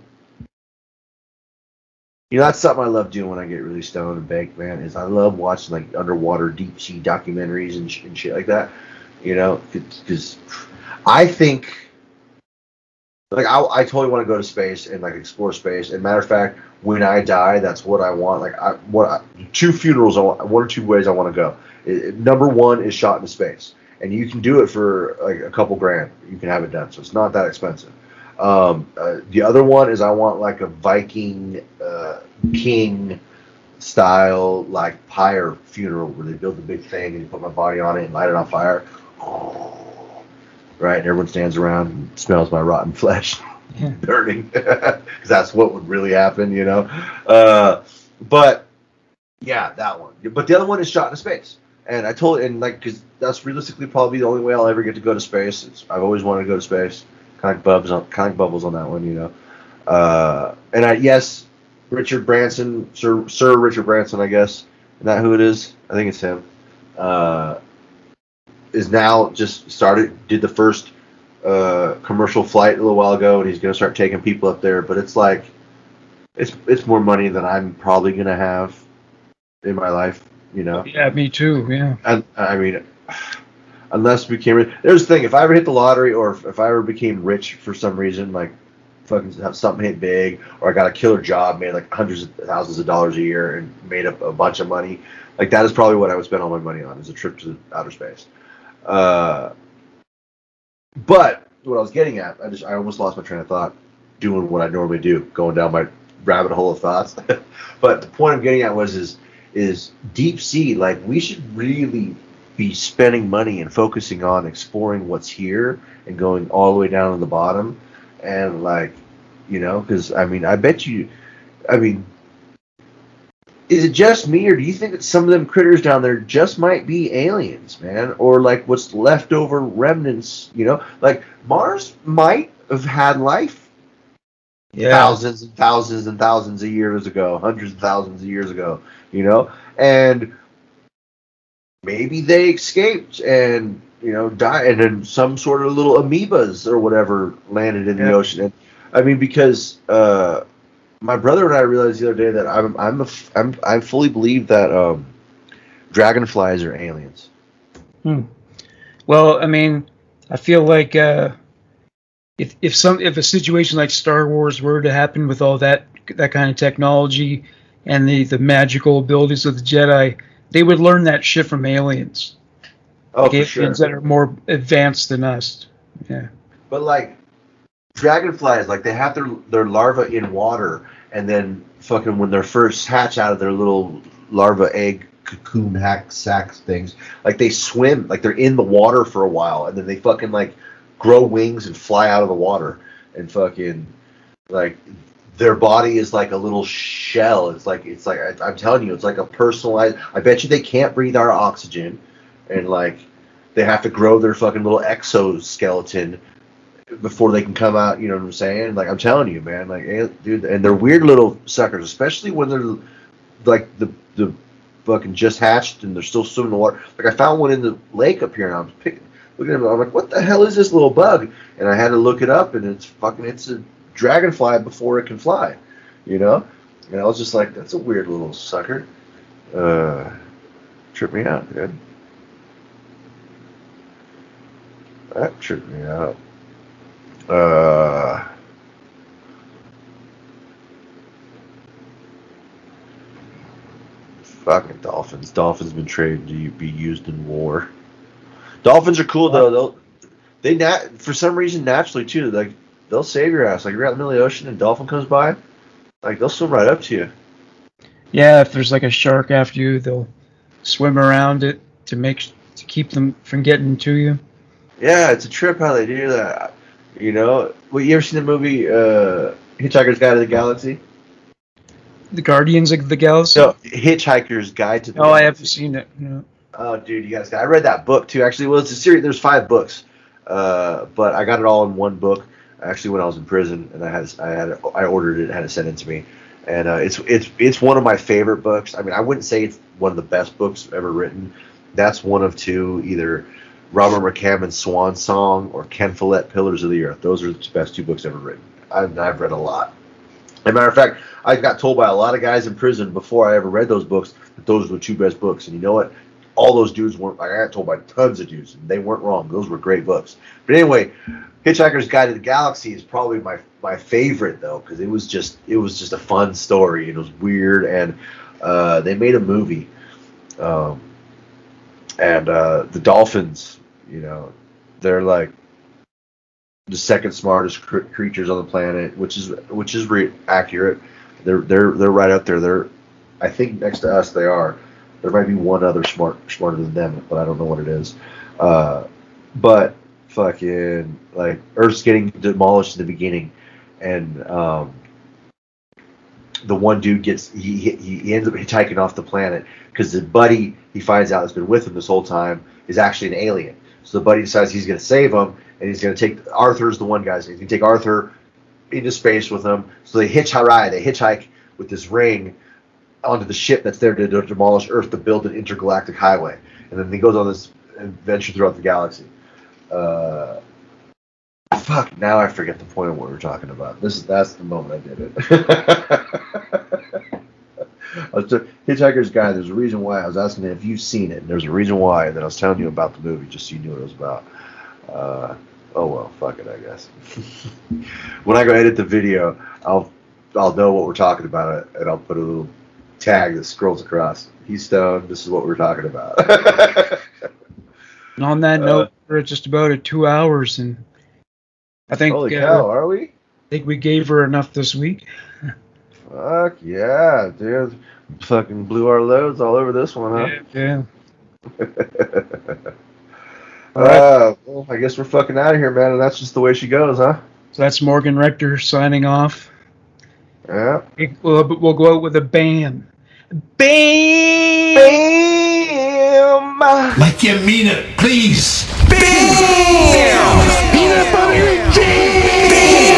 You know, that's something I love doing when I get really stoned and baked, man. Is I love watching like underwater deep sea documentaries and, sh- and shit like that. You know, because I think like I, I totally want to go to space and like explore space. And matter of fact, when I die, that's what I want. Like I what I, two funerals, I want, one or two ways I want to go. It- number one is shot into space, and you can do it for like a couple grand. You can have it done, so it's not that expensive. Um, uh, the other one is I want like a Viking uh, king style like pyre funeral where they build the big thing and you put my body on it and light it on fire. Right, and everyone stands around and smells my rotten flesh Yeah. burning because that's what would really happen, you know. Uh, but yeah, that one. But the other one is shot into space, and I told and like because that's realistically probably the only way I'll ever get to go to space. It's, I've always wanted to go to space. Kind of bubs on, kind of bubbles on that one, you know. Uh, and I yes, Richard Branson, Sir Sir Richard Branson, I guess. Is that who it is? I think it's him. Uh, is now just started did the first uh, commercial flight a little while ago, and he's going to start taking people up there. But it's like, it's it's more money than I'm probably going to have in my life, you know. Yeah, me too. Yeah. And I mean, unless we became there's the thing. If I ever hit the lottery, or if, if I ever became rich for some reason, like fucking have something hit big, or I got a killer job, made like hundreds of thousands of dollars a year, and made up a bunch of money, like that is probably what I would spend all my money on is a trip to outer space. Uh, but what I was getting at, I just I almost lost my train of thought doing what I normally do, going down my rabbit hole of thoughts. but the point I'm getting at was is is deep sea. Like we should really be spending money and focusing on exploring what's here and going all the way down to the bottom. And like you know because I mean I bet you I mean is it just me or do you think that some of them critters down there just might be aliens man? Or like what's leftover remnants you know? Like Mars might have had life Yeah. thousands and thousands and thousands of years ago, hundreds of thousands of years ago, you know, and maybe they escaped and you know died, and then some sort of little amoebas or whatever landed in the ocean. And, I mean, because uh, my brother and I realized the other day that I'm I'm a, f- I'm I fully believe that um, dragonflies are aliens. Hmm. Well, I mean, I feel like uh, if if some if a situation like Star Wars were to happen with all that that kind of technology and the the magical abilities of the Jedi, they would learn that shit from aliens. Oh, like for sure. aliens that are more advanced than us. Yeah. But like dragonflies, like they have their their larvae in water, and then fucking when they're first hatch out of their little larva egg cocoon hack sack things, like they swim, like they're in the water for a while, and then they fucking like grow wings and fly out of the water, and fucking like their body is like a little shell. It's like it's like I, I'm telling you, it's like a personalized. I bet you they can't breathe our oxygen, and like they have to grow their fucking little exoskeleton before they can come out. You know what I'm saying? Like I'm telling you, man. Like, eh, dude, and they're weird little suckers, especially when they're like the the fucking just hatched and they're still swimming in the water. Like I found one in the lake up here, and I was picking, looking at it. I'm like, what the hell is this little bug? And I had to look it up, and it's fucking it's a dragonfly before it can fly. You know? And I was just like, that's a weird little sucker. Uh, tripped me out, dude. That tripped me out. Uh, fucking dolphins. Dolphins been trained to be used in war. Dolphins are cool though. They'll they nat for some reason naturally too. Like they'll save your ass. Like you're out in the middle of the ocean and a dolphin comes by, like they'll swim right up to you. Yeah, if there's like a shark after you, they'll swim around it to make to keep them from getting to you. Yeah, it's a trip how they do that. You know, well, you ever seen the movie uh, Hitchhiker's Guide to the Galaxy? The Guardians of the Galaxy. No, Hitchhiker's Guide to the oh, Galaxy. I haven't seen it. No. Oh, dude, you guys! I read that book too. Actually, well, it's a series. There's five books, uh, but I got it all in one book. Actually, when I was in prison, and I had I had I ordered it, had it sent in to me, and uh, it's it's it's one of my favorite books. I mean, I wouldn't say it's one of the best books ever written. That's one of two, either Robert McCammon's Swan Song or Ken Follett Pillars of the Earth. Those are the best two books ever written. I've, I've read a lot. As a matter of fact, I got told by a lot of guys in prison before I ever read those books that those were the two best books. And you know what? All those dudes weren't. Like, I got told by tons of dudes, and they weren't wrong. Those were great books. But anyway, Hitchhiker's Guide to the Galaxy is probably my my favorite though, because it was just it was just a fun story. It was weird, and uh, they made a movie. Um, and uh, the dolphins, you know, they're like the second smartest cr- creatures on the planet, which is which is re- accurate. They're they're they're right up there. They're I think next to us they are. There might be one other smart smarter than them, but I don't know what it is. Uh, but fucking like Earth's getting demolished in the beginning, and um, the one dude gets he he, ends up hitchhiking off the planet because the buddy he finds out has been with him this whole time is actually an alien. So the buddy decides he's going to save him, and he's going to take Arthur's the one guy. So he's going to take Arthur into space with him. So they hitchhike. They hitchhike with this ring onto the ship that's there to demolish Earth to build an intergalactic highway, and then he goes on this adventure throughout the galaxy. Uh, fuck! Now I forget the point of what we are talking about. This is that's the moment I did it. I was t- Hitchhiker's Guide. There's a reason why I was asking if you've seen it. And there's a reason why that I was telling you about the movie, just so you knew what it was about. Uh, oh well, fuck it, I guess. when I go edit the video, I'll I'll know what we're talking about, and I'll put a little tag that scrolls across. He's stoned. This is what we're talking about. and on that note, uh, we're just about at two hours, and I think holy cow, uh, are we? I think we gave her enough this week. Fuck yeah, dude. Fucking blew our loads all over this one, huh? Yeah. yeah. uh, well, I guess we're fucking out of here, man, and that's just the way she goes, huh? So that's Morgan Rector signing off. Yeah. We'll, uh, we'll go out with a bam. Bam! Bam! Like you mean it, please. Bam! Peanut butter and jelly!